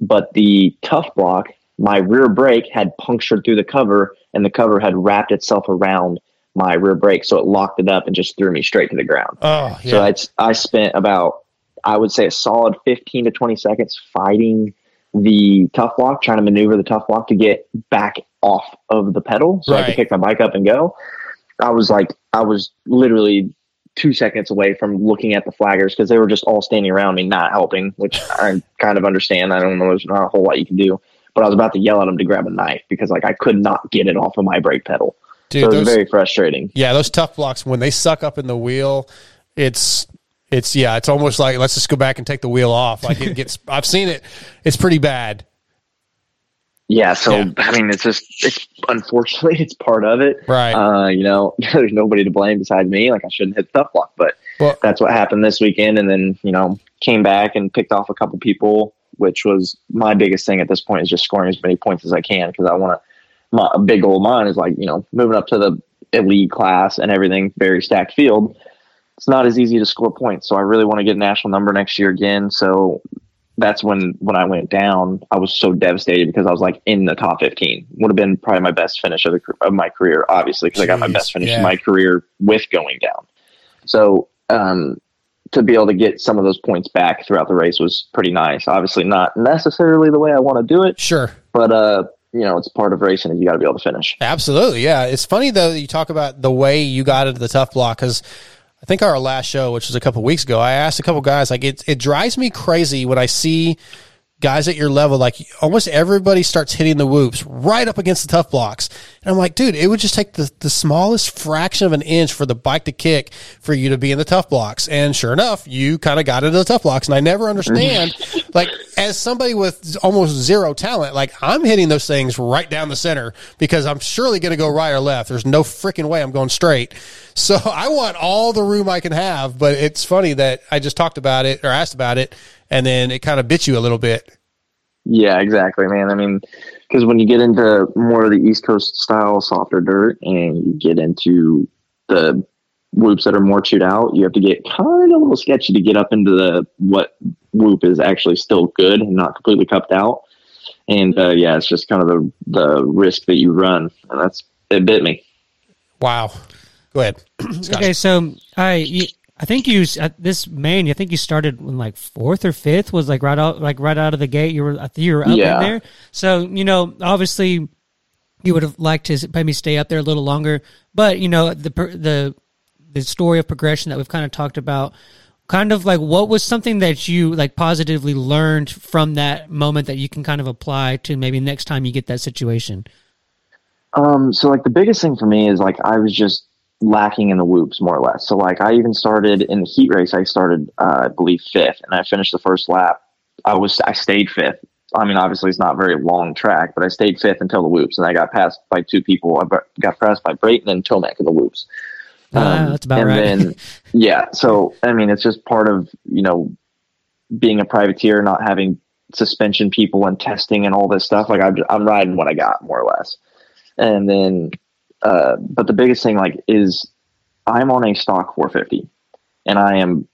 Speaker 11: But the tough block, my rear brake had punctured through the cover and the cover had wrapped itself around my rear brake. So it locked it up and just threw me straight to the ground.
Speaker 4: Oh yeah.
Speaker 11: So I, I spent about, I would say a solid 15 to 20 seconds fighting the tough block, trying to maneuver the tough block to get back off of the pedal so I could pick my bike up and go. I was like, I was literally two seconds away from looking at the flaggers because they were just all standing around me, not helping, which I kind of understand. I don't know, there's not a whole lot you can do. But I was about to yell at them to grab a knife because like I could not get it off of my brake pedal.
Speaker 4: Dude,
Speaker 11: so it was
Speaker 4: those-
Speaker 11: very frustrating.
Speaker 4: Yeah, those tough blocks when they suck up in the wheel, it's it's yeah, it's almost like let's just go back and take the wheel off. Like it gets I've seen it. It's pretty bad.
Speaker 11: Yeah, so I mean, it's just it's unfortunately it's part of it.
Speaker 4: Right.
Speaker 11: Uh, you know, there's nobody to blame besides me. Like I shouldn't hit the tough block, but that's what happened this weekend. And then you know came back and picked off a couple people, which was my biggest thing at this point is just scoring as many points as I can because I want to. A big goal of mine is like you know moving up to the elite class and everything, very stacked field. It's not as easy to score points, so I really want to get a national number next year again. So that's when when I went down, I was so devastated because I was like in the top 15. Would have been probably my best finish of, the, of my career, obviously, because I got my best finish
Speaker 4: yeah.
Speaker 11: in my career with going down. So um, to be able to get some of those points back throughout the race was pretty nice. Obviously, not necessarily the way I want to do it.
Speaker 4: Sure.
Speaker 11: But uh, you know, it's part of racing, and you got to be able to finish.
Speaker 4: Absolutely, yeah. It's funny though that you talk about the way you got into the tough block because I think our last show, which was a couple weeks ago, I asked a couple guys like it. It drives me crazy when I see guys at your level like almost everybody starts hitting the whoops right up against the tough blocks, and I'm like, dude, it would just take the the smallest fraction of an inch for the bike to kick for you to be in the tough blocks, and sure enough, you kind of got into the tough blocks, and I never understand like as somebody with almost zero talent, like I'm hitting those things right down the center because I'm surely going to go right or left. There's no freaking way I'm going straight. So I want all the room I can have, but it's funny that I just talked about it or asked about it and then it kind of bit you a little bit.
Speaker 11: Yeah, exactly, man. I mean, because when you get into more of the East Coast style softer dirt and you get into the whoops that are more chewed out, you have to get kind of a little sketchy to get up into the what whoop is actually still good and not completely cupped out. And uh, yeah, it's just kind of the the risk that you run, and that's it bit me.
Speaker 4: Wow. Go ahead.
Speaker 5: Okay, so I you, I think you at this main. I think you started in like fourth or fifth. Was like right out like right out of the gate. You were you were up
Speaker 11: Yeah.
Speaker 5: in there. So you know, obviously, you would have liked to maybe stay up there a little longer. But you know, the the the story of progression that we've kind of talked about. Kind of like what was something that you like positively learned from that moment that you can kind of apply to maybe next time you get that situation.
Speaker 11: Um, so like the biggest thing for me is like I was just lacking in the whoops more or less. So like I even started in the heat race. I started, uh, I believe fifth, and I finished the first lap. I was I stayed fifth. I mean, obviously it's not very long track, but I stayed fifth until the whoops, and I got passed by two people. I got passed by Brayton and Tomac in the whoops.
Speaker 5: Ah, that's about
Speaker 11: and
Speaker 5: right.
Speaker 11: then yeah, so I mean, it's just part of you know being a privateer, not having suspension people and testing and all this stuff. Like I'm, I'm riding what I got more or less. And then, uh, but the biggest thing like is I'm on a stock 450 and I am,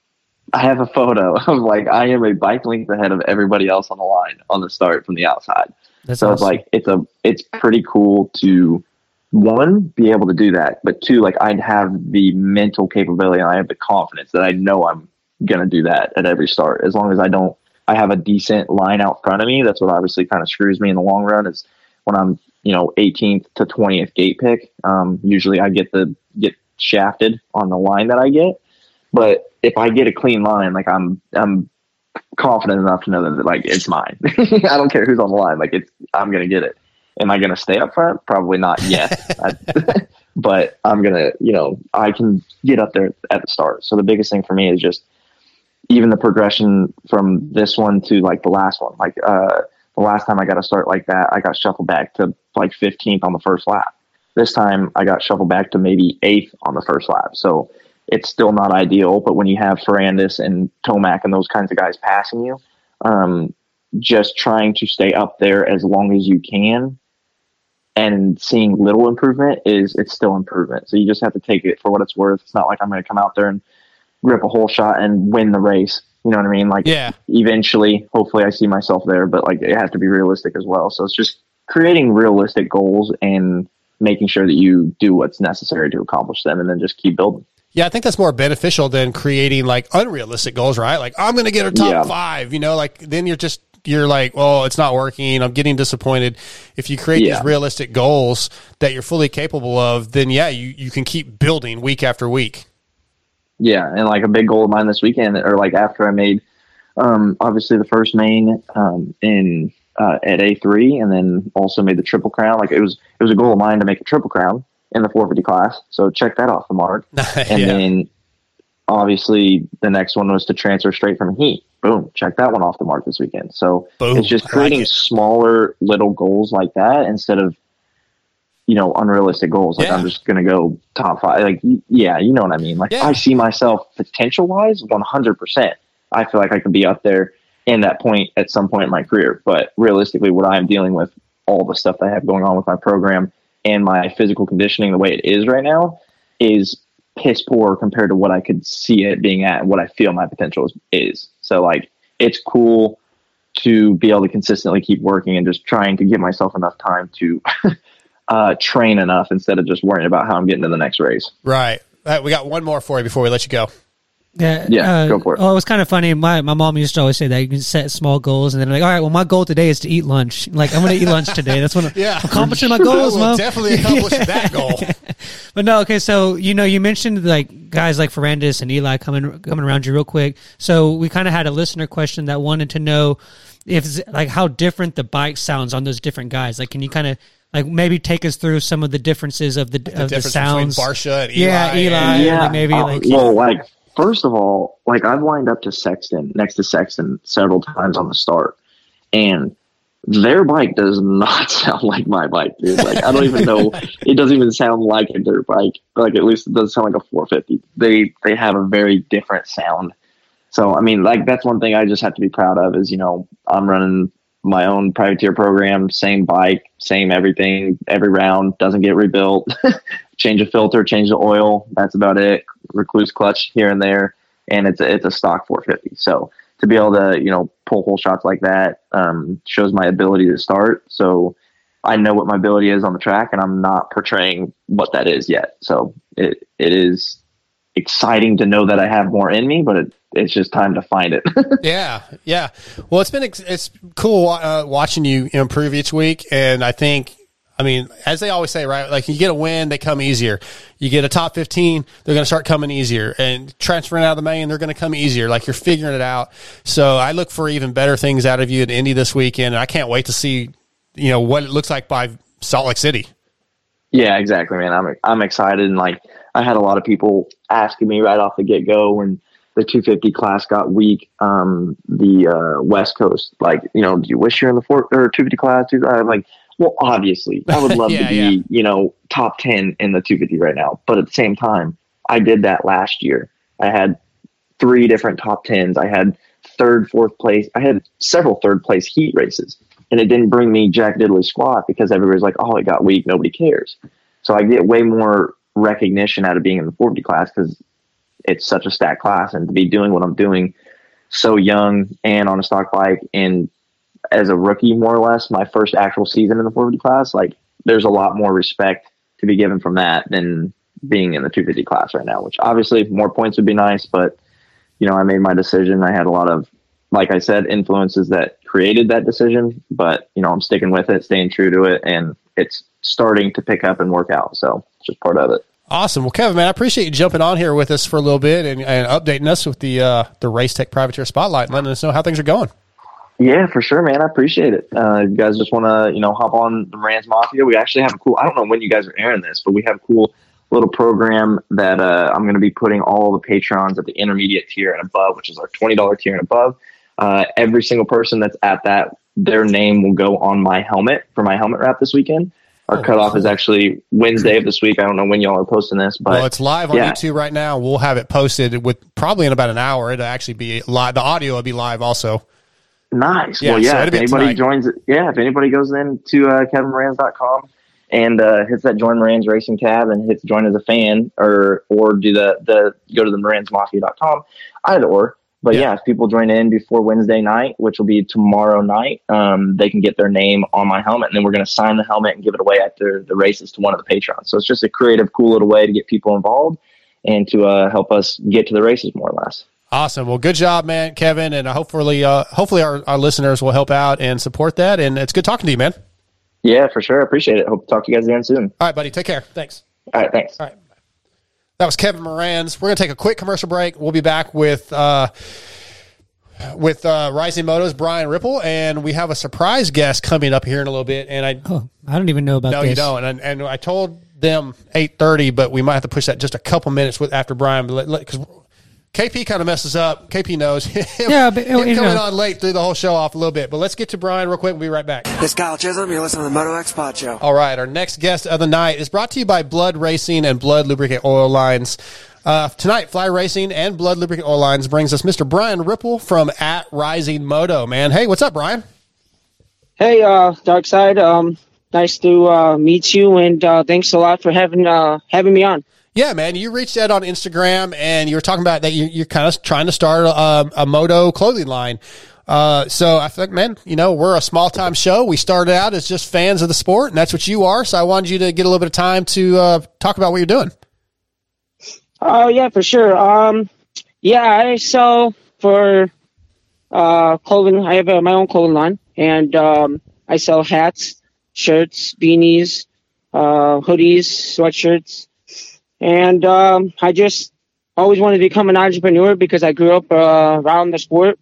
Speaker 11: I have a photo of like, I am a bike length ahead of everybody else on the line on the start from the outside.
Speaker 5: That's
Speaker 11: so it's like, it's a, it's pretty cool to one, be able to do that. But two, like I'd have the mental capability and I have the confidence that I know I'm going to do that at every start. As long as I don't, I have a decent line out front of me. That's what obviously kind of screws me in the long run is when I'm, you know, 18th to 20th gate pick. Um, usually I get the, get shafted on the line that I get. But if I get a clean line, like I'm, I'm confident enough to know that like it's mine. I don't care who's on the line. Like it's, I'm going to get it. Am I going to stay up front? Probably not yet. I- but I'm going to, you know, I can get up there at the start. So the biggest thing for me is just even the progression from this one to like the last one. Like uh, the last time I got a start like that, I got shuffled back to like 15th on the first lap. This time I got shuffled back to maybe eighth on the first lap. So it's still not ideal. But when you have Ferrandis and Tomac and those kinds of guys passing you, um, just trying to stay up there as long as you can and seeing little improvement is it's still improvement. So you just have to take it for what it's worth. It's not like I'm going to come out there and rip a whole shot and win the race. You know what I mean? Like,
Speaker 4: Yeah.
Speaker 11: eventually, hopefully, I see myself there, but like, it has to be realistic as well. So it's just creating realistic goals and making sure that you do what's necessary to accomplish them, and then just keep building.
Speaker 4: Yeah, I think that's more beneficial than creating like unrealistic goals, right? Like I'm going to get a top
Speaker 11: Yeah.
Speaker 4: five, you know, like then you're just you're like, well, it's not working. I'm getting disappointed. If you create
Speaker 11: Yeah.
Speaker 4: these realistic goals that you're fully capable of, then yeah, you, you can keep building week after week.
Speaker 11: Yeah, and like a big goal of mine this weekend, or like after I made, um, obviously the first main um, in uh, at A three, and then also made the triple crown. Like it was, it was a goal of mine to make a triple crown in the 450 class. So check that off the mark. And
Speaker 4: Yeah.
Speaker 11: then obviously the next one was to transfer straight from heat. Boom, check that one off the mark this weekend. So
Speaker 4: Boom,
Speaker 11: it's just
Speaker 4: I like
Speaker 11: creating
Speaker 4: it.
Speaker 11: smaller little goals like that instead of you know unrealistic goals. Like
Speaker 4: Yeah.
Speaker 11: I'm just gonna go top five. Like yeah, you know what I mean. Like
Speaker 4: Yeah.
Speaker 11: I see myself potential wise, 100. percent I feel like I could be up there in that point at some point in my career. But realistically, what I'm dealing with, all the stuff I have going on with my program and my physical conditioning, the way it is right now, is piss poor compared to what I could see it being at and what I feel my potential is. is. So like it's cool to be able to consistently keep working and just trying to give myself enough time to uh, train enough instead of just worrying about how I'm getting to the next race.
Speaker 4: Right. Uh, we got one more for you before we let you go.
Speaker 5: Yeah,
Speaker 11: Yeah,
Speaker 5: uh,
Speaker 11: go for it.
Speaker 5: Oh, it was kind of funny. My my mom used to always say that you can set small goals, and then like, all right, well, my goal today is to eat lunch. Like, I'm going to eat lunch today. That's what I'm accomplishing my goals, mom.
Speaker 4: definitely accomplish that goal.
Speaker 5: But no, okay. So you know, you mentioned like guys like Ferrandis and Eli coming coming around you real quick. So we kind of had a listener question that wanted to know if like how different the bike sounds on those different guys. Like, can you kind of like maybe take us through some of the differences of the of the
Speaker 4: difference
Speaker 5: sounds?
Speaker 4: between Barcia and
Speaker 5: yeah,
Speaker 4: Eli
Speaker 5: Eli.
Speaker 4: and-
Speaker 5: and, like, maybe
Speaker 11: uh,
Speaker 5: like
Speaker 11: well, like first of all, like I've lined up to Sexton next to Sexton several times on the start, and their bike does not sound like my bike, dude. Like I don't even know. It doesn't even sound like a dirt bike. Like at least it doesn't sound like a 450. They they have a very different sound. So I mean, like that's one thing I just have to be proud of is you know I'm running my own privateer program, same bike, same everything, every round doesn't get rebuilt. change a filter, change the oil. That's about it. Rekluse clutch here and there, and it's a, it's a stock 450. So to be able to you know pull whole shots like that um, shows my ability to start. So I know what my ability is on the track, and I'm not portraying what that is yet. So it it is exciting to know that I have more in me, but it, it's just time to find it.
Speaker 4: yeah, yeah. Well, it's been it's cool uh, watching you improve each week, and I think, I mean, as they always say, right? Like you get a win, they come easier. You get a top fifteen, they're going to start coming easier, and transferring out of the main, they're going to come easier. Like you're figuring it out. So I look for even better things out of you at Indy this weekend, and I can't wait to see, you know, what it looks like by Salt Lake City.
Speaker 11: Yeah, exactly, man. I'm I'm excited, and like I had a lot of people asking me right off the get go when the 250 class got weak. Um, the uh, West Coast, like, you know, do you wish you're in the four or 250 class? I'm like, well, obviously, I would love
Speaker 4: Yeah,
Speaker 11: to be,
Speaker 4: yeah.
Speaker 11: you know, top 10 in the 250 right now. But at the same time, I did that last year. I had three different top tens. I had third, fourth place. I had several third place heat races, and it didn't bring me Jack Diddley squat because everybody's like, "Oh, it got weak. Nobody cares." So I get way more recognition out of being in the 40 class because it's such a stacked class, and to be doing what I'm doing so young and on a stock bike and as a rookie, more or less, my first actual season in the 450 class, like there's a lot more respect to be given from that than being in the 250 class right now. Which obviously more points would be nice, but you know, I made my decision. I had a lot of, like I said, influences that created that decision, but you know, I'm sticking with it, staying true to it, and it's starting to pick up and work out. So it's just part of it.
Speaker 4: Awesome. Well, Kevin, man, I appreciate you jumping on here with us for a little bit and, and updating us with the uh, the Race Tech Privateer Spotlight and letting us know how things are going.
Speaker 11: Yeah, for sure, man. I appreciate it. Uh, you guys just want to, you know, hop on the Moranz Mafia. We actually have a cool. I don't know when you guys are airing this, but we have a cool little program that uh, I'm going to be putting all the patrons at the intermediate tier and above, which is our twenty dollar tier and above. Uh, every single person that's at that, their name will go on my helmet for my helmet wrap this weekend. Our
Speaker 4: Oh,
Speaker 11: cutoff is actually Wednesday of this week. I don't know when y'all are posting this, but
Speaker 4: well, it's live on
Speaker 11: yeah.
Speaker 4: YouTube right now. We'll have it posted with probably in about an hour. It'll actually be live. The audio will be live also.
Speaker 11: Nice.
Speaker 4: Yeah,
Speaker 11: well, yeah.
Speaker 4: it'll
Speaker 11: if anybody
Speaker 4: tonight.
Speaker 11: joins, yeah. If anybody goes in to uh, kevinmoranz.com and uh, hits that join Moranz Racing tab and hits join as a fan, or or do the the go to the moranzmafia.com, either or. But yeah. if people join in before Wednesday night, which will be tomorrow night, um, they can get their name on my helmet, and then we're going to sign the helmet and give it away after the races to one of the patrons. So it's just a creative, cool little way to get people involved and to uh, help us get to the races more or less.
Speaker 4: Awesome. Well, good job, man, Kevin, and hopefully, uh, hopefully our, our listeners will help out and support that. And it's good talking to you, man.
Speaker 11: Yeah, for sure. Appreciate it. Hope to talk to you guys again soon.
Speaker 4: All right, buddy. Take care. Thanks.
Speaker 11: All right, thanks.
Speaker 4: All right. That was Kevin Moranz. We're gonna take a quick commercial break. We'll be back with uh, with uh, Rising Motos Brian Ripple, and we have a surprise guest coming up here in a little bit. And I
Speaker 5: Oh, I don't even know about
Speaker 4: no,
Speaker 5: this.
Speaker 4: you don't. And, and I told them eight thirty, but we might have to push that just a couple minutes with after Brian because KP kind of messes up. KP knows. Him,
Speaker 5: Yeah, but,
Speaker 4: him coming
Speaker 5: know.
Speaker 4: on late threw the whole show off a little bit. But let's get to Brian real quick. We'll be right back.
Speaker 12: This is Kyle Chisholm. You're listening to the Moto X Pod Show.
Speaker 4: All right, our next guest of the night is brought to you by Blud Racing and Blud Lubricant Oil Lines. Uh, tonight, Fly Racing and Blud Lubricant Oil Lines brings us Mr. Brian Ripple from at Rising Moto. Man, hey, what's up, Brian?
Speaker 13: Hey, uh, Dark Side. Um, nice to uh, meet you, and uh, thanks a lot for having uh, having me on.
Speaker 4: Yeah, man, you reached out on Instagram and you were talking about that you, you're kind of trying to start a, a moto clothing line. Uh, so I think, man, you know, we're a small time show. We started out as just fans of the sport, and that's what you are. So I wanted you to get a little bit of time to uh, talk about what you're doing.
Speaker 13: Oh yeah, for sure. Um, yeah, I sell for uh, clothing. I have uh, my own clothing line, and um, I sell hats, shirts, beanies, uh, hoodies, sweatshirts, and um, I just always wanted to become an entrepreneur because I grew up uh, around the sport.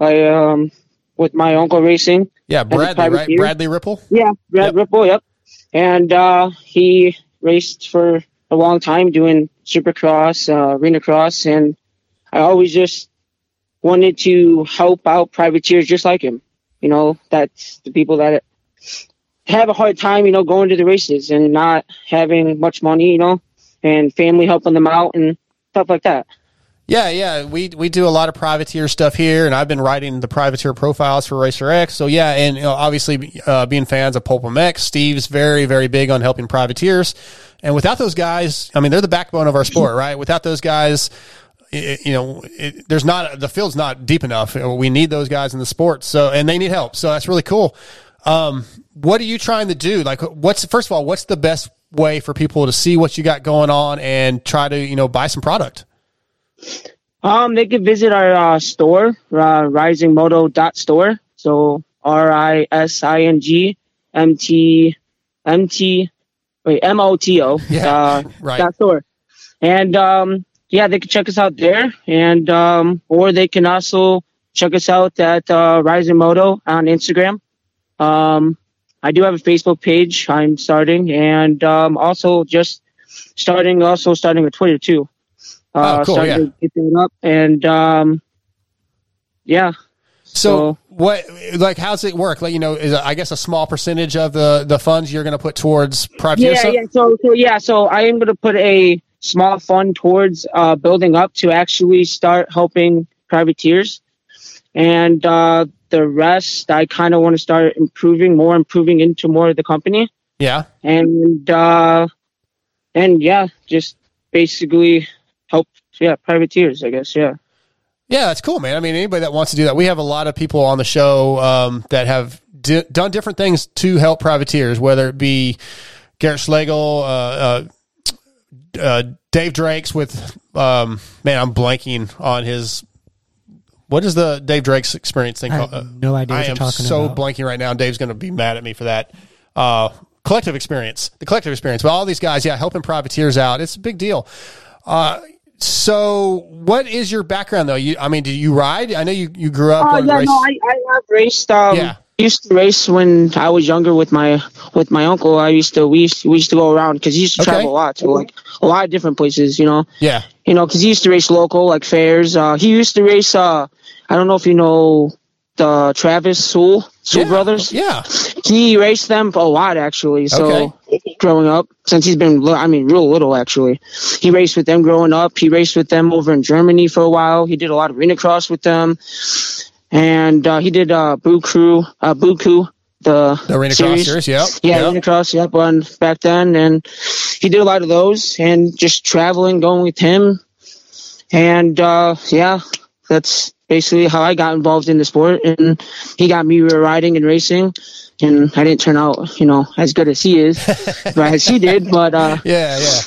Speaker 13: I um, with my uncle racing.
Speaker 4: Yeah, Bradley, right?
Speaker 13: privateer.
Speaker 4: Bradley Ripple.
Speaker 13: Yeah, Brad Ripple. Yep. And uh, he raced for a long time doing Supercross, uh, Arena Cross, and I always just wanted to help out privateers just like him. You know, that's the people that have a hard time, you know, going to the races and not having much money, you know, and family helping them out and stuff like that.
Speaker 4: Yeah, yeah, we we do a lot of privateer stuff here, and I've been writing the privateer profiles for Racer X. So yeah, and you know, obviously uh, being fans of PulpMX, Steve's very very big on helping privateers, and without those guys, I mean, they're the backbone of our sport, right? Without those guys, it, you know, it, there's not the field's not deep enough. We need those guys in the sport, so and they need help. So that's really cool. Um, what are you trying to do? Like, what's first of all, what's the best way for people to see what you got going on and try to you know buy some product?
Speaker 13: Um, they can visit our uh, store, uh, risingmoto.store. So R I S I N G M T M T wait M O T O uh,
Speaker 4: right.
Speaker 13: dot store. And um, yeah, they can check us out there, and um, or they can also check us out at uh, Rising Moto on Instagram. Um, I do have a Facebook page. I'm starting, and um, also just starting, also starting a Twitter too. Uh,
Speaker 4: Oh, cool,
Speaker 13: starting
Speaker 4: yeah.
Speaker 13: to get that up, and um, yeah.
Speaker 4: So, what like how's it work? Like you know, is I guess a small percentage of the the funds you're going to put towards private.
Speaker 13: Yeah, yeah. So, so yeah, so I am going to put a small fund towards uh, building up to actually start helping privateers, and uh, the rest I kind of want to start improving more, improving into more of the company,
Speaker 4: Yeah.
Speaker 13: and uh, and yeah, just basically help, yeah, privateers, I guess, yeah.
Speaker 4: Yeah, that's cool, man. I mean, anybody that wants to do that, we have a lot of people on the show um, that have di- done different things to help privateers, whether it be Garrett Schlegel, uh, uh, uh, Dave Drakes with, um, man, I'm blanking on his. What is the Dave Drake's experience thing
Speaker 5: I
Speaker 4: called?
Speaker 5: have no idea
Speaker 4: I
Speaker 5: what you're
Speaker 4: am
Speaker 5: talking
Speaker 4: so
Speaker 5: about.
Speaker 4: blanking right now. Dave's going to be mad at me for that. Uh, collective experience, the collective experience. But all these guys, yeah, helping privateers out, it's a big deal. Uh, so, what is your background though? You, I mean, did you ride? I know you, you grew up.
Speaker 13: Oh
Speaker 4: on
Speaker 13: yeah,
Speaker 4: race-
Speaker 13: no, I, I have raced. Um,
Speaker 4: Yeah.
Speaker 13: Used to race when I was younger with my with my uncle. I used to we used to, we used to go around because he used to
Speaker 4: Okay.
Speaker 13: travel a lot to like a lot of different places. You know,
Speaker 4: yeah,
Speaker 13: you know, because he used to race local like fairs. Uh, he used to race. Uh, I don't know if you know the Travis Sewell Sewell brothers.
Speaker 4: Yeah,
Speaker 13: he raced them a lot actually. So growing up, since he's been, I mean, real little actually, he raced with them growing up. He raced with them over in Germany for a while. He did a lot of arena cross with them, and uh, he did uh, Boo Crew, uh, Buku, the
Speaker 4: The Arena Cross series, yep,
Speaker 13: yeah,
Speaker 4: yep.
Speaker 13: arena cross, yep, on back then, and he did a lot of those, and just traveling, going with him, and uh, yeah, that's basically how I got involved in the sport, and he got me riding and racing, and I didn't turn out, you know, as good as he is, but as he did, but uh,
Speaker 4: yeah, yeah.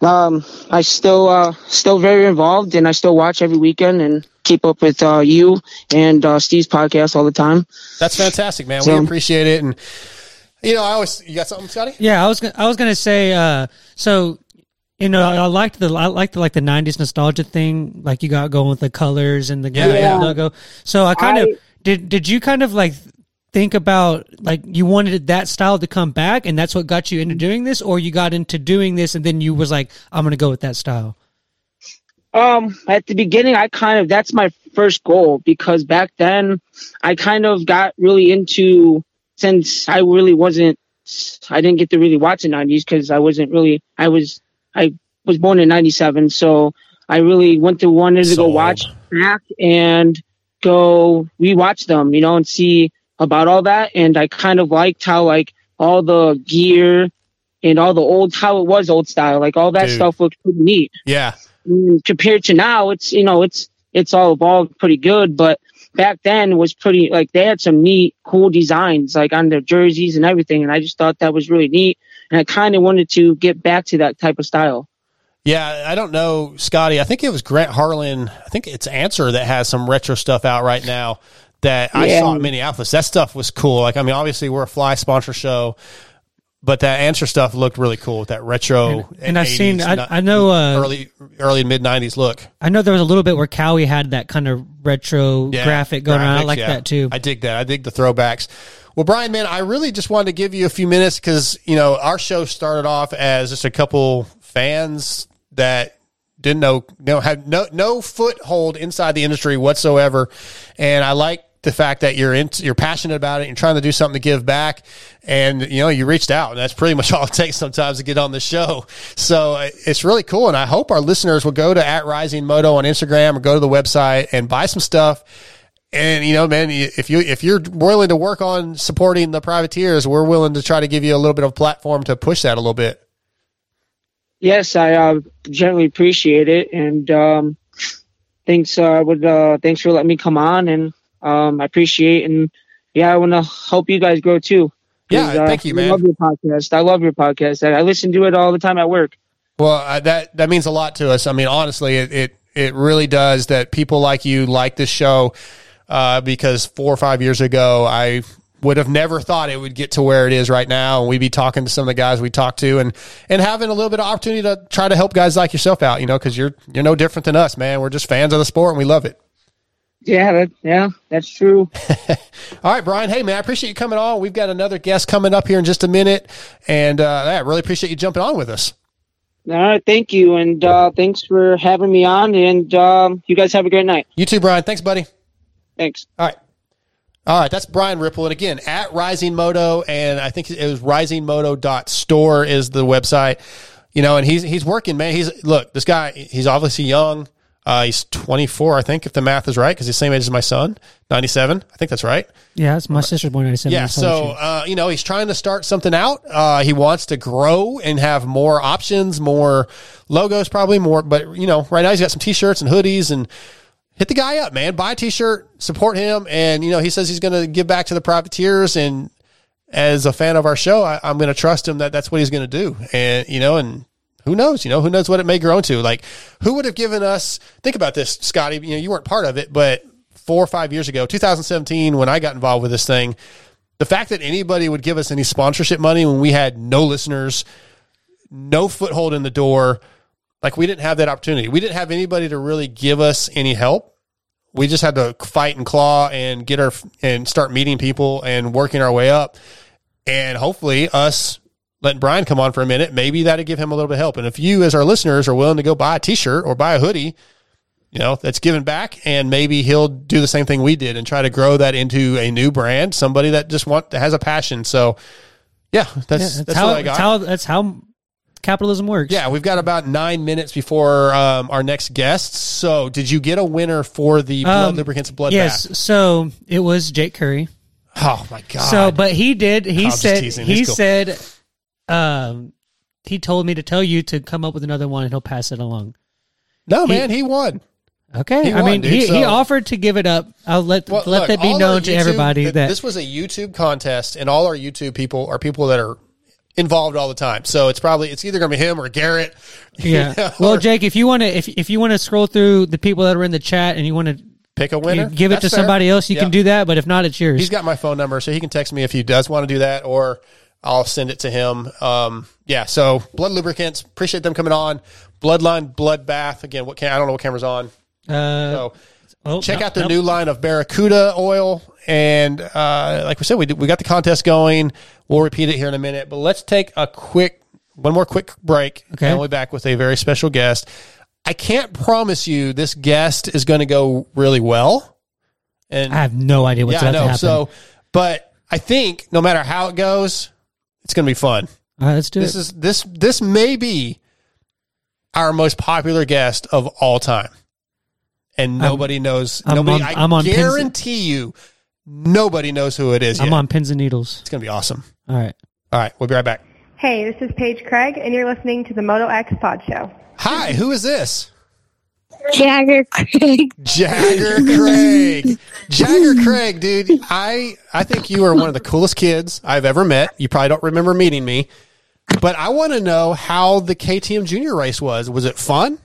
Speaker 13: um, I still uh, still very involved, and I still watch every weekend and keep up with uh, you and uh, Steve's podcast all the time.
Speaker 4: That's fantastic, man.
Speaker 13: So-
Speaker 4: we appreciate it. And you know, I always you got something, Scotty?
Speaker 5: Yeah, I was gonna, I was gonna say uh so you know I liked the I liked the, like the '90s nostalgia thing like you got going with the colors and the
Speaker 4: Yeah,
Speaker 5: logo. So I kind
Speaker 13: I-
Speaker 5: of did did you kind of like think about like you wanted that style to come back and that's what got you into doing this or you got into doing this and then you was like I'm gonna go with that style.
Speaker 13: Um, at the beginning, I kind of that's my first goal because back then I kind of got really into since I really wasn't I didn't get to really watch the '90s because I wasn't really I was I was born in '97, so I really went to wanted to go watch back and go rewatch them, you know, and see about all that. And I kind of liked how like all the gear and all the old how it was old style, like all that
Speaker 4: Dude.
Speaker 13: stuff looked pretty neat.
Speaker 4: Yeah.
Speaker 13: Mm, compared to now it's you know it's it's all evolved pretty good but back then was pretty like they had some neat cool designs like on their jerseys and everything and i just thought that was really neat and i kind of wanted to get back to that type of style
Speaker 4: Yeah, I don't know, Scotty. I think it was Grant Harlan. I think it's Answer that has some retro stuff out right now that I
Speaker 13: Yeah.
Speaker 4: saw in Minneapolis. That stuff was cool. Like, I mean, obviously we're a fly sponsor show, but that Answer stuff looked really cool with that retro.
Speaker 5: And I've seen I, I know uh
Speaker 4: early, early mid '90s look.
Speaker 5: I know there was a little bit where Cowie had that kind of retro
Speaker 4: Yeah,
Speaker 5: graphic going on. I like
Speaker 4: yeah.
Speaker 5: that too.
Speaker 4: I dig that. I dig the throwbacks. Well, Brian, man, I really just wanted to give you a few minutes because you know our show started off as just a couple fans that didn't know, no, had no no foothold inside the industry whatsoever, and I like the fact that you're in, you're passionate about it, you're trying to do something to give back, and you know you reached out, and that's pretty much all it takes sometimes to get on the show. So uh, it's really cool, and I hope our listeners will go to at Rising Moto on Instagram or go to the website and buy some stuff. And you know, man, if you if you're willing to work on supporting the privateers, we're willing to try to give you a little bit of platform to push that a little bit.
Speaker 13: yes i uh, generally appreciate it and um thanks uh would uh thanks for letting me come on and um i appreciate and yeah i want to help you guys grow too.
Speaker 4: Yeah,
Speaker 13: uh,
Speaker 4: thank you,
Speaker 13: I
Speaker 4: man.
Speaker 13: love your podcast. I love your podcast. I I listen to it all the time at work.
Speaker 4: Well, uh, that that means a lot to us. I mean, honestly, it it, it really does that people like you like this show uh, because four or five years ago, I would have never thought it would get to where it is right now, and we'd be talking to some of the guys we talked to, and and having a little bit of opportunity to try to help guys like yourself out. You know, because you're you're no different than us, man. We're just fans of the sport, and we love it.
Speaker 13: Yeah, that, yeah, that's true.
Speaker 4: All right, Brian. Hey, man, I appreciate you coming on. We've got another guest coming up here in just a minute, and uh, yeah, I really appreciate you jumping on with us.
Speaker 13: All right, thank you, and uh, thanks for having me on. And um, you guys have a great night.
Speaker 4: You too, Brian. Thanks, buddy.
Speaker 13: Thanks.
Speaker 4: All right. All right, that's Brian Ripple. And again, at Rising Moto, and I think it was risingmoto.store is the website. You know, and he's he's working, man. He's look, this guy, he's obviously young. Uh, he's 24, I think, if the math is right, because he's the same age as my son, 97. I think that's right.
Speaker 5: yeah, it's my sister's born 97.
Speaker 4: Yeah, so uh, you know he's trying to start something out. Uh, he wants to grow and have more options, more logos, probably more. But you know, right now he's got some t-shirts and hoodies, and hit the guy up, man. Buy a t-shirt, support him, and you know he says he's going to give back to the privateers. And as a fan of our show, I, I'm going to trust him that that's what he's going to do. And you know, and who knows? You know, who knows what it may grow into? Like, who would have given us? Think about this, Scotty. You know, you weren't part of it, but four or five years ago, 2017, when I got involved with this thing, the fact that anybody would give us any sponsorship money when we had no listeners, no foothold in the door, like we didn't have that opportunity. We didn't have anybody to really give us any help. We just had to fight and claw and get our and start meeting people and working our way up. And hopefully, us letting Brian come on for a minute, maybe that'd give him a little bit of help. And if you, as our listeners, are willing to go buy a T-shirt or buy a hoodie, you know that's giving back, and maybe he'll do the same thing we did and try to grow that into a new brand. Somebody that just want that has a passion. So, yeah, that's
Speaker 5: Yeah,
Speaker 4: that's,
Speaker 5: how,
Speaker 4: what I got.
Speaker 5: That's how, that's how capitalism works.
Speaker 4: Yeah, we've got about nine minutes before um, our next guest. So, did you get a winner for the Blud
Speaker 5: Um,
Speaker 4: lubricants blood
Speaker 5: Yes,
Speaker 4: bath?
Speaker 5: so it was Jake Curry.
Speaker 4: Oh my god!
Speaker 5: So, but he did. He
Speaker 4: I'm
Speaker 5: said. He
Speaker 4: cool.
Speaker 5: said. Um, he told me to tell you to come up with another one, and he'll pass it along.
Speaker 4: no,
Speaker 5: he-
Speaker 4: man, he won.
Speaker 5: Okay,
Speaker 4: He
Speaker 5: I
Speaker 4: won,
Speaker 5: mean,
Speaker 4: dude,
Speaker 5: he, he offered to give it up. I'll let
Speaker 4: Well,
Speaker 5: let
Speaker 4: look,
Speaker 5: that be known
Speaker 4: our
Speaker 5: to everybody
Speaker 4: th-
Speaker 5: that
Speaker 4: this was a YouTube contest, and all our YouTube people are people that are involved all the time. So it's probably it's either going to be him or Garrett.
Speaker 5: Yeah.
Speaker 4: You know,
Speaker 5: Well, Jake, if you want to, if if you want to scroll through the people that are in the chat and you want to
Speaker 4: pick a winner,
Speaker 5: give it
Speaker 4: That's
Speaker 5: to
Speaker 4: fair.
Speaker 5: somebody else, you can do that. But if not, it's yours.
Speaker 4: He's got my phone number, so he can text me if he does want to do that, or I'll send it to him. Um, yeah. So Blud lubricants, appreciate them coming on. Bloodline, bloodbath. Again, what can I don't know what camera's on.
Speaker 5: Uh,
Speaker 4: So
Speaker 5: oh,
Speaker 4: check
Speaker 5: no,
Speaker 4: out their
Speaker 5: no.
Speaker 4: new line of Barracuda oil, and uh, like we said, we we got the contest going. We'll repeat it here in a minute, but let's take a quick one more quick break.
Speaker 5: Okay.
Speaker 4: and we'll be back with a very special guest. I can't promise you this guest is going to go really well. And
Speaker 5: I have no idea what's
Speaker 4: yeah,
Speaker 5: about to happen.
Speaker 4: So, but I think no matter how it goes, it's going to be fun.
Speaker 5: All right, let's do it.
Speaker 4: This
Speaker 5: it.
Speaker 4: is this this may be our most popular guest of all time, and
Speaker 5: I'm-
Speaker 4: nobody knows.
Speaker 5: I'm
Speaker 4: nobody.
Speaker 5: on-
Speaker 4: I
Speaker 5: I'm on pins-
Speaker 4: guarantee you, nobody knows who it is.
Speaker 5: I'm
Speaker 4: yet.
Speaker 5: on pins and needles.
Speaker 4: It's going to be awesome.
Speaker 5: All right.
Speaker 4: All right, we'll be right back.
Speaker 14: Hey, this is Paige Craig, and you're listening to the Moto X Pod Show.
Speaker 4: Hi, who is this?
Speaker 14: Jagger Craig.
Speaker 4: Jagger Craig. Jagger Craig, dude. I I think you are one of the coolest kids I've ever met. You probably don't remember meeting me, but I want to know how the KTM Junior race was. Was it fun?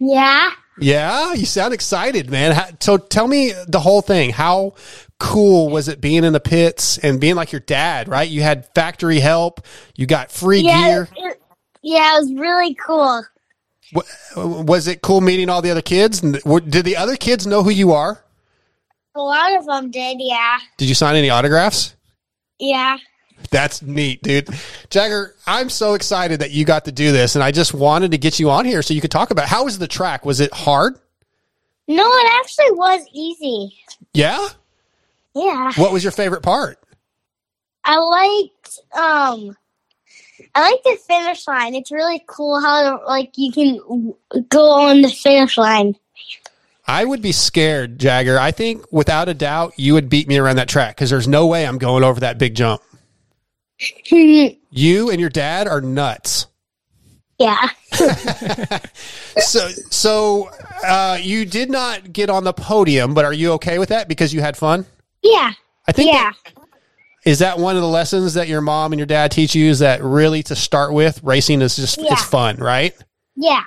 Speaker 15: Yeah.
Speaker 4: Yeah, you sound excited, man. How, so tell me the whole thing. How cool was it being in the pits and being like your dad, right? You had factory help, you got free
Speaker 15: yeah,
Speaker 4: gear.
Speaker 15: it- yeah, it was really cool.
Speaker 4: Was it cool meeting all the other kids? Did the other kids know who you are?
Speaker 15: A lot of them did, yeah.
Speaker 4: Did you sign any autographs?
Speaker 15: Yeah.
Speaker 4: That's neat, dude. Jagger, I'm so excited that you got to do this, and I just wanted to get you on here so you could talk about how was the track? Was it hard?
Speaker 15: No, it actually was easy.
Speaker 4: Yeah.
Speaker 15: Yeah.
Speaker 4: What was your favorite part?
Speaker 15: I liked um I like the finish line. It's really cool how like you can go on the finish line.
Speaker 4: I would be scared, Jagger. I think without a doubt you would beat me around that track because there's no way I'm going over that big jump. You and your dad are nuts.
Speaker 15: Yeah.
Speaker 4: So, so uh, you did not get on the podium, but are you okay with that because you had fun?
Speaker 15: Yeah.
Speaker 4: I think
Speaker 15: Yeah.
Speaker 4: Is that one of the lessons that your mom and your dad teach you? Is that really to start with, racing is just
Speaker 15: Yeah.
Speaker 4: it's fun, right?
Speaker 15: Yeah.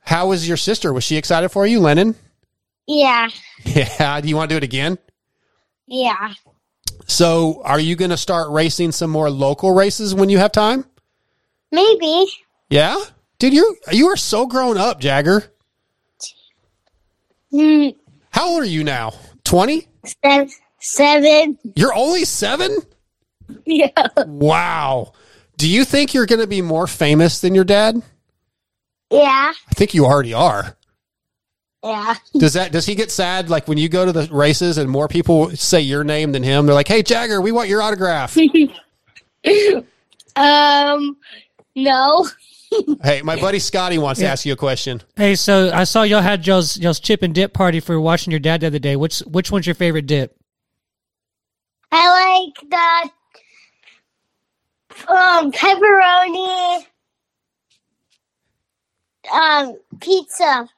Speaker 4: How was your sister? Was she excited for you, Lennon?
Speaker 15: Yeah.
Speaker 4: Yeah. Do you want to do it again?
Speaker 15: Yeah.
Speaker 4: So, are you going to start racing some more local races when you have time?
Speaker 15: Maybe.
Speaker 4: Yeah, dude, you you are so grown up, Jagger.
Speaker 15: Hmm.
Speaker 4: How old are you now? Twenty?
Speaker 15: Seven. Seven.
Speaker 4: You're only seven?
Speaker 15: Yeah.
Speaker 4: Wow. Do you think you're going to be more famous than your dad?
Speaker 15: Yeah.
Speaker 4: I think you already are.
Speaker 15: Yeah.
Speaker 4: Does that does he get sad like when you go to the races and more people say your name than him? They're like, "Hey Jagger, we want your autograph."
Speaker 15: um no.
Speaker 4: hey, my buddy Scotty wants to ask you a question.
Speaker 5: Hey, so I saw y'all had y'all's y'all's chip and dip party for watching your dad the other day. Which which one's your favorite dip?
Speaker 15: I like the um pepperoni um pizza.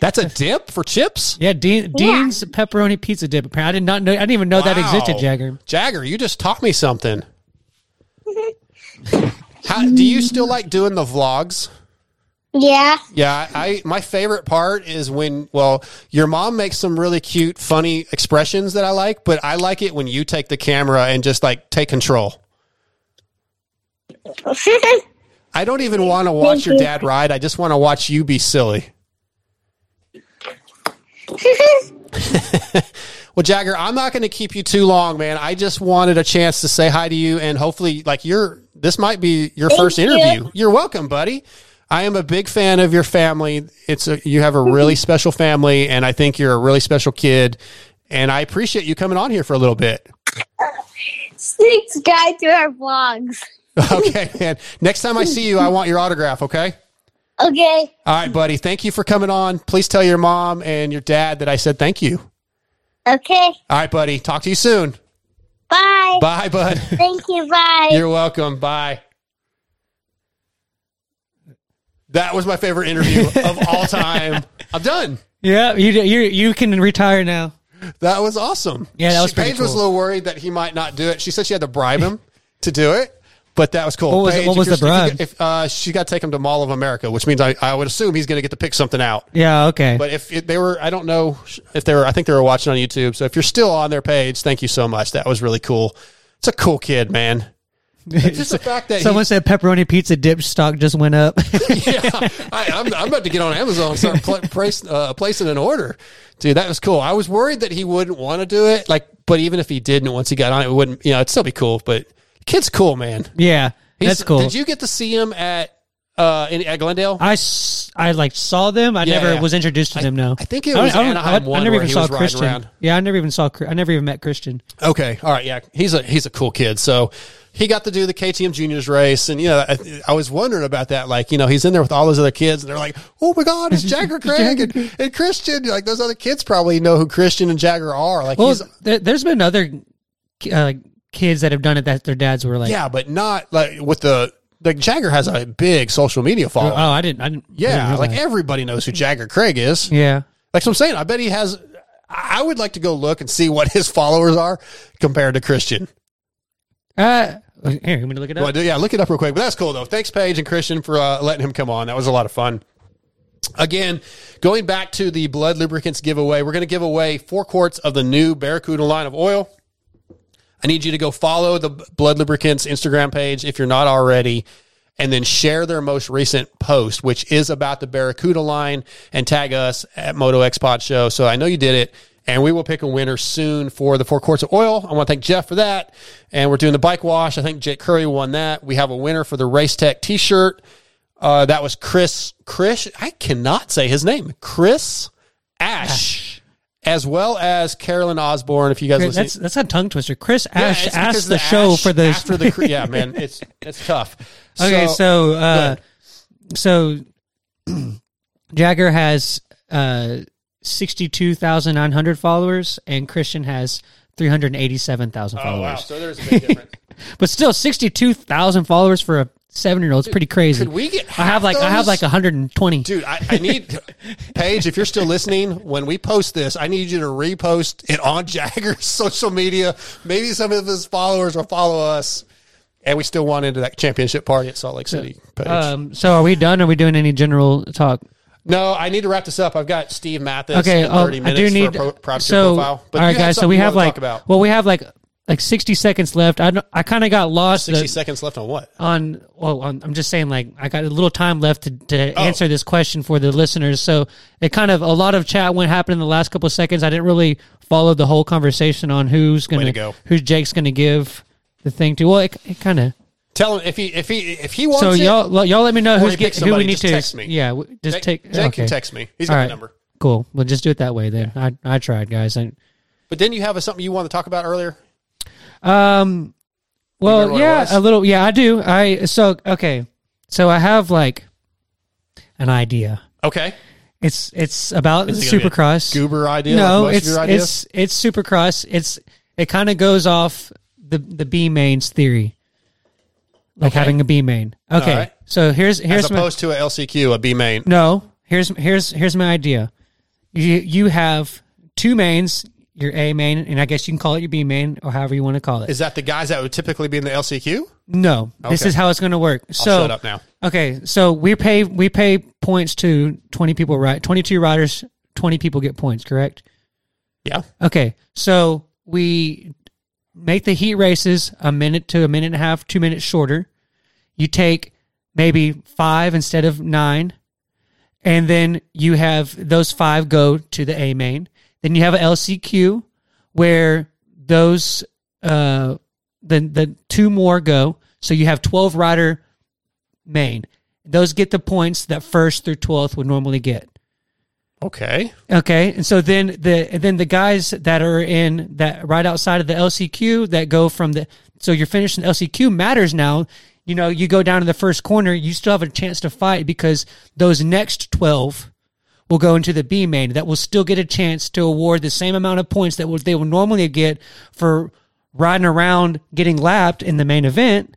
Speaker 4: That's a dip for chips?
Speaker 5: Yeah, Dean, Dean's pepperoni pizza dip. Apparently, I did not know. I didn't even know that existed, Jagger.
Speaker 4: Jagger, you just taught me something. How, do you still like doing the vlogs?
Speaker 15: Yeah.
Speaker 4: Yeah, I my favorite part is when well, your mom makes some really cute, funny expressions that I like, but I like it when you take the camera and just like take control. I don't even want to watch your dad ride. I just want to watch you be silly. Well, Jagger, I'm not going to keep you too long, man. I just wanted a chance to say hi to you and hopefully like you're this might be your
Speaker 15: Thank
Speaker 4: first interview. You're welcome, buddy. I am a big fan of your family. It's a, you have a really special family and I think you're a really special kid and I appreciate you coming on here for a little bit.
Speaker 15: Sneaks guide through our vlogs.
Speaker 4: Okay, man. Next time I see you, I want your autograph, okay?
Speaker 15: Okay.
Speaker 4: All right, buddy. Thank you for coming on. Please tell your mom and your dad that I said thank you.
Speaker 15: Okay.
Speaker 4: All right, buddy. Talk to you soon.
Speaker 15: Bye.
Speaker 4: Bye, bud.
Speaker 15: Thank you. Bye.
Speaker 4: You're welcome. Bye. That was my favorite interview of all time. I'm done.
Speaker 5: Yeah, you you you can retire now.
Speaker 4: That was awesome.
Speaker 5: Yeah, that was
Speaker 4: She-
Speaker 5: pretty
Speaker 4: Paige was a little worried that he might not do it. She said she had to bribe him to do it, But that was cool.
Speaker 5: What was-
Speaker 4: Paige,
Speaker 5: what was the bribe?
Speaker 4: If, if, uh, she got to take him to Mall of America, which means I, I would assume he's going to get to pick something out.
Speaker 5: Yeah, okay.
Speaker 4: But if it, they were, I don't know if they were. I think they were watching on YouTube. So if you're still on their page, thank you so much. That was really cool. It's a cool kid, man. Like, just the fact that
Speaker 5: Someone
Speaker 4: he,
Speaker 5: said pepperoni pizza dip stock just went up.
Speaker 4: yeah, I, I'm, I'm about to get on Amazon and start pl- place, uh, placing an order. Dude, that was cool. I was worried that he wouldn't want to do it. Like, but even if he didn't, once he got on it, it wouldn't. You know, it'd still be cool. But kid's cool, man.
Speaker 5: yeah,
Speaker 4: He's-
Speaker 5: that's cool.
Speaker 4: Did you get to see him at uh in at Glendale?
Speaker 5: I, s- I like saw them. I
Speaker 4: Yeah,
Speaker 5: never
Speaker 4: yeah.
Speaker 5: was introduced to them. No,
Speaker 4: I think it was
Speaker 5: I
Speaker 4: Anaheim
Speaker 5: I,
Speaker 4: one
Speaker 5: I never
Speaker 4: where
Speaker 5: even
Speaker 4: he
Speaker 5: saw
Speaker 4: was riding
Speaker 5: Christian.
Speaker 4: around.
Speaker 5: Yeah, I never even saw. Chri- I never even met Christian.
Speaker 4: Okay, all right, yeah, he's a he's a cool kid. So he got to do the KTM Juniors race, and you know, I, I was wondering about that. Like, you know, he's in there with all those other kids, and they're like, "Oh my God, it's Jagger Craig and, and Christian." Like those other kids probably know who Christian and Jagger are. Like,
Speaker 5: Well,
Speaker 4: he's
Speaker 5: there, there's been other uh, kids that have done it that their dads were like,
Speaker 4: yeah, but not like with the like Jagger has a big social media following. Oh.
Speaker 5: I didn't. I didn't. I
Speaker 4: yeah,
Speaker 5: didn't
Speaker 4: like everybody knows who Jagger Craig is.
Speaker 5: yeah.
Speaker 4: Like so I'm saying, I bet he has. I I would like to go look and see what his followers are compared to Christian.
Speaker 5: Uh, here, you want me to look it up?
Speaker 4: Well, yeah, look it up real quick. But that's cool though. Thanks, Paige and Christian, for uh, letting him come on. That was a lot of fun. Again, going back to the Blud lubricants giveaway, we're going to give away four quarts of the new Barracuda line of oil. I need you to go follow the Blud Lubricants Instagram page if you're not already, and then share their most recent post, which is about the Barracuda line, and tag us at Moto X Pod Show. So I know you did it, and we will pick a winner soon for the four quarts of oil. I want to thank Jeff for that, and we're doing the bike wash. I think Jake Curry won that. We have a winner for the Race Tech T-shirt. Uh, that was Chris. Chris, I cannot say his name. Chris Ash. As well as Carolyn Osborne, if you guys listen,
Speaker 5: that's that's a tongue twister. Chris Ash asked the, show
Speaker 4: Ash
Speaker 5: for the
Speaker 4: after the yeah man it's it's tough.
Speaker 5: Okay, so uh, so Jagger has uh sixty two thousand nine hundred followers, and Christian has three hundred eighty seven thousand followers.
Speaker 4: wow, so there's a big difference.
Speaker 5: but still, sixty two thousand followers for a seven year old is pretty crazy.
Speaker 4: could we get
Speaker 5: I have like I have
Speaker 4: those?
Speaker 5: like hundred and twenty.
Speaker 4: Dude, I, I need Paige. If you're still listening, when we post this, I need you to repost it on Jagger's social media. Maybe some of his followers will follow us, and we still want into that championship party at Salt Lake City. Paige.
Speaker 5: Um, so are we done? Are we doing any general talk?
Speaker 4: no, I need to wrap this up. I've got Steve Matthes.
Speaker 5: Okay,
Speaker 4: in
Speaker 5: oh,
Speaker 4: 30
Speaker 5: I
Speaker 4: minutes
Speaker 5: do
Speaker 4: for
Speaker 5: need
Speaker 4: a pro, project
Speaker 5: so.
Speaker 4: profile. But
Speaker 5: all right,
Speaker 4: you had
Speaker 5: guys. So
Speaker 4: something
Speaker 5: we
Speaker 4: you
Speaker 5: have
Speaker 4: wanna
Speaker 5: like
Speaker 4: about
Speaker 5: well, we have like like sixty seconds left. I don't- I kind of got lost.
Speaker 4: 60
Speaker 5: the-
Speaker 4: seconds left on what?
Speaker 5: on well on, i'm just saying like i got a little time left to, to
Speaker 4: Oh.
Speaker 5: answer this question for the listeners so it kind of a lot of chat went happened in the last couple of seconds i didn't really follow the whole conversation on who's gonna
Speaker 4: to go.
Speaker 5: who jake's gonna give the thing to well it, it kind of
Speaker 4: Tell him if he if he if he wants.
Speaker 5: so y'all well, y'all let me know who's get, who we need to
Speaker 4: text me.
Speaker 5: yeah just
Speaker 4: Jake-
Speaker 5: take
Speaker 4: Jake can
Speaker 5: okay.
Speaker 4: text me. He's
Speaker 5: All
Speaker 4: got the
Speaker 5: right.
Speaker 4: number.
Speaker 5: cool well just do it that way then i i tried guys I,
Speaker 4: But didn't you have a, something you wanted to talk about earlier?
Speaker 5: Um. Well, yeah, a little. Yeah, I do. I so okay. So I have like an idea.
Speaker 4: Okay.
Speaker 5: It's it's about
Speaker 4: Is it gonna be a
Speaker 5: Supercross.
Speaker 4: goober idea
Speaker 5: No,
Speaker 4: like most of
Speaker 5: it's
Speaker 4: your ideas?
Speaker 5: it's it's Supercross. It's it kind of goes off the the B mains theory, like
Speaker 4: Okay.
Speaker 5: having a B main. Okay,
Speaker 4: right.
Speaker 5: so here's here's
Speaker 4: As
Speaker 5: my,
Speaker 4: opposed to a LCQ, a B main.
Speaker 5: no. Here's here's here's my idea. You you have two mains, your A main, and I guess you can call it your B main or however you want to call it.
Speaker 4: Is that the guys that would typically be in the LCQ?
Speaker 5: No, this
Speaker 4: Okay.
Speaker 5: is how it's going to work. So
Speaker 4: shut up now.
Speaker 5: Okay, so we pay we pay points to twenty people, right? Twenty two riders, twenty people get points, correct?
Speaker 4: Yeah.
Speaker 5: Okay, so we make the heat races a minute to a minute and a half, two minutes shorter. You take maybe five instead of nine, and then you have those five go to the A main. Then you have a LCQ where those uh the the two more go. So you have twelve rider main. Those get the points that first through twelfth would normally get.
Speaker 4: Okay.
Speaker 5: Okay, and so then the and then the guys that are in that right outside of the LCQ that go from the so you're finishing the LCQ matters now. You know, you go down to the first corner, you still have a chance to fight because those next twelve will go into the B main. That will still get a chance to award the same amount of points that they would normally get for riding around getting lapped in the main event.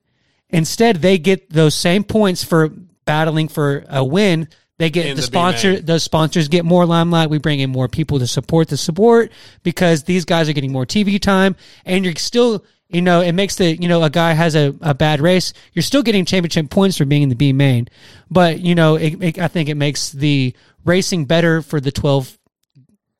Speaker 5: Instead, they get those same points for battling for a win. They get the
Speaker 4: the
Speaker 5: sponsor.
Speaker 4: B-main.
Speaker 5: The sponsors get more limelight. We bring in more people to support the support because these guys are getting more TV time, and you're still you know, it makes the you know a guy has a, a bad race, you're still getting championship points for being in the B main, but you know, it, it, I think it makes the racing better for the twelve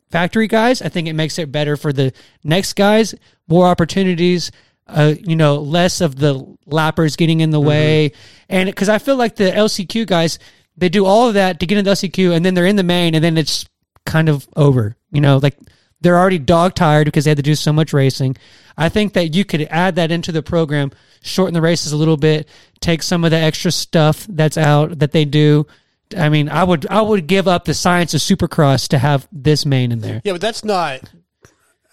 Speaker 5: factory guys. I think it makes it better for the next guys, more opportunities. Uh, you know, less of the lappers getting in the way, and because I feel like the LCQ guys, they do all of that to get into the LCQ, and then they're in the main, and then it's kind of over. You know, like they're already dog tired because they had to do so much racing. I think that you could add that into the program, shorten the races a little bit, take some of the extra stuff that's out that they do. I mean, I would I would give up the science of Supercross to have this main in there.
Speaker 4: Yeah, but that's not.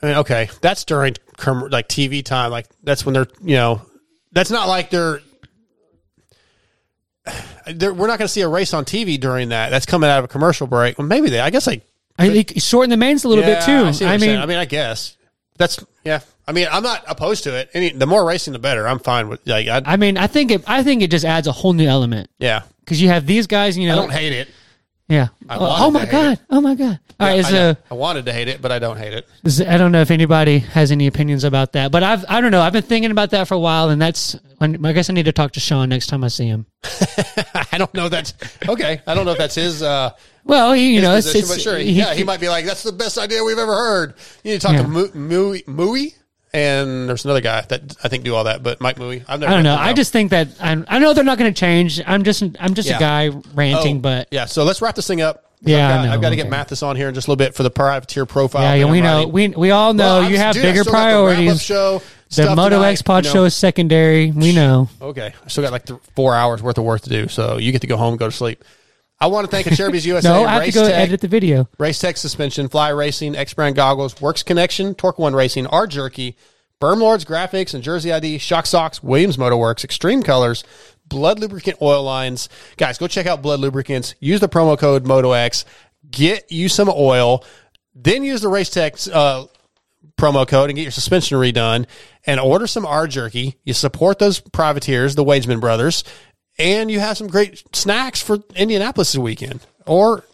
Speaker 4: I mean, okay, that's during like TV time. Like that's when they're you know, that's not like they're. they're we're not going to see a race on TV during that. That's coming out of a commercial break. Well, maybe they. I guess like
Speaker 5: I think shorten the mains a little bit too.
Speaker 4: I, see what
Speaker 5: I
Speaker 4: you're
Speaker 5: mean,
Speaker 4: saying. I mean, I guess that's yeah. I mean, I'm not opposed to it. Any the more racing, the better. I'm fine with like I,
Speaker 5: I mean, I think it. I think it just adds a whole new element.
Speaker 4: yeah.
Speaker 5: because you have these guys. You know,
Speaker 4: I don't hate it.
Speaker 5: Yeah.
Speaker 4: I
Speaker 5: Oh,
Speaker 4: wanted
Speaker 5: oh
Speaker 4: to
Speaker 5: my
Speaker 4: hate
Speaker 5: god! Oh my god! All right,
Speaker 4: Yeah,
Speaker 5: is
Speaker 4: I,
Speaker 5: uh,
Speaker 4: I wanted to hate it, but I don't hate it.
Speaker 5: is- I don't know if anybody has any opinions about that, but I've I don't know. I've been thinking about that for a while, and that's. I guess I need to talk to Sean next time I see him.
Speaker 4: I don't know. That's okay. I don't know if that's his. uh
Speaker 5: Well, he, you know, it's, it's
Speaker 4: sure,
Speaker 5: he-
Speaker 4: yeah, he might be like, "That's the best idea we've ever heard." You need to talk
Speaker 5: Yeah.
Speaker 4: to Mui, and there's another guy that I think do all that, but Mike. I've never
Speaker 5: I don't know. I just think that I'm, I know they're not going to change. I'm just I'm just
Speaker 4: Yeah.
Speaker 5: a guy ranting,
Speaker 4: Oh,
Speaker 5: but
Speaker 4: yeah. So let's wrap this thing up.
Speaker 5: Yeah,
Speaker 4: I've got, I've got to get
Speaker 5: okay.
Speaker 4: Matthes on here in just a little bit for the privateer profile.
Speaker 5: yeah, we know
Speaker 4: writing.
Speaker 5: we we all know
Speaker 4: Well,
Speaker 5: you have
Speaker 4: dude,
Speaker 5: bigger priorities.
Speaker 4: show
Speaker 5: the Moto
Speaker 4: tonight,
Speaker 5: X Pod
Speaker 4: you know.
Speaker 5: show is secondary. We know.
Speaker 4: Okay, I still got like th- four hours worth of work to do, so you get to go home and go to sleep. I want to thank Acerbis USA.
Speaker 5: No, I have to
Speaker 4: Race
Speaker 5: go
Speaker 4: Tech,
Speaker 5: edit the video.
Speaker 4: Race Tech Suspension, Fly Racing, X Brand Goggles, Works Connection, Torque One Racing, R Jerky, Berm Lords Graphics and Jersey ID, Shock Socks, Williams Motor Works, Xtreme Kolors, Blud Lubricant Oil Lines. Guys, go check out Blud Lubricants. Use the promo code MotoX. Get you some oil. Then use the Race Tech uh, promo code and get your suspension redone and order some R jerky. You support those privateers, the Wageman brothers, and you have some great snacks for Indianapolis this weekend. Or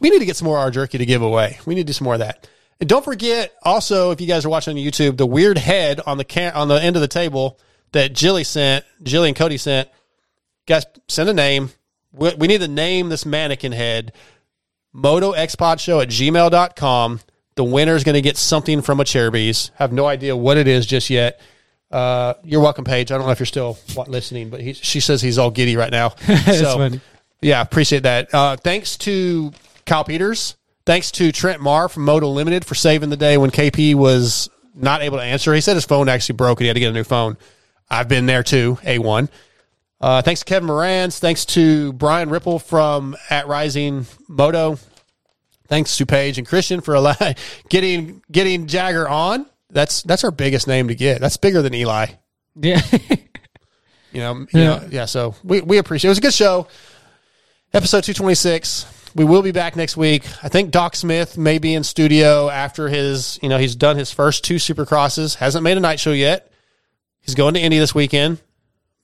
Speaker 4: we need to get some more R jerky to give away. We need to do some more of that. And don't forget also, if you guys are watching on YouTube, the weird head on the can- on the end of the table that Jilly sent, Jilly and Cody sent. Guys, send a name. We, we need to name this mannequin head motoxpodshow at gmail.com. The winner is going to get something from a Acerbis. Have no idea what it is just yet. Uh, you're welcome, Paige. I don't know if you're still listening, but he, she says he's all giddy right now. So, yeah, appreciate that. Uh, thanks to Kyle Peters. Thanks to Trent Marr from Moto Limited for saving the day when KP was not able to answer. He said his phone actually broke and he had to get a new phone. I've been there too, A1. Uh, thanks to Kevin Moranz. Thanks to Brian Ripple from At Rising Moto. Thanks to Paige and Christian for allow- getting getting Jagger on. That's that's our biggest name to get. That's bigger than Eli.
Speaker 5: Yeah.
Speaker 4: You know, you
Speaker 5: Yeah.
Speaker 4: know, yeah. So we, we appreciate it. It was a good show. Episode 226. We will be back next week. I think Doc Smith may be in studio after his, you know, he's done his first two supercrosses. Hasn't made a night show yet. He's going to Indy this weekend.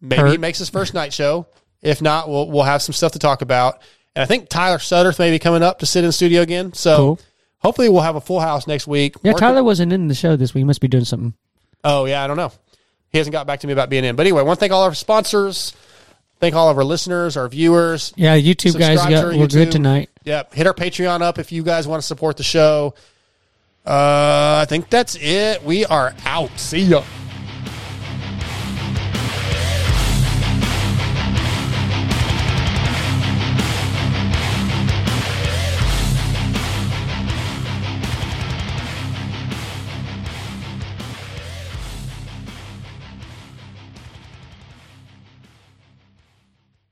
Speaker 4: Maybe he makes his first night show. If not, we'll we'll have some stuff to talk about. And I think Tyler Sutterth may be coming up to sit in studio again. So
Speaker 5: Cool.
Speaker 4: Hopefully we'll have a full house next week.
Speaker 5: Yeah,
Speaker 4: Working-
Speaker 5: Tyler wasn't in the show this week. He must be doing something.
Speaker 4: Oh yeah, I don't know. He hasn't got back to me about being in. But anyway, I want to thank all our sponsors. Thank all of our listeners, our viewers.
Speaker 5: Yeah, YouTube guys
Speaker 4: Subscribe
Speaker 5: got we're good
Speaker 4: YouTube.
Speaker 5: tonight.
Speaker 4: Yep. Hit our Patreon up if you guys want to support the show. Uh, I think that's it. We are out. See ya.